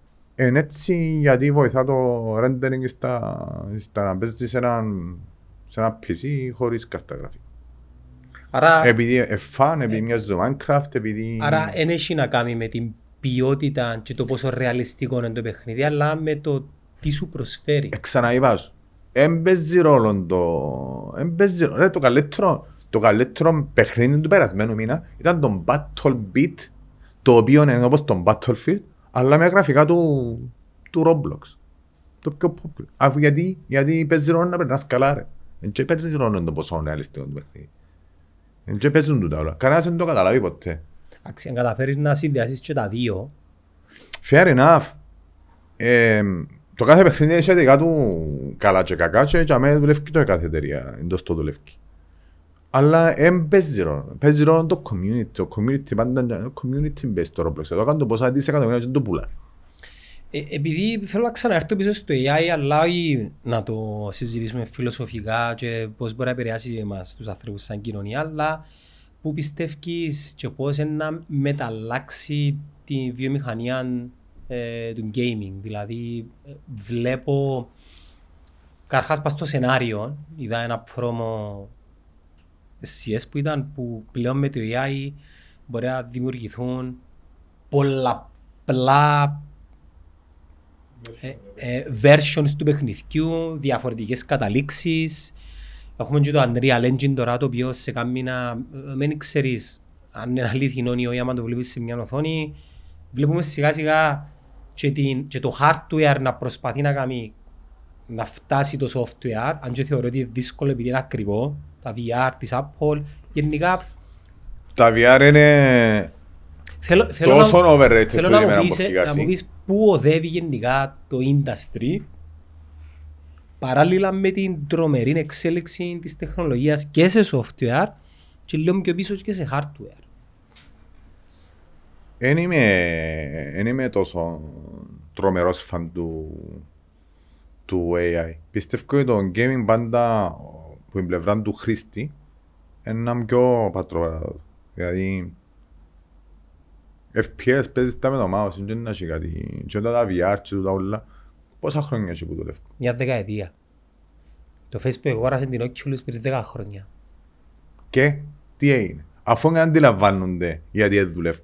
Είναι έτσι γιατί βοηθά το rendering στα, στα να παίζεις σε ένα, σε ένα PC χωρίς κάρτα γραφική.
Άρα,
Επειδή είναι fun, επειδή μοιάζει το Minecraft, επειδή...
άρα δεν έχει να κάνει με την ποιότητα και το πόσο ρεαλιστικό είναι το παιχνίδι, αλλά με το τι σου προσφέρει.
Ε, Ξαναείπα σου. Εν παίζει ρόλο το... Εν παίζει ρόλο. Ρε, το καλύτερο, το καλύτερο παιχνίδι του περασμένου μήνα ήταν το Battle Beat, το οποίο είναι όπως το Battlefield, αλλά με γραφικά του, του Roblox. Το πιο popular. Αφού γιατί, γιατί παίζει ρόλο να περνάς καλά ρε. Εν και παίζει ρόλο το πόσο είναι ρεαλιστικό το παιχνίδι. Εν και παίζουν τούτα όλα. Κανένας δεν το καταλάβει ποτέ.
Εντάξει, αν καταφέρεις να συνδυάσεις και τα δύο,
Fair enough. Ε, το κάθε παιχνίδι έχει δικά του καλά και κακά και για μένα δουλεύει και το κάθε εταιρεία εντός το δουλεύει. Αλλά δεν παίζει ρόλο. Παίζει ρόλο το community. Το community πάντα είναι community based το Roblox. Εδώ κάνω το πόσα δισεκατομμύρια και δεν το πουλά.
Ε, επειδή θέλω να ξαναέρθω πίσω στο AI, αλλά όχι να το συζητήσουμε φιλοσοφικά και πώς μπορεί να επηρεάσει εμάς τους ανθρώπους σαν κοινωνία, αλλά πού πιστεύεις και πώς να μεταλλάξει τη βιομηχανία ε, του gaming. Δηλαδή, ε, βλέπω Καρχάς πας στο σενάριο, είδα ένα πρόμο CS που ήταν που πλέον με το AI μπορεί να δημιουργηθούν πολλαπλά ε, ε, versions του παιχνιδιού, διαφορετικές καταλήξεις. Έχουμε και το Unreal Engine τώρα το οποίο σε κάνει να ε, μην ξέρεις αν είναι αλήθινο ή όχι άμα το βλέπεις σε μια οθόνη. Βλέπουμε σιγά σιγά και, την, και το hardware να προσπαθεί να κάνει να φτάσει το software, αν και θεωρώ ότι είναι δύσκολο επειδή είναι ακριβό, τα VR της Apple. Γενικά
Τα VR είναι
θέλω, θέλω
τόσο
να,
overrated
θέλω
που
να,
για μένα
μου
από
πεις,
την
να
κάση.
μου πεις πού οδεύει γενικά το industry παράλληλα με την τρομερή εξέλιξη της τεχνολογίας και σε software και λίγο πιο πίσω και σε hardware.
Εν είμαι, εν είμαι τόσο τρομερός φαν του, του AI. Πιστεύω ότι το gaming πάντα που την πλευρά του χρήστη είναι ένα πιο πατροβατό. Δηλαδή, FPS παίζεις τα με το mouse, δεν είναι κάτι. Και όταν τα VR και τα όλα, πόσα χρόνια έχει που δουλεύω.
Μια δεκαετία. Το Facebook αγόρασε την Oculus πριν 10 χρόνια.
Και τι έγινε; Αφού δεν αντιλαμβάνονται γιατί δεν δουλεύω.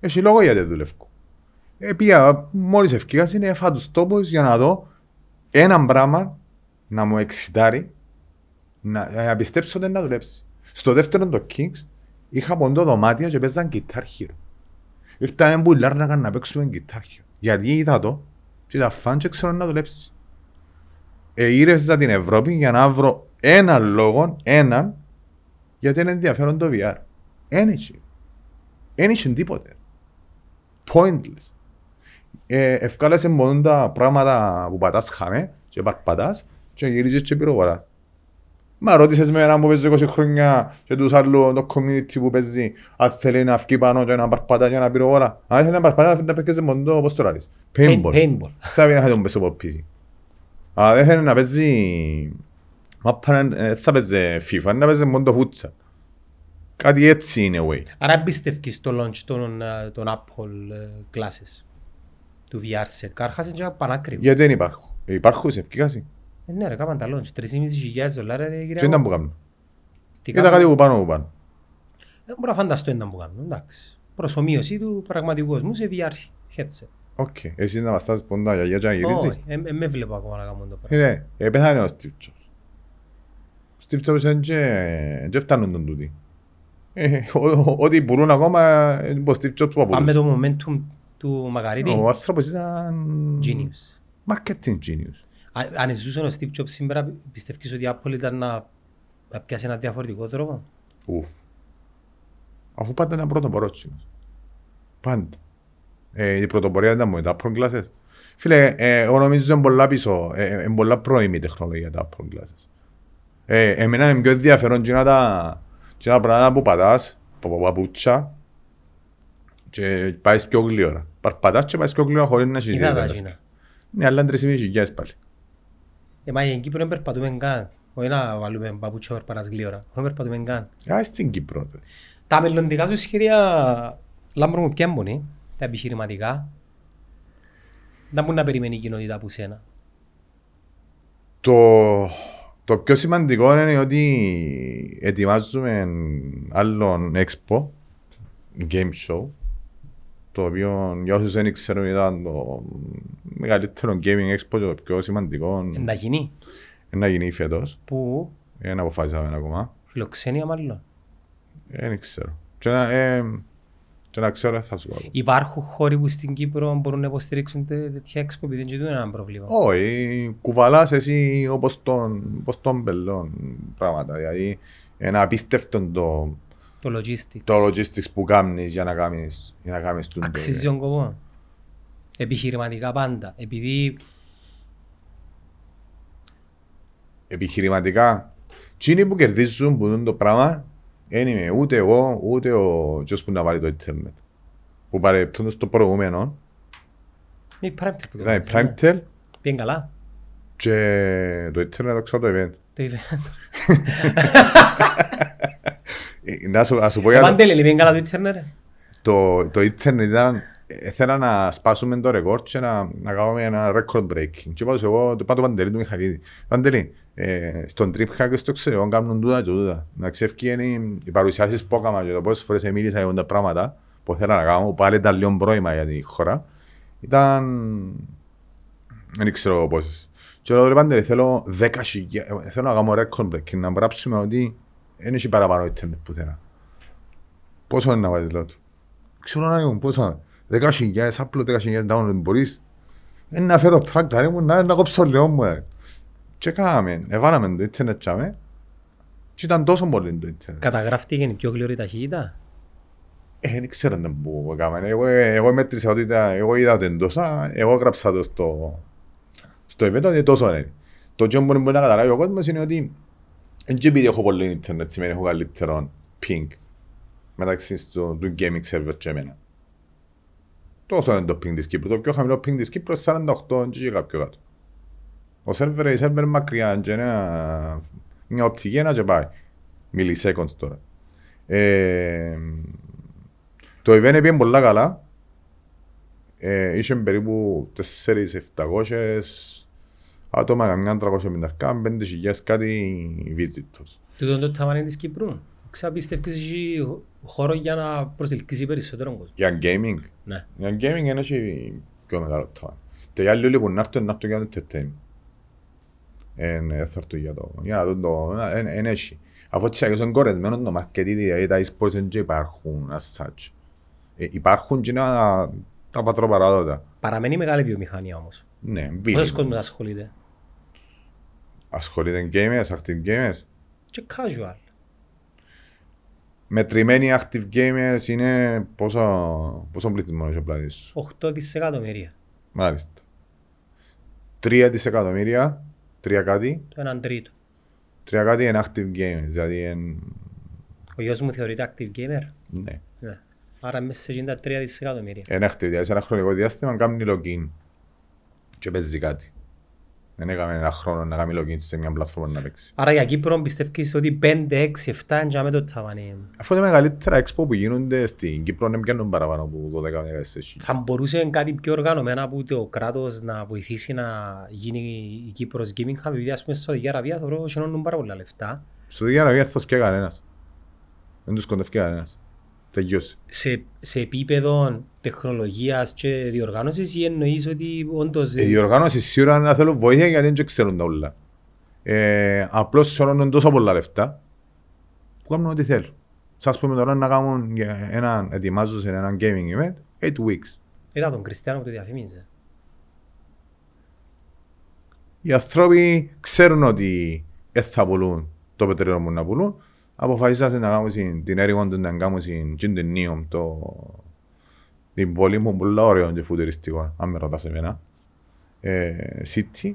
Έχει λόγο γιατί δεν δουλεύω. Ε, πήγα, μόλις ευκήγας είναι έφα τους τόπους για να δω έναν πράγμα να μου εξητάρει να, να πιστέψω ότι να δουλέψει. Στο δεύτερο το Kings είχα ποντό δωμάτια και παίζαν Guitar Hero. Ήρθαμε μπουλάρνακα να παίξουμε Guitar Hero. Γιατί είδα το και τα φαν και ξέρω να δουλέψει. Ε, ήρεσα την Ευρώπη για να βρω έναν λόγο, έναν, γιατί είναι ενδιαφέρον το VR. Εν έχει. Εν έχει τίποτε. Pointless. Ε, ευκάλεσε μόνο τα πράγματα που πατάς χαμέ και παρπατάς και γυρίζεις και πυροβολάς. Μα ρώτησες με έναν που παίζει 20 χρόνια και τους άλλους το community που παίζει αν θέλει να φύγει πάνω και να παρπατά και να πυροβολά. Αν θέλει να παρπατά να παίζει μόνο το, πώς το ράρεις. Paintball.
Paintball.
Θα πει να τον πέσει από PC. Αλλά δεν θέλει να παίζει... Μα πάνε- ε, θα παίζει FIFA, να παίζει μόνο το φούτσα. Κάτι έτσι είναι way.
Άρα εμπιστεύκεις στο launch των, ε, των Apple ε, glasses του VR set. Καρχάς είναι και πανάκριβος.
Γιατί δεν υπάρχουν. Υπάρχουν σε ευκήκαση.
Ε, ναι ρε, κάμαν τα launch. 3.500 δολάρια ρε
Και
κύριε.
ήταν που κάνουν;
Τι
Ήταν
κάνουν;
κάτι που πάνω που πάνω.
Δεν μπορώ να φανταστώ ήταν που κάνουν. Εντάξει. Προσωμείωση του πραγματικού κόσμου σε VR headset.
Οκ. Εσύ να βαστάς πόντα γιαγιά και να γυρίζεις.
Όχι, ε, ε, με βλέπω ακόμα να κάνω το πράγμα.
Ε, ναι. Ε, πέθανε ο Steve Jobs. Ο Steve Jobs δεν και- και φτάνουν τον τούτοι. Ε, ο- ο- Ό,τι μπορούν ακόμα είναι ο Steve Jobs που
Πάμε
απολύτως.
το momentum του Μαγαρίτη.
Ο άνθρωπος ήταν...
Genius.
Marketing genius.
Α- Αν ζούσε ο Steve Jobs σήμερα, πιστεύεις ότι η Apple ήταν να Να πιάσει ένα διαφορετικό τρόπο;
Ουφ. Αφού πάντα ήταν πρώτο πορότσινος. Πάντα. Ε, η πρωτοπορία ήταν μου, τα Apple Glasses. Φίλε, ε, εγώ νομίζω είναι πολλά πίσω, ε, ε, είναι πολλά πρώιμη η τεχνολογία τα Apple Glasses. Ε, εμένα είναι πιο ενδιαφέρον και να τα, και να πράγματα που πατάς, από παπούτσια, και πάεις πιο γλύωρα. Παρπατάς και πάεις πιο γλύωρα χωρίς να έχεις
Είδα τα
ιδιαίτερες.
εκείνα.
Ναι, αλλά είναι τρεις μισή χιλιάδες πάλι.
Ε, μα εν Κύπρο δεν περπατούμε καν. Όχι να βάλουμε παπούτσια περπατάς γλύωρα. Όχι περπατούμε καν.
Α, στην Κύπρο. ρε.
Τα μελλοντικά σου σχέδια λάμπρο μου ποια είναι, τα επιχειρηματικά. Δεν μπορεί να περιμένει η κοινότητα από σένα.
Το, το πιο σημαντικό είναι ότι ετοιμάζουμε άλλον expo, game show, το οποίο για όσους δεν ξέρουν ήταν το μεγαλύτερο gaming expo και το πιο σημαντικό
Ε, Να γίνει.
να γίνει φέτος.
Που
Δεν αποφάσισαμε ακόμα.
φιλοξενία μάλλον.
Ε, Δεν ξέρω. Και να, ε, και να ξέρω θα σου πω.
Υπάρχουν χώροι που στην Κύπρο μπορούν να υποστηρίξουν τε- τέτοια expo επειδή δεν είναι ένα πρόβλημα;
Όχι, κουβαλάς εσύ όπως τον, όπως τον πελών πράγματα. Δηλαδή, είναι απίστευτο το,
Το logistics.
το logistics που κάνεις για να κάνεις, για να κάνεις τον
Αξίζει τον κόπο. Επιχειρηματικά πάντα. Επειδή
Επιχειρηματικά, εκείνοι που κερδίζουν που δουν το πράγμα, δεν είμαι ούτε εγώ, ούτε ο ποιος που να βάλει το ίντερνετ. Που παρεπτόντως στο προηγούμενο,
είναι η Primetel που το
ήταν η
κάνει, ναι.
Primetel
Πήγαινε καλά.
και το ίντερνετ το ξέρω το event.
Το event.
Ε, Να σου, να σου πω
Το
για το,
Παντέλη, πήγαινε καλά το ίντερνετ. ρε.
το, το ίντερνετ ήταν, ήθελα να σπάσουμε το ρεκόρ και να, να κάνουμε ένα record breaking. Και είπα τους εγώ, το πάω το Παντελή του Μιχαλίδη. Παντελή, ε, στον trip hack και στο εξωτερικό κάνουν τούτα και τούτα. Να ξεφύγει είναι οι- οι παρουσιάσεις που έκανα και το πόσες φορές μίλησα για τα πράγματα που ήθελα να κάνω, πάλι ήταν λίγο πρόημα για τη χώρα. Ήταν, δεν ξέρω πόσες. Και λέω ρε Παντελή, θέλω 10 χιλιά, ε, θέλω να κάνω record breaking, να γράψουμε ότι δεν έχει παραπάνω ίντερνετ που θέλω. Πόσο είναι να βάζεις λέω του. Ξέρω να είμαι πόσο. Δέκα χιλιάδες, απλό δέκα χιλιάδες download μπορείς. Ε, να φέρω track, να ήμουν να να κόψω λίγο μου. ε. Και κάναμε, εβάλαμε το ίντερνετ τσάμε. Και ήταν τόσο πολύ το ίντερνετ.
Καταγράφτηκε η πιο γλυόρη ταχύτητα;
Ε, δεν ξέρω τι που έκαμε. Εγώ, εγώ μέτρησα ότι ήταν, εγώ είδα ότι είναι τόσα, εγώ έγραψα το στο, στο event ότι τόσο είναι. Το και μπορεί να καταλάβει ο κόσμος είναι ότι δεν και επειδή έχω πολύ ίντερνετ σημαίνει έχω καλύτερο ping μεταξύ στο, του gaming server και εμένα. Τόσο είναι το ping της Κύπρου. Το πιο χαμηλό ping της Κύπρου είναι 48 και κάποιο κάτω. Ο server, η server είναι μακριά και είναι μια οπτική ένα και πάει. Milliseconds τώρα. Ε, το event πήγε πολλά καλά. Ε, είχε περίπου 4.700 άτομα, καμιά 350, 5.000 κάτι visitors.
Τούτο το ταβάνι της Κύπρου. Ξέρω πίστευκες έχει χώρο για να προσελκύσει περισσότερο κόσμο.
Για gaming.
Ναι.
Για gaming είναι έχει πιο μεγάλο ταβάνι. Και οι άλλοι όλοι που να έρθουν, να έρθουν για το entertainment. Εν ε, θα έρθουν για το... Για να δουν το... Εν εν έχει. Αφού έτσι είναι κορεσμένο το marketing, δηλαδή τα e-sports δεν και υπάρχουν as such. Ε, υπάρχουν και είναι τα- τα πατροπαράδοτα.
Παραμένει μεγάλη βιομηχανία όμως.
Ναι,
Πόσος
μπίλοι.
κόσμος ασχολείται;
Ασχολείται gamers, active gamers.
Και casual.
Μετρημένοι active gamers είναι πόσο, πόσο πληθυσμός έχει ο πλάτης σου;
8 δισεκατομμύρια.
Μάλιστα. 3 δισεκατομμύρια, τρία κάτι,
Το έναν τρίτο.
τρία κάτι είναι active gamers, δηλαδή είναι,
Ο γιος μου θεωρείται active gamer.
ναι,
Ναι. Άρα μέσα σε 3 δισεκατομμύρια.
είναι active, δηλαδή σε ένα χρονικό διάστημα κάνει login και παίζει κάτι. Δεν έκαμε ένα χρόνο να κάνει login σε μια πλατφόρμα να παίξει.
Άρα για Κύπρο πιστεύεις ότι 5, 6, 7 είναι με το ταβάνι.
Αφού τα μεγαλύτερα expo που γίνονται στην Κύπρο δεν πιάνουν παραπάνω από 12-14
Θα μπορούσε κάτι πιο οργανωμένα από το κράτος να βοηθήσει να γίνει η Κύπρος Gaming Hub επειδή ας πούμε στη Σαουδική Αραβία θεωρώ ότι σενώνουν πάρα πολλά λεφτά.
Στο Δική Αραβία θα σκέφει κανένας. Δεν τους κοντεύει κανένας. Τελειώσει.
Σε, σε επίπεδο τεχνολογίας και διοργάνωσης ή εννοείς ότι όντως
Οι διοργάνωσεις σίγουρα να θέλουν βοήθεια γιατί δεν ξέρουν τα όλα. Ε, απλώς σωρώνουν τόσο πολλά λεφτά που κάνουν ό,τι θέλουν. Σας πούμε τώρα να κάνουν για ένα, ετοιμάζουν σε ένα gaming event 8 weeks.
Είδα τον Κριστιανό που το διαφημίζε.
Οι άνθρωποι ξέρουν ότι δεν θα πουλούν το πετρέλαιο μου να πουλούν, αποφασίσαν να κάνουν την- την έρημον τους να κάνουν την την Neom, το, την πόλη μου πολλά ωραίο και φουτουριστικό, αν με ρωτάς εμένα. Ε, City,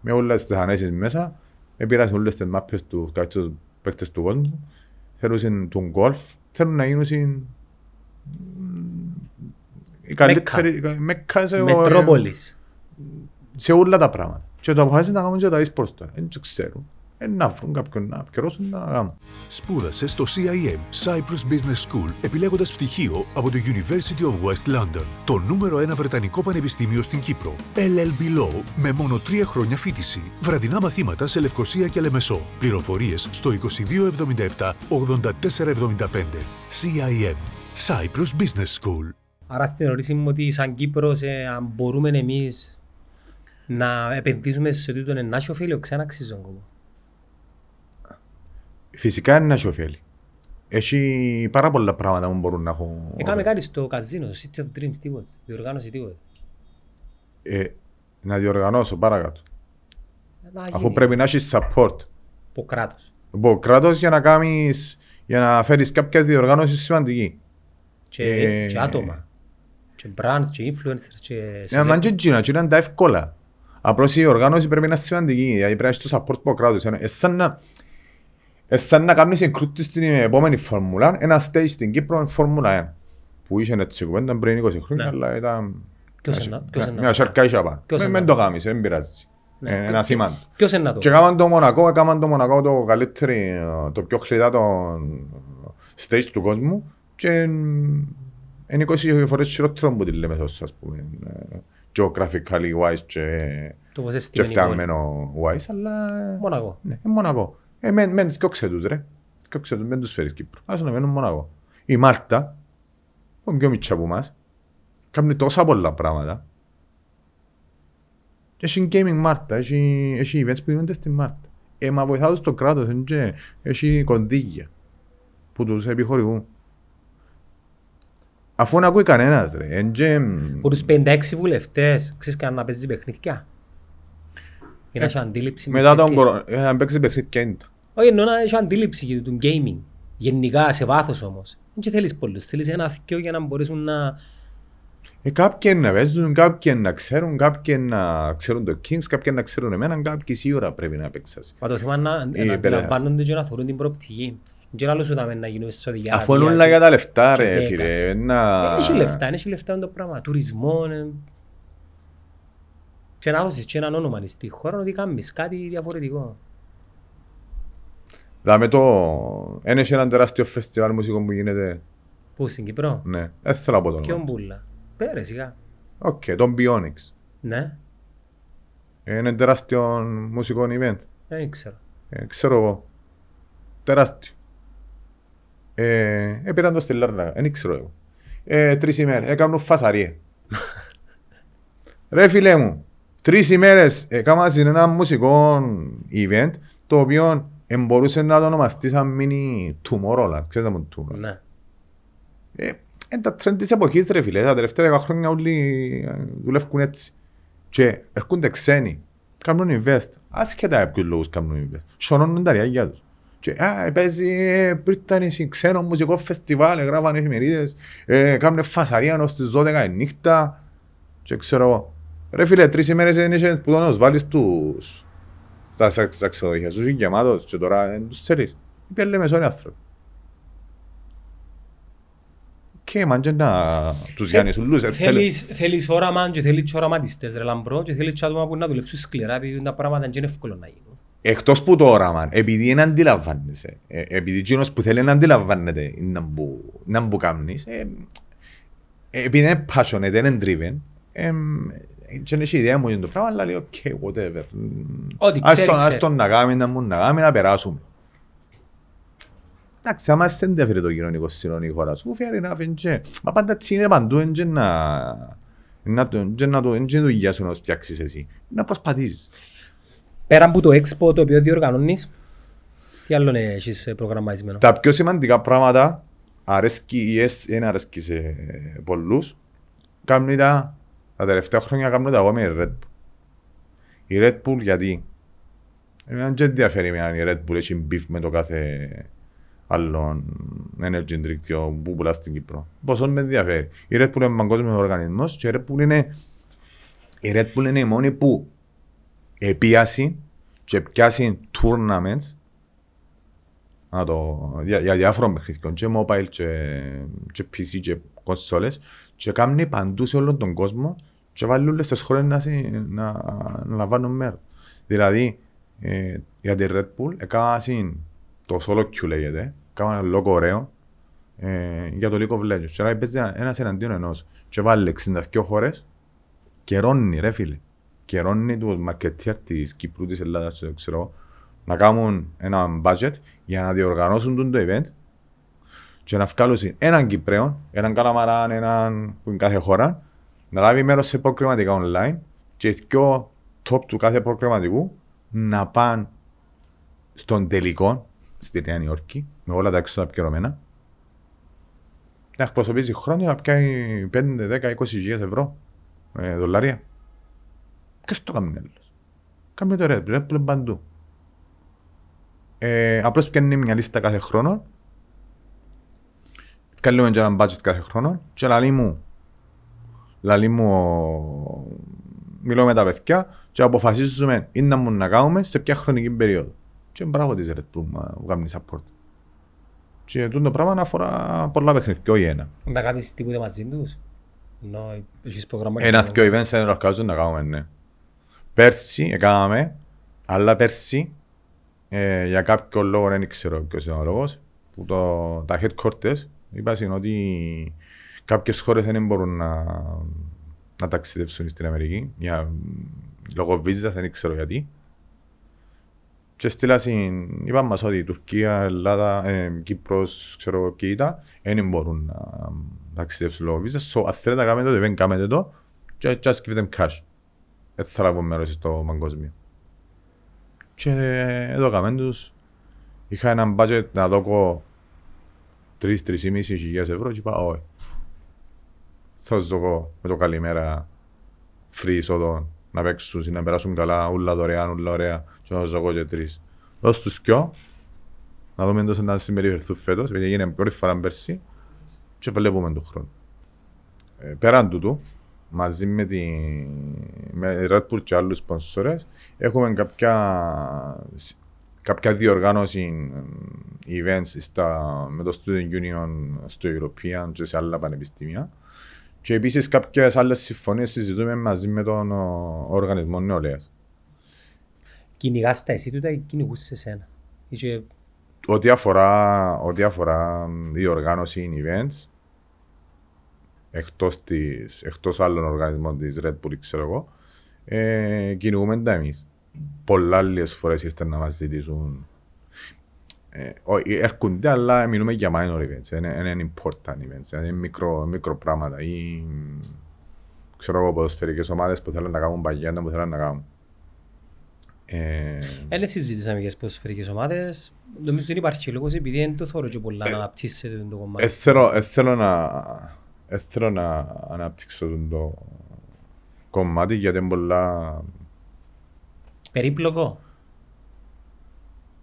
με όλες τις ανέσεις μέσα, επήρασαν όλες τις μάπες του καλύτερους παίκτες του κόσμου, θέλουν τον γκολφ, θέλουν να γίνουν συν- οι καλύτεροι, Μέκκα σε,
Μετρόπολης.
σε όλα τα πράγματα. Και το αποφάσισαν να κάνουν και τα e-sports τώρα. Δεν ξέρουν. Ε, να βρουν κάποιον να επικαιρώσουν να κάνουν.
Σπούδασε στο CIM Cyprus Business School επιλέγοντας πτυχίο από το University of West London, το νούμερο ένα βρετανικό πανεπιστήμιο στην Κύπρο. LLB Law με μόνο τρία χρόνια φίτηση. Βραδινά μαθήματα σε Λευκοσία και Λεμεσό. Πληροφορίες στο 2277 8475. CIM Cyprus Business School.
Άρα στην ερώτηση μου ότι σαν Κύπρος ε, αν μπορούμε εμείς να επενδύσουμε σε τούτο ένα ωφέλιο ξένα αξίζει τον κόπο.
Φυσικά είναι να έχει ωφέλη. Έχει πάρα πολλά πράγματα που μπορούν να έχουν.
Έκαμε κάτι στο καζίνο, στο City of Dreams, τίποτα. Διοργάνωση τίποτα.
Ε, να διοργανώσω παρακάτω.
Να
Αφού
γίνει
πρέπει να έχεις support.
Από κράτος.
Από κράτος για να κάνεις, για να φέρεις κάποια διοργάνωση σημαντική.
Και,
Ε,
και άτομα. Και brands, και influencers, και
Ναι, μα και εκείνα, εκείνα είναι τα εύκολα. Απλώς η οργάνωση πρέπει να είναι σημαντική, δηλαδή πρέπει να έχεις το support από κράτος. Είναι ε, σαν να, ε, σαν να κάνεις συγκρούτη στην επόμενη φόρμουλα, ένας stage στην Κύπρο είναι φόρμουλα 1. Που είχε έτσι κουβέντα πριν 20 χρόνια,
Ναι.
αλλά ήταν...
Ποιος
μια-
είναι να- ποιος είναι να
Μια
το
σαρκά είχε πάνω.
Ποιος
Μεν-
είναι
Μεν
να
το κάνεις, δεν πειράζει.
Ναι.
Ε,
Ποιο-
Ένα σήμαντο.
Ποιος είναι να το;
Και έκαναν το Μονακό, έκαναν το Μονακό το καλύτερο, ε, το πιο χρητάτο stage του κόσμου και είναι 20 φορές χειρότερο από τη Λεμεσός, ας πούμε, ε, geographically wise και,
Το πώς
και
έστειλε η πόλη.
φτιαγμένο wise, αλλά ε,
Μονακό.
ναι, είναι Μονακό. Ε, μεν, μεν, σκιώξε τους ρε, σκιώξε τους, μεν τους φέρεις Κύπρο. Ας να μένουν Μονακό. Η Μάλτα, που είναι πιο μίτσα από εμάς, κάνει τόσα πολλά πράγματα. Και Έχει gaming Μάρτα, έχει, έχει events που γίνονται στη Μάρτα. Ε, μα βοηθά τους το κράτος, εν και έχει κονδύλια που τους επιχορηγούν. Αφού να ακούει κανένας ρε, εν και...
Από τους 56 βουλευτές, ξέρεις κανένα να παίζει παιχνίδια. Ή να έχει αντίληψη.
Ε, Μετά
μες
τον
τέτοιες.
κορονοϊό, ε, αν παίξει παιχνίδια είναι το.
Όχι, εννοώ να έχει αντίληψη για το gaming. Γενικά, σε βάθος όμως. Δεν θέλεις πολλούς. Θέλεις ένα θυκείο για να μπορέσουν να...
Ε, κάποιοι να παίζουν, κάποιοι να ξέρουν, κάποιοι να ξέρουν το Kings, κάποιοι να ξέρουν εμένα, κάποιοι σίγουρα πρέπει να παίξουν.
Μα το θέμα είναι να,
Ε,
να
πέρα.
αντιλαμβάνονται και να θεωρούν την προοπτική. Και άλλος σου δάμε να γίνουμε στο Σαουδική
Αφού είναι
Αραβία
όλα
και-
για τα λεφτά
και
ρε
Vegas.
φίλε. να-
Έχει λεφτά, έχει λεφτά είναι το πράγμα. Τουρισμό. Ε. Και να δώσεις και έναν όνομα στη χώρα ότι κάνεις κάτι διαφορετικό.
Δάμε το... Ένα έχει ένα τεράστιο φεστιβάλ μουσικών που γίνεται.
Πού στην Κύπρο;
Ναι, δεν θέλω να πω το
Ποιον
όνομα.
πουλα. Πέρε σιγά.
Οκ, τον Bionics.
Ναι,
Είναι τεράστιο μουσικό event.
δεν ξέρω.
Ε, ξέρω εγώ. Τεράστιο. Ε, έπαιραν το στη Λάρνα, δεν ξέρω εγώ. Ε, τρεις ημέρες, έκαναν φασαρία. Ρε φίλε μου, τρεις ημέρες έκαναν ένα μουσικό event το οποίο ε, μπορούσε να το ονομαστεί σαν mini Tomorrowland. Ξέρεις να μου Tomorrowland;
Ναι.
Ε, είναι τα τρέντ της εποχής ρε φίλε, τα τελευταία δέκα χρόνια όλοι ε, δουλεύουν έτσι. Και έρχονται ξένοι, κάνουν invest, άσχετα για ποιους λόγους κάνουν invest, σωνώνουν τα ριάγια τους. Και α, παίζει ε, πρίτανη ξένο μουσικό φεστιβάλ, γράφαν εφημερίδες, ε, κάνουν φασαρία ως τις 12 η νύχτα και ξέρω εγώ. Ρε φίλε, τρεις ημέρες είναι και που τον βάλεις τους τα σα- στα ξενοδοχεία σου, είναι γεμάτος και τώρα δεν τους ξέρεις. Είπε λέμε σώνοι άνθρωποι. Και μάντια να τους Γιάννης ουλούς. ε, θέλει-
Θέλεις, θέλεις όραμα και θέλεις και οραματιστές ρε λαμπρό και θέλεις και άτομα που να δουλέψουν σκληρά επειδή τα πράγματα δεν είναι εύκολο να γίνουν.
Εκτός που το όραμα, επειδή δεν αντιλαμβάνεσαι, ε, επειδή εκείνος που θέλει να αντιλαμβάνεται να μπου, να μπου κάνεις, ε, ε, επειδή είναι passionate, είναι driven, ε, και δεν έχει ιδέα μου για το πράγμα, αλλά λέει, ok, whatever.
Ό,τι
Ας
ξέρει,
τον- Ας
ξέρει.
τον να κάνει, να μου να κάνει, να περάσουμε. Εντάξει, άμα σε ενδιαφέρει το κοινωνικό σύνολο η χώρα σου, fair enough, εντζε. Μα πάντα έτσι είναι παντού, εντζε να... Να το, εντζε να το, εντζε δουλειά σου να το φτιάξεις εσύ. Να προσπαθήσεις.
Πέρα από το expo το οποίο διοργανώνεις, τι άλλο έχεις ε, προγραμματισμένο.
Τα πιο σημαντικά πράγματα αρέσκει ή εσ- δεν αρέσκει σε πολλούς. Κάνουν τα, τα τελευταία χρόνια κάνουν τα εγώ με η Red Bull. Η Red Bull γιατί Εμένα δεν ενδιαφέρει με αν η Red Bull έχει beef με το κάθε άλλο energy drink που πουλά στην Κύπρο. Πόσο με ενδιαφέρει. Η Red Bull είναι παγκόσμιος οργανισμός και η Red Bull είναι, η Red Bull είναι η μόνη που επίαση και πιάσει tournaments να το, για, για διάφορων παιχνιδιών και mobile και, και PC και κονσόλες και κάνει παντού σε όλον τον κόσμο και βάλει όλες τις χώρες να, συ- να, να λαμβάνουν μέρος. Δηλαδή, ε, για τη Red Bull έκαναν το solo queue λέγεται, έκαναν ένα λόγο ωραίο ε, για το League of Legends. Και άρα παίζει ένας εναντίον ενός και βάλει 62 χώρες καιρώνει ρε φίλε. Καιρώνει τους marketeer της Κύπρου, της Ελλάδας, δεν ξέρω, εγώ, να κάνουν ένα budget για να διοργανώσουν τον το event και να βγάλουν έναν Κυπρέο, έναν Καλαμαράν, έναν που είναι κάθε χώρα, να λάβει μέρος σε προκριματικά online και οι δυο top του κάθε προκριματικού να πάνε στον τελικό στη Νέα Νιόρκη με όλα τα έξοδα πληρωμένα να εκπροσωπήσει χρόνια να πιάει 5, 10, 20 χιλιάδες ευρώ ε, δολάρια. Ποιος το κάνει άλλος. Κάμε το Red Bull, Red Bull είναι παντού. Ε, απλώς πιάνει μια λίστα κάθε χρόνο Βγάλουμε και έναν budget κάθε χρόνο και λαλεί μου λαλεί μου μιλώ με τα παιδιά και αποφασίζουμε ή να μου να κάνουμε σε ποια χρονική περίοδο. Και μπράβο της Red Bull που κάνει support. Και τούτο πράγμα αφορά πολλά παιχνίδια, όχι ένα.
Να κάνεις τίποτε μαζί τους; Ενώ έχεις πρόγραμμα.
Ένα και events δεν ορκάζουν να κάνουμε, ναι. Πέρσι έκαναμε, αλλά πέρσι ε, για κάποιο λόγο δεν ξέρω ποιος είναι ο λόγος που το, τα headquarters είπαν ότι κάποιες χώρες δεν μπορούν να, να ταξιδεύσουν στην Αμερική για, λόγω βίζας, δεν ξέρω γιατί. Και στείλα στην, είπαν μας ότι η Τουρκία, Ελλάδα, ε, Κύπρος, ξέρω εγώ και ήταν, δεν μπορούν να ταξιδεύσουν λόγω βίζας. So, αν θέλετε να κάνετε το, δεν κάνετε το, just, just give them cash. Δεν θα λάβω μέρος στο παγκόσμιο. Και εδώ κάνουμε τους. Είχα έναν budget να δω 3-3,5 χιλιάδες ευρώ και είπα όχι. Θα σου δω με το καλημέρα free εισόδο να παίξουν ή να περάσουν καλά, ούλα δωρεάν, ούλα ωραία και να σου δω και τρεις. Δώσ' τους κοιό, να δούμε εντός να συμπεριφερθούν φέτος, επειδή έγινε πρώτη φορά πέρσι και βλέπουμε τον χρόνο. Ε, πέραν τούτου, μαζί με τη με Red Bull και άλλους σπονσόρες, έχουμε κάποια, κάποια διοργάνωση events στα, με το Student Union στο European και σε άλλα πανεπιστήμια. Και επίσης κάποιες άλλες συμφωνίες συζητούμε μαζί με τον ο, Οργανισμός Νεολαίας.
Κυνηγάς τα εσύ τούτα ή κυνηγούς σε σένα; Είχε
Ό,τι αφορά, ό,τι αφορά διοργάνωση events, εκτός, της, εκτός άλλων οργανισμών της Red Bull, ξέρω εγώ, ε, κυνηγούμε τα εμείς. Πολλά άλλες φορές ήρθαν να μας ζητήσουν. Ε, όχι, έρχονται, αλλά μιλούμε για minor events. Είναι, είναι important events. Είναι μικρό, μικρό πράγματα. Ή, ξέρω εγώ, ποδοσφαιρικές ομάδες που θέλουν να κάνουν παγιάντα που θέλουν να κάνουν. Ε,
Έλε συζήτησαμε για τις ποδοσφαιρικές ομάδες. Νομίζω δεν υπάρχει λόγος επειδή δεν το θεωρώ και πολλά να αναπτύσσεται το κομμάτι.
Ε, θέλω, ε, θέλω να, ε, θέλω να αναπτύξω τον το κομμάτι γιατί είναι πολλά...
Περίπλοκο.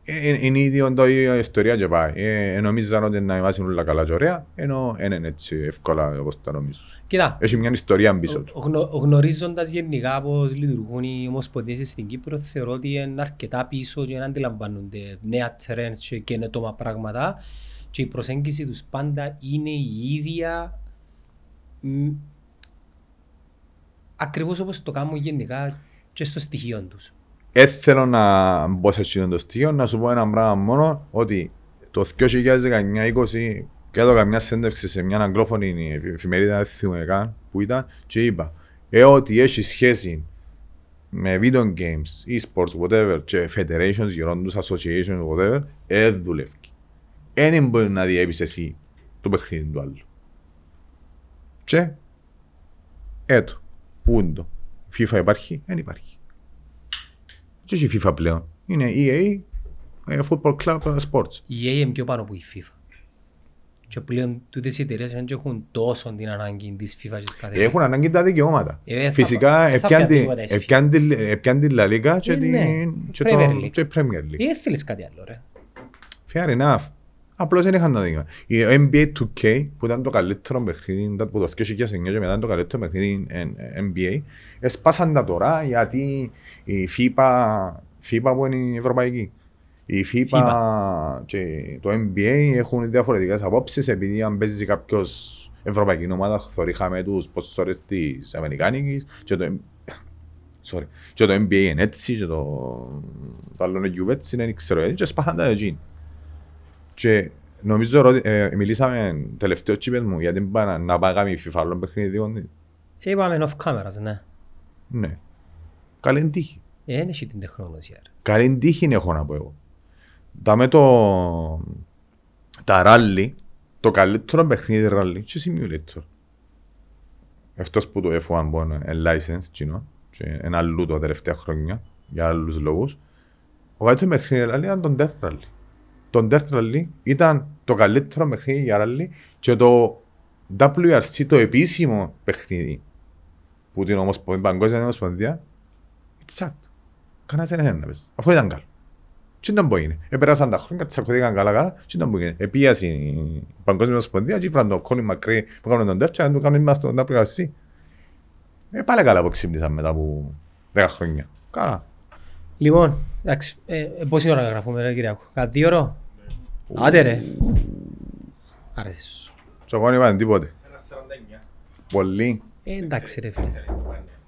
Ε, ε, είναι ίδιο το ίδιο η ιστορία και πάει. Ε, νομίζαν ότι να είμαστε όλα καλά και ωραία, ενώ δεν είναι έτσι εύκολα όπως τα νομίζω.
Κοίτα,
Έχει μια ιστορία πίσω του.
γνω, γνωρίζοντας γενικά πώς λειτουργούν οι ομοσπονδίες στην Κύπρο, θεωρώ ότι είναι αρκετά πίσω και να αντιλαμβάνονται νέα trends και καινοτόμα πράγματα και η προσέγγιση τους πάντα είναι η ίδια μ, ακριβώς όπως το κάνουν γενικά και στο στοιχείο τους.
Δεν θέλω να μπω σε εκείνο το στοιχείο, να σου πω ένα πράγμα μόνο, ότι το 2019-20 έδωκα μια σέντευξη σε μια αγγλόφωνη εφημερίδα, δεν θυμάμαι καν, που ήταν, και είπα, ε, ότι έχει σχέση με video games, e-sports, whatever, και federations, γερόντους, associations, whatever, δεν δουλεύει. Δεν μπορεί να διέπεις εσύ το παιχνίδι του άλλου. Και, έτω, πού είναι το; FIFA υπάρχει, δεν υπάρχει. Και έχει FIFA πλέον; Είναι EA, ε, Football Club ε, Sports.
Η EA είναι πιο πάνω από η FIFA. Και πλέον τούτες οι εταιρείες δεν έχουν τόσο την ανάγκη της FIFA και της κάθε
Έχουν ανάγκη τα δικαιώματα.
Ε, θα-
Φυσικά,
θα
έπιαν
πιάνει
τη-
τίποτα η FIFA.
έπιαν τη- έπιαν τη La Liga και
Ε,
την-
ναι.
και
Premier
το-
League.
και η Premier League.
Ή δεν θέλεις κάτι άλλο ρε.
Fair enough. Απλώς δεν είχαν τα δικαιώματα. Η NBA 2K που ήταν το καλύτερο παιχνίδι ήταν από το 2009 και μετά ήταν το καλύτερο παιχνίδι εν- NBA έσπασαν τα τώρα γιατί η FIFA, FIFA που είναι η Ευρωπαϊκή η FIFA, και το NBA έχουν διαφορετικές απόψεις επειδή αν παίζει κάποιος ευρωπαϊκή ομάδα θωρήχαμε τους ποσόρες της Αμερικάνικης και το, sorry, και το NBA είναι έτσι και το, το άλλο είναι γιουβέτσι είναι ξέρω γιατί και σπάσαν τα εκεί. Και νομίζω ότι ε, μιλήσαμε τελευταίο τσίπες μου γιατί πάνε να πάει κάνει FIFA άλλο παιχνίδι.
Είπαμε off cameras, ναι.
Ναι. Καλή τύχη.
Ε, δεν έχει την τεχνολογία ρε.
Καλή τύχη έχω να πω εγώ. Τα με το... Τα ράλι, το καλύτερο παιχνίδι ράλι και simulator. Εκτός που το F1 που είναι license, κοινό, και ένα αλλού τα τελευταία χρόνια, για άλλους λόγους. Ο καλύτερος παιχνίδι ράλι ήταν τον Death Rally. Το Death Rally ήταν το καλύτερο παιχνίδι για ράλι και το WRC, το επίσημο παιχνίδι που την Ομοσπονδία, Παγκόσμια Ομοσπονδία, it's sad. Κανένας δεν ήθελε να παίζει. Αφού ήταν καλό. Τι ήταν που έγινε. Επέρασαν τα χρόνια, τσακωθήκαν καλά καλά. Τι ήταν που έγινε. Επίασε η Παγκόσμια Ομοσπονδία και ήφραν τον Κόνι Μακρύ που κάνουν τον Τέρτσα και του κάνουν είμαστε στον WRC. Ε, πάλι καλά που ξύπνησαν μετά από 10 χρόνια. Καλά.
Λοιπόν, εντάξει, ε, ε, πόση ώρα γραφούμε ρε Κυριακό. Κάτι δύο ώρα; Άντε ρε. Άρεσε σου.
Και εγώ δεν είπαν τίποτε. Πολύ.
Ε, εντάξει ρε φίλε.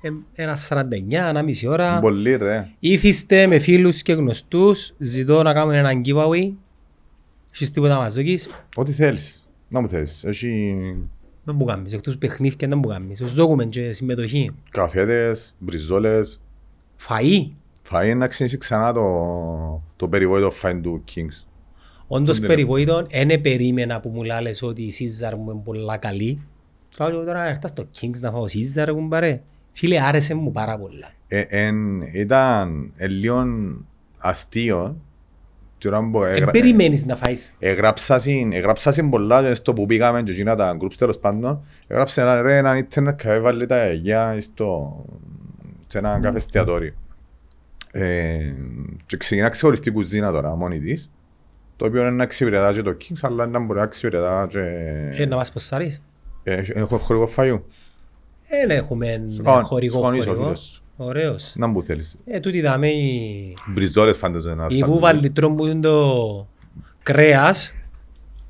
Ε, ένα 49, ένα μισή ώρα.
Πολύ ρε.
Ήθιστε με φίλους και γνωστούς. Ζητώ να κάνουμε έναν giveaway. Έχεις τίποτα να μας δώκεις.
Ό,τι θέλεις. Να μου θέλεις. Έχει
Δεν μου κάνεις. Εκτός παιχνίδια δεν μου κάνεις. Ως δώκουμε και συμμετοχή.
καφέδες, μπριζόλες.
Φαΐ.
Φάει να ξεκινήσει ξανά το, το περιβόητο φάιν του Kings.
Όντως
Δεν
περιβόητον, δεν περίμενα που μου λάλες ότι η Caesar μου είναι πολλά καλή. Πάω και εγώ τώρα να έρθω στο Kings να φάω Caesar μου παρέ. Φίλε, άρεσε μου πάρα πολλά.
Ε, εν, ήταν ε, λίγο αστείο. την ώρα που
Δεν
έγρα-
περιμένεις να φάεις.
Έγραψα συν, έγραψα συν πολλά και στο που πήγαμε και εκείνα τα groups τέλος πάντων. Έγραψα ένα ρε έναν ίντερνετ και έβαλε τα αγιά στο, σε ένα καφέ εστιατόριο. Ε, και ξεκινά ξεχωριστή κουζίνα τώρα μόνη της. Το οποίο είναι να εξυπηρετά και το Kings, αλλά να μπορεί να εξυπηρετά και...
Ε, να μας ποσάρεις.
Ε, Έχουμε χορηγό φαγιού.
Δεν έχουμε ε,
Σκόνη,
χορηγό
σκόνης ο
χορηγό.
φίλος σου.
Ωραίος.
Να μου θέλεις.
Ε, τούτη δάμε η...
Μπριζόλες φαντάζομαι να
Η βούβαλη τρώμπουν το κρέας,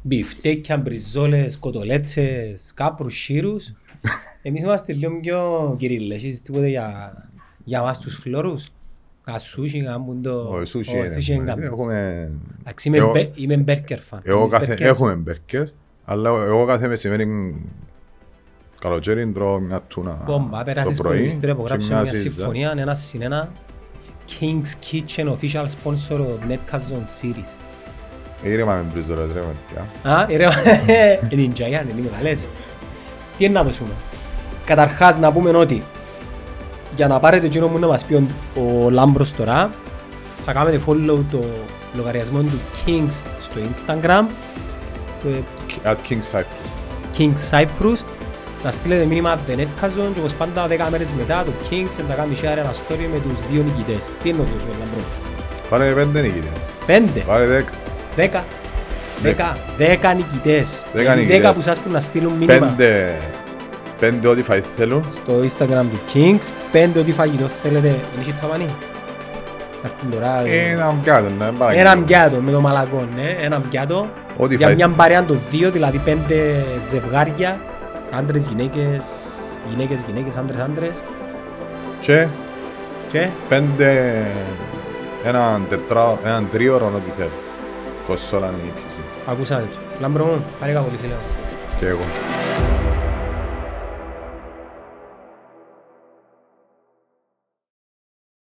μπιφτέκια, μπριζόλες, κοτολέτσες, κάπρους, σύρους. Εμείς είμαστε λίγο πιο κυρίλες, εσείς τίποτε για, για μας τους φλόρους. Κασούσι, γάμπουν το...
Ο σούσι
ο, σούσι
είναι.
είναι γάμπες.
Έχουμε...
Εντάξει, είμαι
Εγώ-
μπε- είμαι μπέρκερ φαν.
Εγώ
Εμείς
κάθε,
μπέρκερς.
έχουμε μπέρκες, αλλά εγώ κάθε μεσημέρι καλοκαίρι τρώω μια τούνα
Μπόμπα,
το
πέρασες
πρωί
πολιτιστήριο,
και
υπογράψαμε μια
σίζα.
συμφωνία, ένα συν ένα. King's Kitchen, official sponsor of Netcast Zone Series.
Ήρεμα με μπριζόλες ρε παιδιά.
Α, ρε, είναι η Giant, είναι μεγάλες. Τι είναι να δώσουμε; Καταρχάς να πούμε ότι για να πάρετε εκείνο που να μας πει ο, ο Λάμπρος τώρα θα κάνετε follow το λογαριασμό του KINX στο Instagram το
At KINX Cyprus.
KINX Cyprus να στείλετε μήνυμα The Netcast Zone και όπως πάντα 10 μέρες μετά το KINX θα κάνει share ένα story με τους δύο νικητές. Τι είναι να δώσουμε Λάμπρο;
Πάρε πέντε νικητές.
Πέντε;
Πάρε δέκα.
Δέκα. Δέκα. Δέκα νικητές.
Δέκα
Δηλαδή
νικητές.
Δέκα που σας που να στείλουν μήνυμα
Πέντε. Πέντε ό,τι φάει θέλουν.
στο Instagram του Kings. Πέντε ό,τι φαγητό θέλετε. Είναι έχει ταμανί. Θα έρθουν τώρα. ε,
Ένα πιάτο, ναι, παρακαλώ.
Ένα πιάτο με το μαλακό, ναι. Ένα πιάτο.
Ό,τι
Για
φάει.
μια παρέα των δύο, δηλαδή πέντε ζευγάρια. Άντρες, γυναίκες, γυναίκες, γυναίκες, άντρες, άντρες.
Και
Και
πέντε. Έναν τετρά, έναν τρίωρο ό,τι θέλει. Κονσόλα είναι ή PC.
ακούσατε. Λάμπρο μου, χάρηκα πολύ φίλε μου.
Και εγώ.